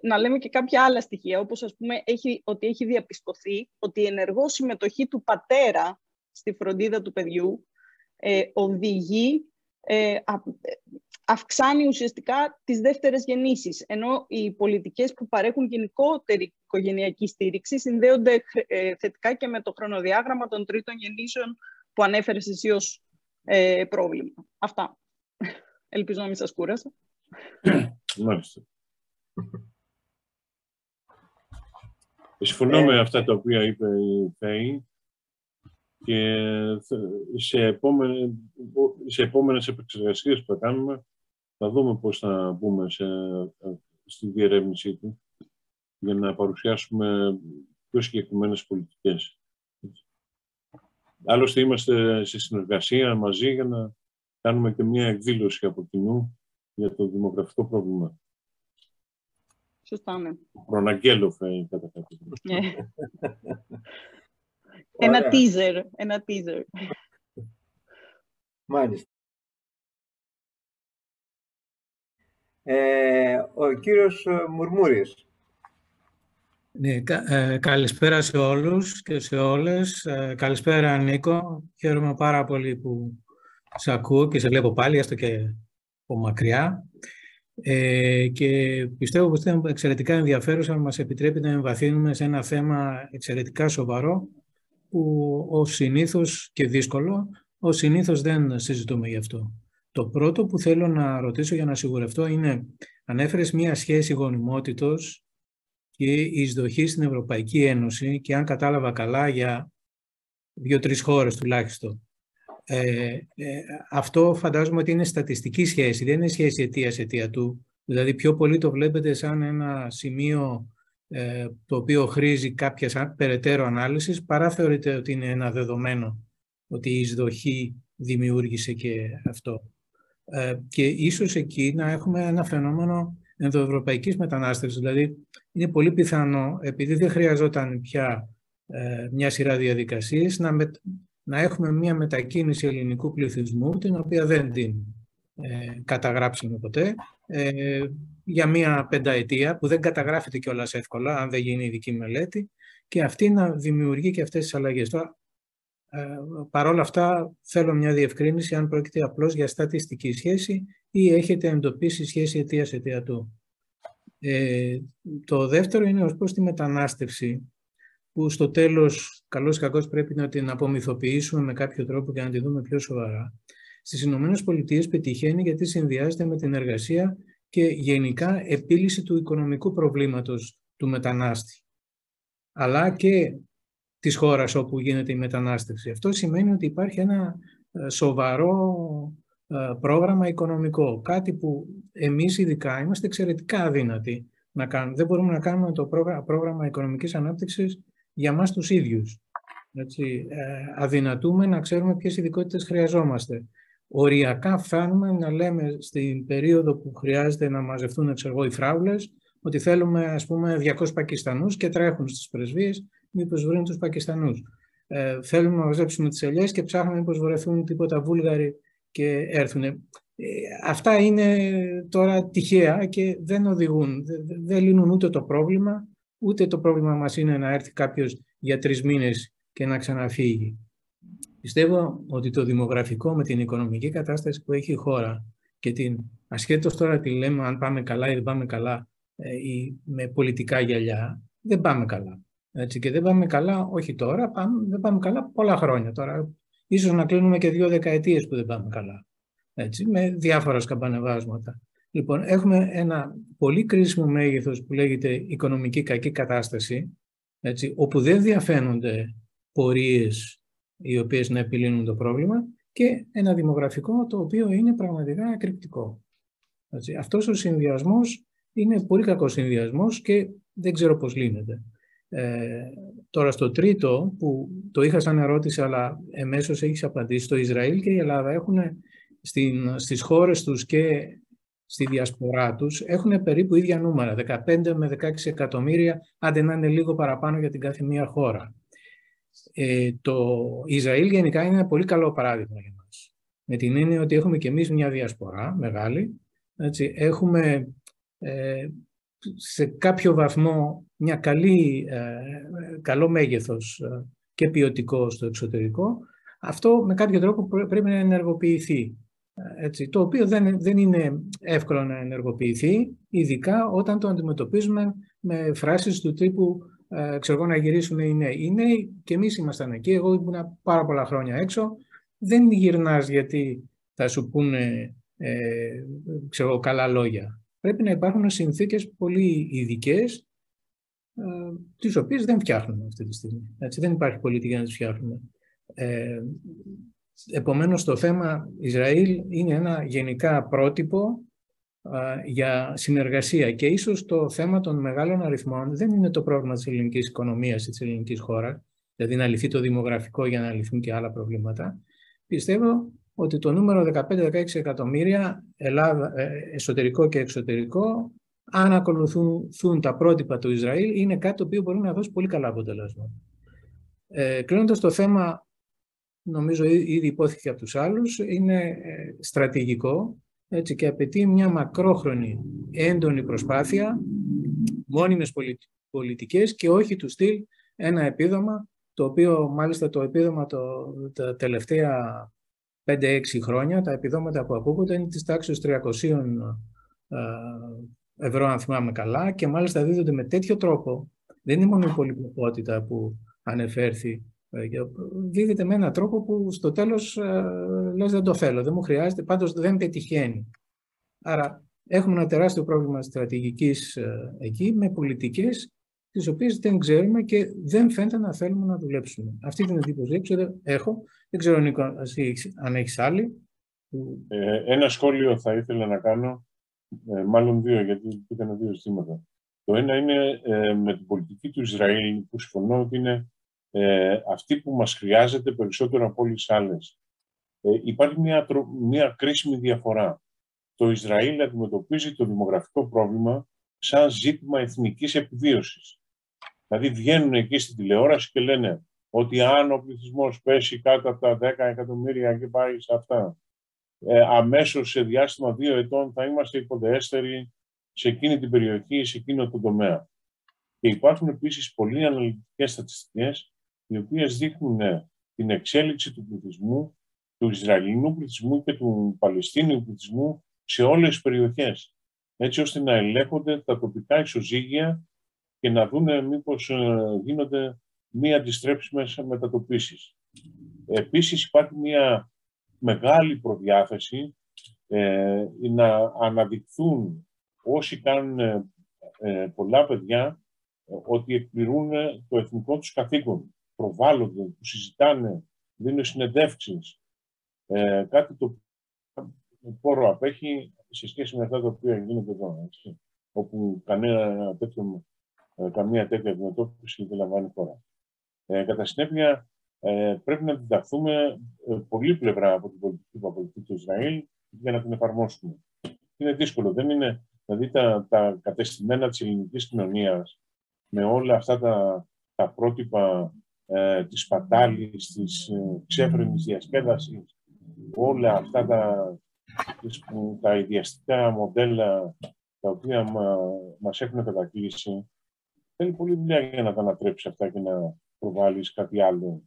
να λέμε και κάποια άλλα στοιχεία, όπως ας πούμε έχει, ότι έχει διαπιστωθεί ότι η ενεργό συμμετοχή του πατέρα στη φροντίδα του παιδιού ε, οδηγεί, ε, αυξάνει ουσιαστικά τις δεύτερες γεννήσεις, ενώ οι πολιτικές που παρέχουν γενικότερη οικογενειακή στήριξη συνδέονται ε, θετικά και με το χρονοδιάγραμμα των τρίτων γεννήσεων που ανέφερες εσύ ως ε, πρόβλημα. Αυτά. Ελπίζω να μην σας κούρασα. Μάλιστα. Συμφωνώ με αυτά τα οποία είπε η Φέη και σε, επόμενε, σε επόμενες επεξεργασίες που θα κάνουμε θα δούμε πώς θα μπούμε σε, στη διερεύνησή του για να παρουσιάσουμε πιο συγκεκριμένες πολιτικές. Άλλωστε είμαστε σε συνεργασία μαζί για να κάνουμε και μια εκδήλωση από κοινού για το δημογραφικό πρόβλημα. Σωστά, ναι. Προναγγέλω, κατά κάποιο <laughs> Ένα teaser, ένα teaser. Μάλιστα. Ε, ο κύριος ε, Μουρμούρης. Ναι, ε, καλησπέρα σε όλους και σε όλες. Ε, καλησπέρα Νίκο. Χαίρομαι πάρα πολύ που σε ακούω και σε βλέπω πάλι, έστω και από μακριά. Ε, και πιστεύω πως είναι εξαιρετικά ενδιαφέρουσα, μας επιτρέπει να εμβαθύνουμε σε ένα θέμα εξαιρετικά σοβαρό που ο συνήθως και δύσκολο, ο συνήθως δεν συζητούμε γι' αυτό. Το πρώτο που θέλω να ρωτήσω για να σιγουρευτώ είναι, ανέφερες μία σχέση γονιμότητος και εισδοχή στην Ευρωπαϊκή Ένωση και αν κατάλαβα καλά για δύο-τρεις χώρες τουλάχιστον. Ε, ε, αυτό φαντάζομαι ότι είναι στατιστική σχέση, δεν είναι σχέση αιτία-αιτία του. Δηλαδή πιο πολύ το βλέπετε σαν ένα σημείο ε, το οποίο χρήζει κάποια περαιτέρω ανάλυσης, παρά θεωρείτε ότι είναι ένα δεδομένο ότι η εισδοχή δημιούργησε και αυτό. Ε, και ίσως εκεί να έχουμε ένα φαινόμενο ενδοευρωπαϊκής μετανάστευσης. Δηλαδή, είναι πολύ πιθανό, επειδή δεν χρειαζόταν πια ε, μια σειρά διαδικασίες, να, να έχουμε μια μετακίνηση ελληνικού πληθυσμού, την οποία δεν την ε, καταγράψαμε ποτέ, ε, για μια πενταετία, που δεν καταγράφεται κιόλας εύκολα, αν δεν γίνει ειδική μελέτη, και αυτή να δημιουργεί και αυτές τις αλλαγές. Τώρα, ε, Παρ' όλα αυτά, θέλω μια διευκρίνηση αν πρόκειται απλώς για στατιστική σχέση ή έχετε εντοπίσει σχέση αιτίας του. Ε, το δεύτερο είναι ως προς τη μετανάστευση, που στο τέλος, καλώς κακώς, πρέπει να την απομυθοποιήσουμε με κάποιο τρόπο και να τη δούμε πιο σοβαρά. Στις Ηνωμένες Πολιτείες πετυχαίνει γιατί συνδυάζεται με την εργασία και γενικά επίλυση του οικονομικού προβλήματος του μετανάστη. Αλλά και της χώρας όπου γίνεται η μετανάστευση. Αυτό σημαίνει ότι υπάρχει ένα ε, σοβαρό ε, πρόγραμμα οικονομικό. Κάτι που εμείς ειδικά είμαστε εξαιρετικά αδύνατοι να κάνουμε. Δεν μπορούμε να κάνουμε το πρόγραμμα οικονομικής ανάπτυξης για μας τους ίδιους. Έτσι, ε, αδυνατούμε να ξέρουμε ποιες ειδικότητες χρειαζόμαστε. Οριακά φτάνουμε να λέμε στην περίοδο που χρειάζεται να μαζευτούν οι φράουλες ότι θέλουμε ας πούμε 200 Πακιστανούς και τρέχουν στις πρεσβείες μήπως βρουν τους Πακιστανούς. Ε, θέλουμε να μαζέψουμε τις ελιές και ψάχνουμε μήπως βρεθούν τίποτα Βούλγαροι και έρθουν. Ε, αυτά είναι τώρα τυχαία και δεν οδηγούν, δεν, δεν λύνουν ούτε το πρόβλημα, ούτε το πρόβλημα μας είναι να έρθει κάποιος για τρεις μήνες και να ξαναφύγει. Πιστεύω ότι το δημογραφικό με την οικονομική κατάσταση που έχει η χώρα και την ασχέτως τώρα τη λέμε αν πάμε καλά ή δεν πάμε καλά ε, ή με πολιτικά γυαλιά, δεν πάμε καλά. Έτσι, και δεν πάμε καλά, όχι τώρα, πάμε, δεν πάμε καλά πολλά χρόνια τώρα. Ίσως να κλείνουμε και δύο δεκαετίες που δεν πάμε καλά. Έτσι, με διάφορα σκαμπανεβάσματα. Λοιπόν, έχουμε ένα πολύ κρίσιμο μέγεθος που λέγεται οικονομική κακή κατάσταση, έτσι, όπου δεν διαφαίνονται πορείες οι οποίες να επιλύνουν το πρόβλημα και ένα δημογραφικό το οποίο είναι πραγματικά εκρηκτικό. Έτσι, αυτός ο συνδυασμός είναι πολύ κακός συνδυασμός και δεν ξέρω πώς λύνεται. Ε, τώρα στο τρίτο, που το είχα σαν ερώτηση, αλλά εμέσως έχεις απαντήσει, το Ισραήλ και η Ελλάδα έχουν στην, στις χώρες τους και στη διασπορά τους έχουν περίπου ίδια νούμερα, 15 με 16 εκατομμύρια, άντε να είναι λίγο παραπάνω για την κάθε μία χώρα. Ε, το Ισραήλ γενικά είναι ένα πολύ καλό παράδειγμα για μας. Με την έννοια ότι έχουμε και εμείς μια διασπορά μεγάλη, έτσι, έχουμε ε, σε κάποιο βαθμό μια καλή, ε, καλό μέγεθος ε, και ποιοτικό στο εξωτερικό, αυτό με κάποιο τρόπο πρέπει να ενεργοποιηθεί. Ε, έτσι, το οποίο δεν, δεν είναι εύκολο να ενεργοποιηθεί, ειδικά όταν το αντιμετωπίζουμε με φράσεις του τύπου ε, ξέρω να γυρίσουν οι νέοι. Οι νέοι και εμείς ήμασταν εκεί, εγώ ήμουν πάρα πολλά χρόνια έξω, δεν γυρνάς γιατί θα σου πούνε ε, ξέρω, καλά λόγια πρέπει να υπάρχουν συνθήκες πολύ ειδικές, ε, τις οποίες δεν φτιάχνουμε αυτή τη στιγμή. Έτσι, δεν υπάρχει πολιτική για να τις φτιάχνουμε. Ε, επομένως, το θέμα Ισραήλ είναι ένα γενικά πρότυπο ε, για συνεργασία και ίσως το θέμα των μεγάλων αριθμών δεν είναι το πρόβλημα της ελληνικής οικονομίας ή της ελληνικής χώρας, δηλαδή να λυθεί το δημογραφικό για να λυθούν και άλλα προβλήματα. Πιστεύω ότι το νούμερο 15-16 εκατομμύρια Ελλάδα, ε, εσωτερικό και εξωτερικό, αν ακολουθούν τα πρότυπα του Ισραήλ, είναι κάτι το οποίο μπορεί να δώσει πολύ καλά αποτελέσματα. Ε, κλείνοντας το θέμα, νομίζω ήδη υπόθηκε από τους άλλους, είναι ε, στρατηγικό έτσι, και απαιτεί μια μακρόχρονη έντονη προσπάθεια, μόνιμες πολιτικές και όχι του στυλ ένα επίδομα, το οποίο μάλιστα το επίδομα το, τα τελευταία 5-6 χρόνια τα επιδόματα που ακούγονται είναι της τάξης 300 ευρώ, αν θυμάμαι καλά, και μάλιστα δίδονται με τέτοιο τρόπο. Δεν είναι μόνο η πολυπλοκότητα που ανεφέρθη. Ε, δίδεται με έναν τρόπο που στο τέλος λες δεν το θέλω, δεν μου χρειάζεται, πάντως δεν πετυχαίνει. Άρα έχουμε ένα τεράστιο πρόβλημα στρατηγικής εκεί με πολιτικές τις οποίες δεν ξέρουμε και δεν φαίνεται να θέλουμε να δουλέψουμε. Αυτή την εντύπωση έχω. Δεν ξέρω, Νίκο, αν έχεις άλλη. Ε, ένα σχόλιο θα ήθελα να κάνω, ε, μάλλον δύο, γιατί ήταν δύο ζητήματα. Το ένα είναι ε, με την πολιτική του Ισραήλ, που συμφωνώ ότι είναι ε, αυτή που μας χρειάζεται περισσότερο από όλες τις άλλες. Ε, υπάρχει μια, μια κρίσιμη διαφορά. Το Ισραήλ αντιμετωπίζει το δημογραφικό πρόβλημα σαν ζήτημα εθνικής επιβίωσης. Δηλαδή βγαίνουν εκεί στην τηλεόραση και λένε ότι αν ο πληθυσμός πέσει κάτω από τα 10 εκατομμύρια και πάει σε αυτά, ε, αμέσως σε διάστημα δύο ετών θα είμαστε υποδέστεροι σε εκείνη την περιοχή, σε εκείνο το τομέα. Και υπάρχουν επίσης πολλοί αναλυτικές στατιστικές, οι οποίες δείχνουν ε, την εξέλιξη του πληθυσμού, του Ισραηλινού πληθυσμού και του Παλαιστίνιου πληθυσμού σε όλες τις περιοχές, έτσι ώστε να ελέγχονται τα τοπικά ισοζύγια και να δούνε μήπως ε, γίνονται μη αντιστρέψιμες μετατοπίσεις. Επίσης υπάρχει μια μεγάλη προδιάθεση ε, να αναδειχθούν όσοι κάνουν ε, ε, πολλά παιδιά ότι εκπληρούν το εθνικό τους καθήκον. Προβάλλονται, που συζητάνε, δίνουν συνεντεύξεις. κάτι το πόρο απέχει σε σχέση με αυτά τα οποία γίνονται εδώ. Έτσι, όπου κανένα τέτοιο ε, καμία τέτοια αντιμετώπιση δεν λαμβάνει χώρα. Ε, κατά συνέπεια, ε, πρέπει να διδαχθούμε ε, πολλή πλευρά από την πολιτική πολιτική του Ισραήλ για να την εφαρμόσουμε. Είναι δύσκολο. Δεν είναι, δηλαδή τα, τα κατεστημένα της ελληνικής κοινωνίας με όλα αυτά τα, τα πρότυπα ε, της πατάλης, της ε, ξέφρενης διασκέδασης, όλα αυτά τα, τα ιδιαστικά μοντέλα τα οποία μα, μας έχουν κατακλείσει, Θέλει πολλή δουλειά για να τα ανατρέψει αυτά και να προβάλλεις κάτι άλλο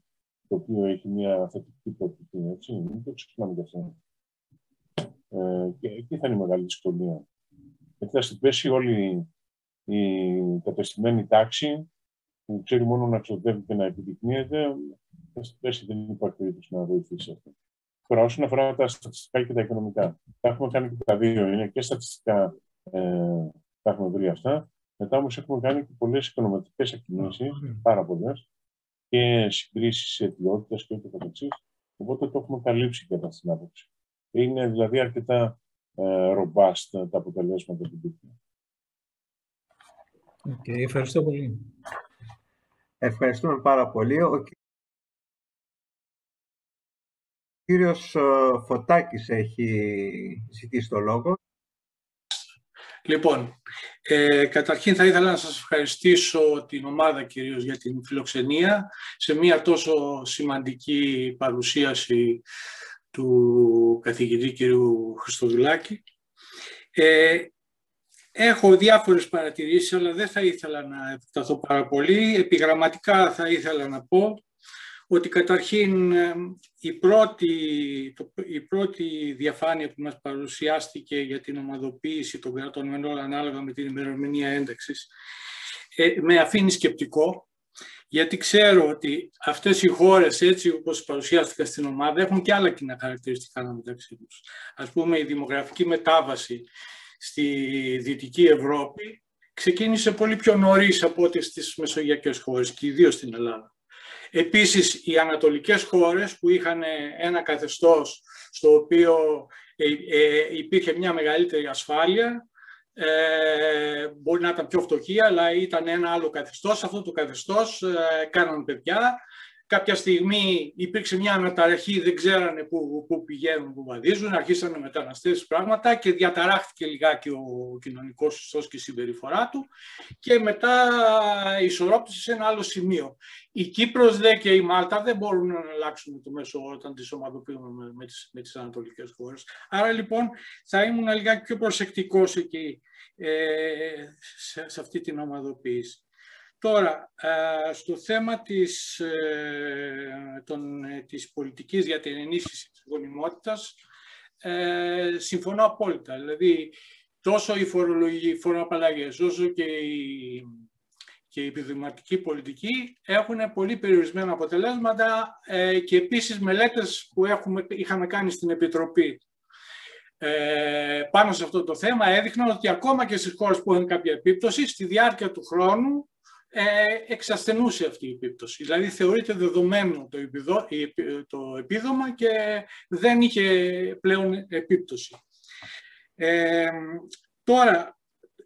το οποίο έχει μια θετική προοπτική. Έτσι, μην το ξεχνάμε και αυτό. Ε, και εκεί θα είναι η μεγάλη δυσκολία. Γιατί θα στην πέσει όλη η κατεστημένη τάξη που ξέρει μόνο να ξοδεύει και να επιδεικνύεται, θα στην πέσει δεν υπάρχει περίπτωση να βοηθήσει αυτό. Τώρα, όσον αφορά τα στατιστικά και τα οικονομικά, τα έχουμε κάνει και τα δύο. Είναι και στατιστικά, ε, τα έχουμε βρει αυτά, μετά όμως έχουμε κάνει και πολλές οικονομικές εκτιμήσει, πάρα πολλές, και συγκρίσεις αιτιότητα και ούτω καθεξής. Οπότε το έχουμε καλύψει και αυτά στην άποψη. Είναι δηλαδή αρκετά ε, robust τα αποτελέσματα του δίκτυου. Okay, ευχαριστώ πολύ. Ευχαριστούμε πάρα πολύ. Ο κύριος ε, Φωτάκης έχει ζητήσει το λόγο. Λοιπόν, ε, καταρχήν θα ήθελα να σας ευχαριστήσω την ομάδα κυρίως για την φιλοξενία σε μια τόσο σημαντική παρουσίαση του καθηγητή κ. Χριστοδουλάκη. Ε, έχω διάφορες παρατηρήσεις, αλλά δεν θα ήθελα να επεκταθώ πάρα πολύ. Επιγραμματικά θα ήθελα να πω ότι καταρχήν ε, η πρώτη, η πρώτη διαφάνεια που μας παρουσιάστηκε για την ομαδοποίηση των κρατών μενών ανάλογα με την ημερομηνία ένταξης ε, με αφήνει σκεπτικό γιατί ξέρω ότι αυτές οι χώρες έτσι όπως παρουσιάστηκαν στην ομάδα έχουν και άλλα κοινά χαρακτηριστικά μεταξύ τους. Ας πούμε η δημογραφική μετάβαση στη Δυτική Ευρώπη ξεκίνησε πολύ πιο νωρίς από ό,τι στις μεσογειακές χώρες και ιδίως στην Ελλάδα. Επίσης, οι ανατολικές χώρες που είχαν ένα καθεστώς στο οποίο ε, ε, υπήρχε μια μεγαλύτερη ασφάλεια, ε, μπορεί να ήταν πιο φτωχοί, αλλά ήταν ένα άλλο καθεστώς. Αυτό το καθεστώς ε, κάναν παιδιά Κάποια στιγμή υπήρξε μια αναταραχή, δεν ξέρανε πού, πού πηγαίνουν, πού βαδίζουν, αρχίσαν να μεταναστεύσει πράγματα και διαταράχθηκε λιγάκι ο κοινωνικός ιστός και η συμπεριφορά του και μετά ισορρόπησε σε ένα άλλο σημείο. Η Κύπρος δε και η Μάλτα δεν μπορούν να αλλάξουν το μέσο όταν τις ομαδοποιούμε με, με, τις, με τις ανατολικές χώρες. Άρα λοιπόν θα ήμουν λιγάκι πιο προσεκτικός εκεί ε, σε, σε αυτή την ομαδοποίηση. Τώρα, στο θέμα της, ε, των, ε, της πολιτικής για την ενίσχυση της γονιμότητας, ε, συμφωνώ απόλυτα. Δηλαδή, τόσο οι, φορολογικοί, φοροαπαλλαγές όσο και η, και η επιδηματική πολιτική έχουν πολύ περιορισμένα αποτελέσματα ε, και επίσης μελέτες που έχουμε, είχαμε κάνει στην Επιτροπή ε, πάνω σε αυτό το θέμα έδειχναν ότι ακόμα και στις χώρες που έχουν κάποια επίπτωση, στη διάρκεια του χρόνου ε, εξασθενούσε αυτή η επίπτωση. Δηλαδή θεωρείται δεδομένο το, επιδο, το επίδομα και δεν είχε πλέον επίπτωση. Ε, τώρα,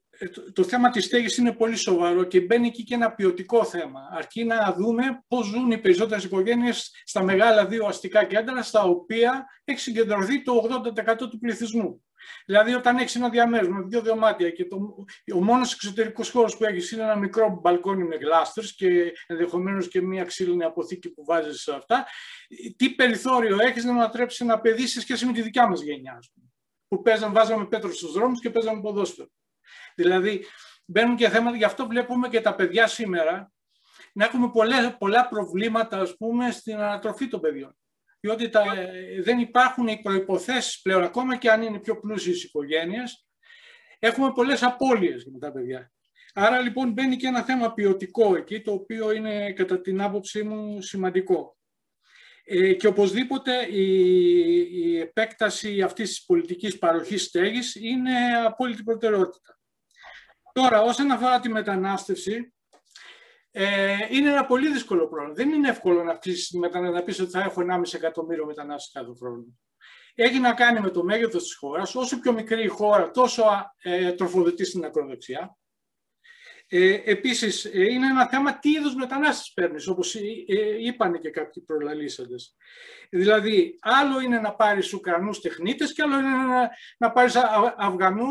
ε, το, θέμα της στέγης είναι πολύ σοβαρό και μπαίνει εκεί και ένα ποιοτικό θέμα. Αρκεί να δούμε πώς ζουν οι περισσότερες οικογένειες στα μεγάλα δύο αστικά κέντρα, στα οποία έχει συγκεντρωθεί το 80% του πληθυσμού. Δηλαδή, όταν έχεις ένα διαμέρισμα με δύο δωμάτια και το, ο μόνος εξωτερικός χώρος που έχεις είναι ένα μικρό μπαλκόνι με γλάστρες και ενδεχομένως και μια ξύλινη αποθήκη που βάζεις σε αυτά, τι περιθώριο έχεις να ανατρέψεις ένα παιδί σε σχέση με τη δικιά μας γενιά, που παίζαν, βάζαμε πέτρο στους δρόμους και παίζαμε ποδόσφαιρο. Δηλαδή, μπαίνουν και θέματα, γι' αυτό βλέπουμε και τα παιδιά σήμερα να έχουμε πολλά, πολλά προβλήματα, ας πούμε, στην ανατροφή των παιδιών διότι τα, δεν υπάρχουν οι προϋποθέσεις πλέον, ακόμα και αν είναι πιο πλούσιες οικογένειες, έχουμε πολλές απώλειες με τα παιδιά. Άρα λοιπόν μπαίνει και ένα θέμα ποιοτικό εκεί, το οποίο είναι κατά την άποψή μου σημαντικό. Ε, και οπωσδήποτε η, η επέκταση αυτής της πολιτικής παροχής στέγης είναι απόλυτη προτεραιότητα. Τώρα, όσον αφορά τη μετανάστευση, ε, είναι ένα πολύ δύσκολο πρόβλημα. Δεν είναι εύκολο να αυξήσεις να πεις ότι θα έχω 1,5 εκατομμύριο μετανάστες κάθε χρόνο. Έχει να κάνει με το μέγεθος της χώρας. Όσο πιο μικρή η χώρα, τόσο ε, τροφοδοτεί στην ακροδεξιά. Ε, Επίσης, ε, είναι ένα θέμα τι είδους μετανάστες παίρνεις, όπως ε, ε, είπαν και κάποιοι προλαλήσαντες. Δηλαδή, άλλο είναι να πάρεις Ουκρανούς τεχνίτες και άλλο είναι να, να πάρεις Αφγανού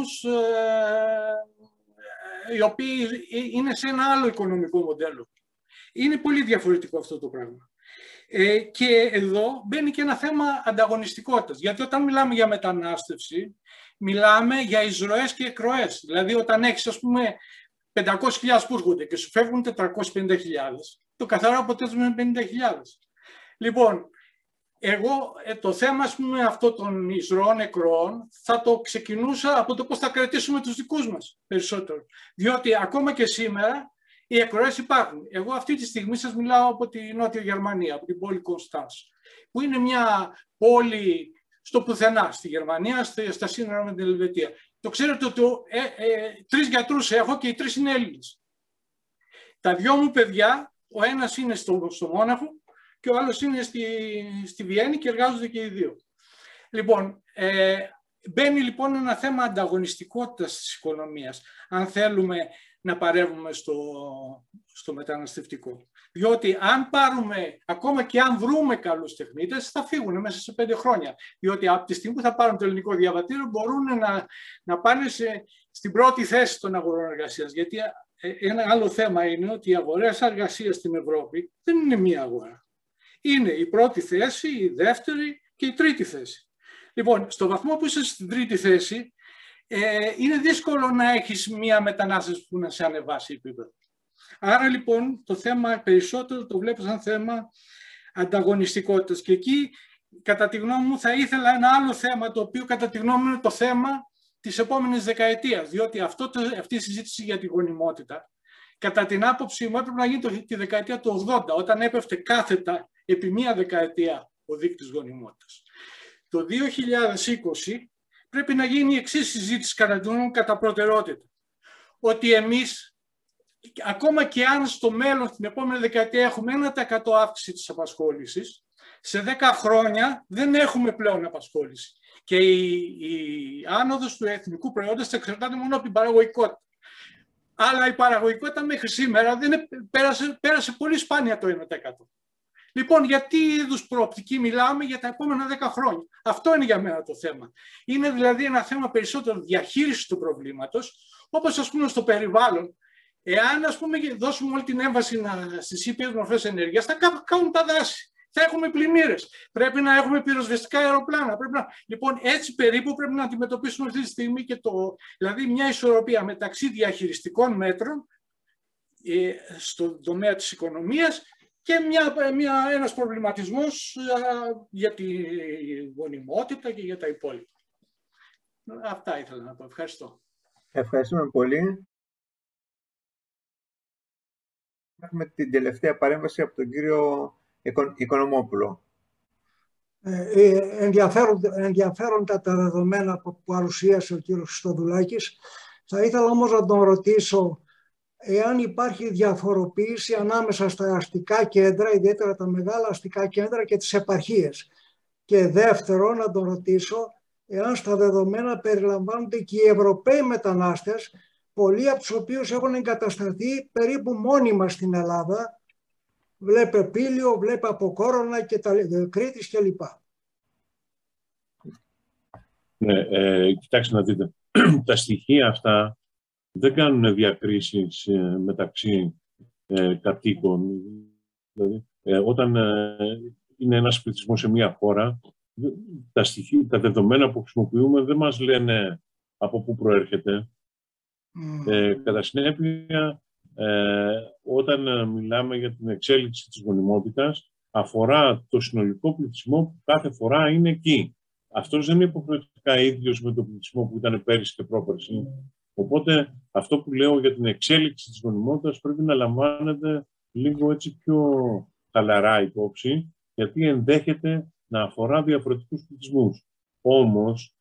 οι οποίοι είναι σε ένα άλλο οικονομικό μοντέλο. Είναι πολύ διαφορετικό αυτό το πράγμα. Ε, και εδώ μπαίνει και ένα θέμα ανταγωνιστικότητας. Γιατί όταν μιλάμε για μετανάστευση, μιλάμε για εισρωές και εκροές. Δηλαδή όταν έχεις, ας πούμε, 500.000 που έρχονται και σου φεύγουν 450.000, το καθαρό αποτέλεσμα είναι 50.000. Λοιπόν, εγώ ε, το θέμα ας πούμε, αυτό των εισρώων εκροών θα το ξεκινούσα από το πώς θα κρατήσουμε τους δικούς μας περισσότερο. Διότι ακόμα και σήμερα οι εκροές υπάρχουν. Εγώ αυτή τη στιγμή σας μιλάω από τη Νότια Γερμανία, από την πόλη Κωνστάς, που είναι μια πόλη στο πουθενά, στη Γερμανία, στα σύνορα με την Ελβετία. Το ξέρετε ότι ε, ε, τρεις γιατρούς έχω και οι τρεις είναι Έλληνες. Τα δυο μου παιδιά, ο ένας είναι στο, στο Μόναχο και ο άλλος είναι στη, στη Βιέννη και εργάζονται και οι δύο. Λοιπόν, ε, μπαίνει λοιπόν ένα θέμα ανταγωνιστικότητας της οικονομίας, αν θέλουμε να παρεύουμε στο, στο μεταναστευτικό. Διότι αν πάρουμε, ακόμα και αν βρούμε καλούς τεχνίτες, θα φύγουν μέσα σε πέντε χρόνια. Διότι από τη στιγμή που θα πάρουν το ελληνικό διαβατήριο μπορούν να, να πάνε σε, στην πρώτη θέση των αγορών εργασίας. Γιατί ε, ένα άλλο θέμα είναι ότι οι αγορές εργασίας στην Ευρώπη δεν είναι μία αγορά είναι η πρώτη θέση, η δεύτερη και η τρίτη θέση. Λοιπόν, στο βαθμό που είσαι στην τρίτη θέση, ε, είναι δύσκολο να έχεις μία μετανάστευση που να σε ανεβάσει επίπεδο. Άρα λοιπόν το θέμα περισσότερο το βλέπω σαν θέμα ανταγωνιστικότητας. Και εκεί, κατά τη γνώμη μου, θα ήθελα ένα άλλο θέμα, το οποίο κατά τη γνώμη μου είναι το θέμα της επόμενης δεκαετίας. Διότι αυτό, αυτή η συζήτηση για τη γονιμότητα, κατά την άποψή μου, έπρεπε να γίνει τη δεκαετία του 80, όταν έπεφτε κάθετα επί μία δεκαετία ο δείκτης γονιμότητας. Το 2020 πρέπει να γίνει η εξής συζήτηση κατά τον κατά προτεραιότητα. Ότι εμείς, ακόμα και αν στο μέλλον, την επόμενη δεκαετία, έχουμε 1% αύξηση της απασχόλησης, σε 10 χρόνια δεν έχουμε πλέον απασχόληση. Και η, η άνοδος του εθνικού προϊόντος θα εξαρτάται μόνο από την παραγωγικότητα. Αλλά η παραγωγικότητα μέχρι σήμερα δεν πέρασε, πέρασε πολύ σπάνια το 1%. Λοιπόν, για τι είδους προοπτική μιλάμε για τα επόμενα 10 χρόνια; Αυτό είναι για μένα το θέμα. Είναι δηλαδή ένα θέμα περισσότερο διαχείρισης του προβλήματος, όπως ας πούμε στο περιβάλλον. Εάν ας πούμε δώσουμε όλη την έμβαση στις ήπιε μορφές ενέργειας, θα κάνουν τα δάση. Θα έχουμε πλημμύρες. Πρέπει να έχουμε πυροσβεστικά αεροπλάνα. Πρέπει να... Λοιπόν, έτσι περίπου πρέπει να αντιμετωπίσουμε αυτή τη στιγμή και το. Δηλαδή, μια ισορροπία μεταξύ διαχειριστικών μέτρων ε, στον τομέα της οικονομίας και μια, μια, ένας προβληματισμός για τη γονιμότητα και για τα υπόλοιπα. Αυτά ήθελα να πω. Ευχαριστώ. Ευχαριστούμε πολύ. Έχουμε την τελευταία παρέμβαση από τον κύριο Οικονομόπουλο. Ε, ε ενδιαφέροντα τα δεδομένα που παρουσίασε ο κύριος Χριστοδουλάκης. Θα ήθελα όμως να τον ρωτήσω εάν υπάρχει διαφοροποίηση ανάμεσα στα αστικά κέντρα, ιδιαίτερα τα μεγάλα αστικά κέντρα και τις επαρχίες. Και δεύτερο, να τον ρωτήσω εάν στα δεδομένα περιλαμβάνονται και οι Ευρωπαίοι μετανάστες, πολλοί από τους οποίους έχουν εγκατασταθεί περίπου μόνιμα στην Ελλάδα, βλέπε Πύλιο, βλέπε Αποκόρονα και τα Κρήτης κλπ. Ναι, ε, κοιτάξτε να δείτε. <clears throat> τα στοιχεία αυτά δεν κάνουν διακρίσεις ε, μεταξύ ε, κατοίκων. Δηλαδή, ε, όταν ε, είναι ένας πληθυσμός σε μία χώρα, τα, στοιχεία, τα δεδομένα που χρησιμοποιούμε δεν μας λένε από πού προέρχεται. Ε, κατά συνέπεια, ε, όταν μιλάμε για την εξέλιξη της γονιμότητας, αφορά το συνολικό πληθυσμό που κάθε φορά είναι εκεί. Αυτός δεν είναι υποχρεωτικά ίδιος με τον πληθυσμό που ήταν πέρυσι και πρόπερσι. Οπότε αυτό που λέω για την εξέλιξη της γονιμότητας πρέπει να λαμβάνεται λίγο έτσι πιο χαλαρά υπόψη, γιατί ενδέχεται να αφορά διαφορετικούς πληθυσμούς. Όμως,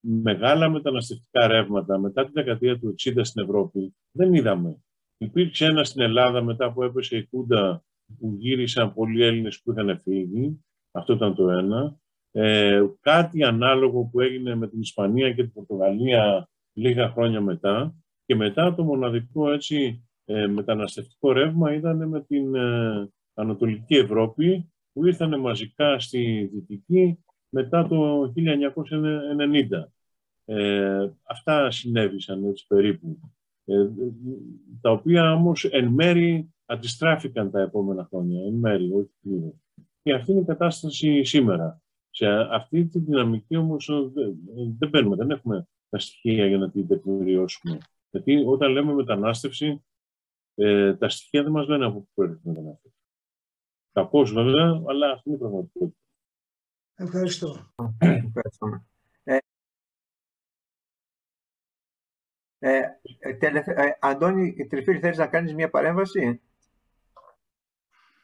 μεγάλα μεταναστευτικά ρεύματα μετά τη δεκαετία του 60 στην Ευρώπη δεν είδαμε. Υπήρξε ένα στην Ελλάδα μετά που έπεσε η Κούντα που γύρισαν πολλοί Έλληνες που είχαν φύγει. Αυτό ήταν το ένα. Ε, κάτι ανάλογο που έγινε με την Ισπανία και την Πορτογαλία λίγα χρόνια μετά. Και μετά το μοναδικό έτσι, ε, μεταναστευτικό ρεύμα ήταν με την ε, Ανατολική Ευρώπη που ήρθαν μαζικά στη Δυτική μετά το 1990. Ε, αυτά συνέβησαν έτσι περίπου, ε, τα οποία όμως εν μέρη αντιστράφηκαν τα επόμενα χρόνια, εν μέρη, όχι πλήρως. Και αυτή είναι η κατάσταση σήμερα. Σε αυτή τη δυναμική όμως δεν μπαίνουμε, δεν έχουμε τα στοιχεία για να την τεκμηριώσουμε. Γιατί όταν λέμε μετανάστευση, ε, τα στοιχεία δεν μας λένε από πού έρχεται η μετανάστευση. Κακώς βέβαια, αλλά αυτή είναι η πραγματικότητα. Ευχαριστώ. Ευχαριστώ. Ε, ε, ε, Αντώνη Τριφύρη, θέλεις να κάνεις μια παρέμβαση;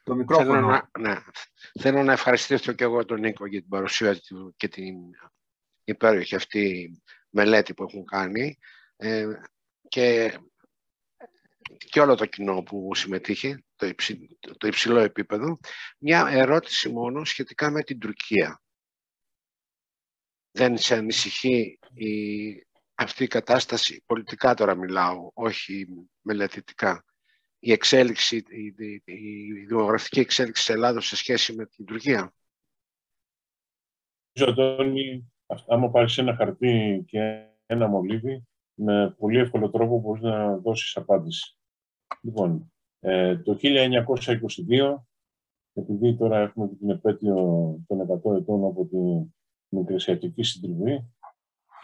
Το μικρόφωνο. Θέλω να, ναι. Θέλω να ευχαριστήσω και εγώ τον Νίκο για την παρουσία του και την υπέροχη αυτή μελέτη που έχουν κάνει ε, και, και όλο το κοινό που συμμετείχε, το, το υψηλό επίπεδο. Μια ερώτηση μόνο σχετικά με την Τουρκία. Δεν σε ανησυχεί η, αυτή η κατάσταση, πολιτικά τώρα μιλάω, όχι μελετητικά, η εξέλιξη, η, η, δημογραφική εξέλιξη της Ελλάδος σε σχέση με την Τουρκία; Αντώνη, άμα πάρεις ένα χαρτί και ένα μολύβι, με πολύ εύκολο τρόπο μπορείς να δώσεις απάντηση. Λοιπόν, ε, το 1922, επειδή τώρα έχουμε την επέτειο των 100 ετών από την Μικρασιατική Συντριβή,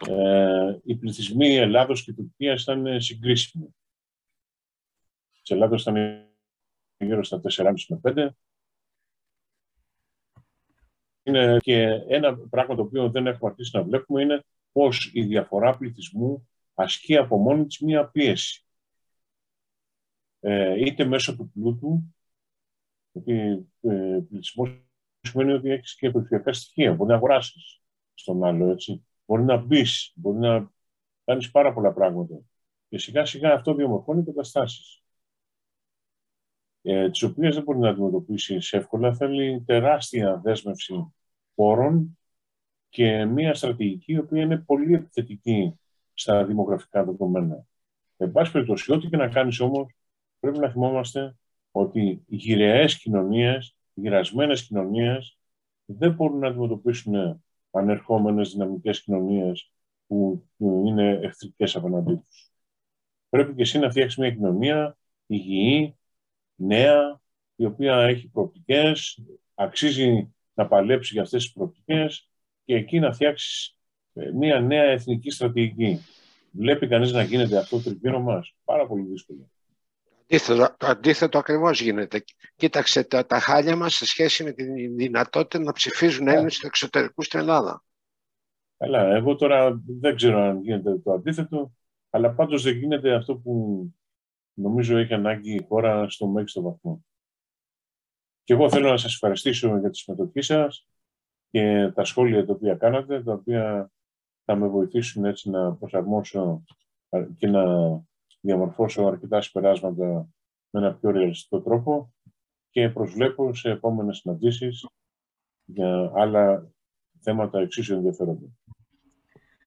ε, οι πληθυσμοί Ελλάδος και Τουρκίας ήταν συγκρίσιμοι. Της Ελλάδος ήταν γύρω στα 4,5 με 5. Είναι και ένα πράγμα το οποίο δεν έχουμε αρχίσει να βλέπουμε είναι πώς η διαφορά πληθυσμού ασκεί από μόνη της μία πίεση. Ε, είτε μέσω του πλούτου, γιατί ε, πληθυσμός σημαίνει ότι έχεις και περιφερειακά στοιχεία. Μπορεί να αγοράσεις στον άλλο, έτσι. Μπορεί να μπεις, μπορεί να κάνεις πάρα πολλά πράγματα. Και σιγά σιγά αυτό διαμορφώνει καταστάσεις. Ε, τις οποίες δεν μπορεί να αντιμετωπίσει εύκολα. Θέλει τεράστια δέσμευση πόρων και μια στρατηγική η οποία είναι πολύ επιθετική στα δημογραφικά δεδομένα. Εν πάση περιπτώσει, ό,τι και να κάνεις όμως, πρέπει να θυμόμαστε ότι οι γυραιέ κοινωνίες, οι γυρασμένες κοινωνίες, δεν μπορούν να αντιμετωπίσουν ανερχόμενες δυναμικές κοινωνίες που είναι εχθρικές απέναντί τους. Πρέπει και εσύ να φτιάξεις μια κοινωνία υγιή, νέα, η οποία έχει προοπτικές, αξίζει να παλέψει για αυτές τις προοπτικές και εκεί να φτιάξει ε, μια νέα εθνική στρατηγική. Βλέπει κανείς να γίνεται αυτό το τριγύρω μας; Πάρα πολύ δύσκολο. Αντίθετο, το αντίθετο ακριβώς γίνεται. Κοίταξε τα, τα χάλια μας σε σχέση με τη δυνατότητα να ψηφίζουν yeah. Έλληνες του εξωτερικούς στην Ελλάδα. Καλά, εγώ τώρα δεν ξέρω αν γίνεται το αντίθετο. αλλά πάντως δεν γίνεται αυτό που νομίζω έχει ανάγκη η χώρα στο μέγιστο βαθμό. Και εγώ θέλω να σας ευχαριστήσω για τη συμμετοχή σας και τα σχόλια τα οποία κάνατε, τα οποία θα με βοηθήσουν έτσι να προσαρμόσω και να διαμορφώσω αρκετά συμπεράσματα με ένα πιο ρεαλιστικό τρόπο και προσβλέπω σε επόμενες συναντήσεις για άλλα θέματα εξίσου ενδιαφέροντα.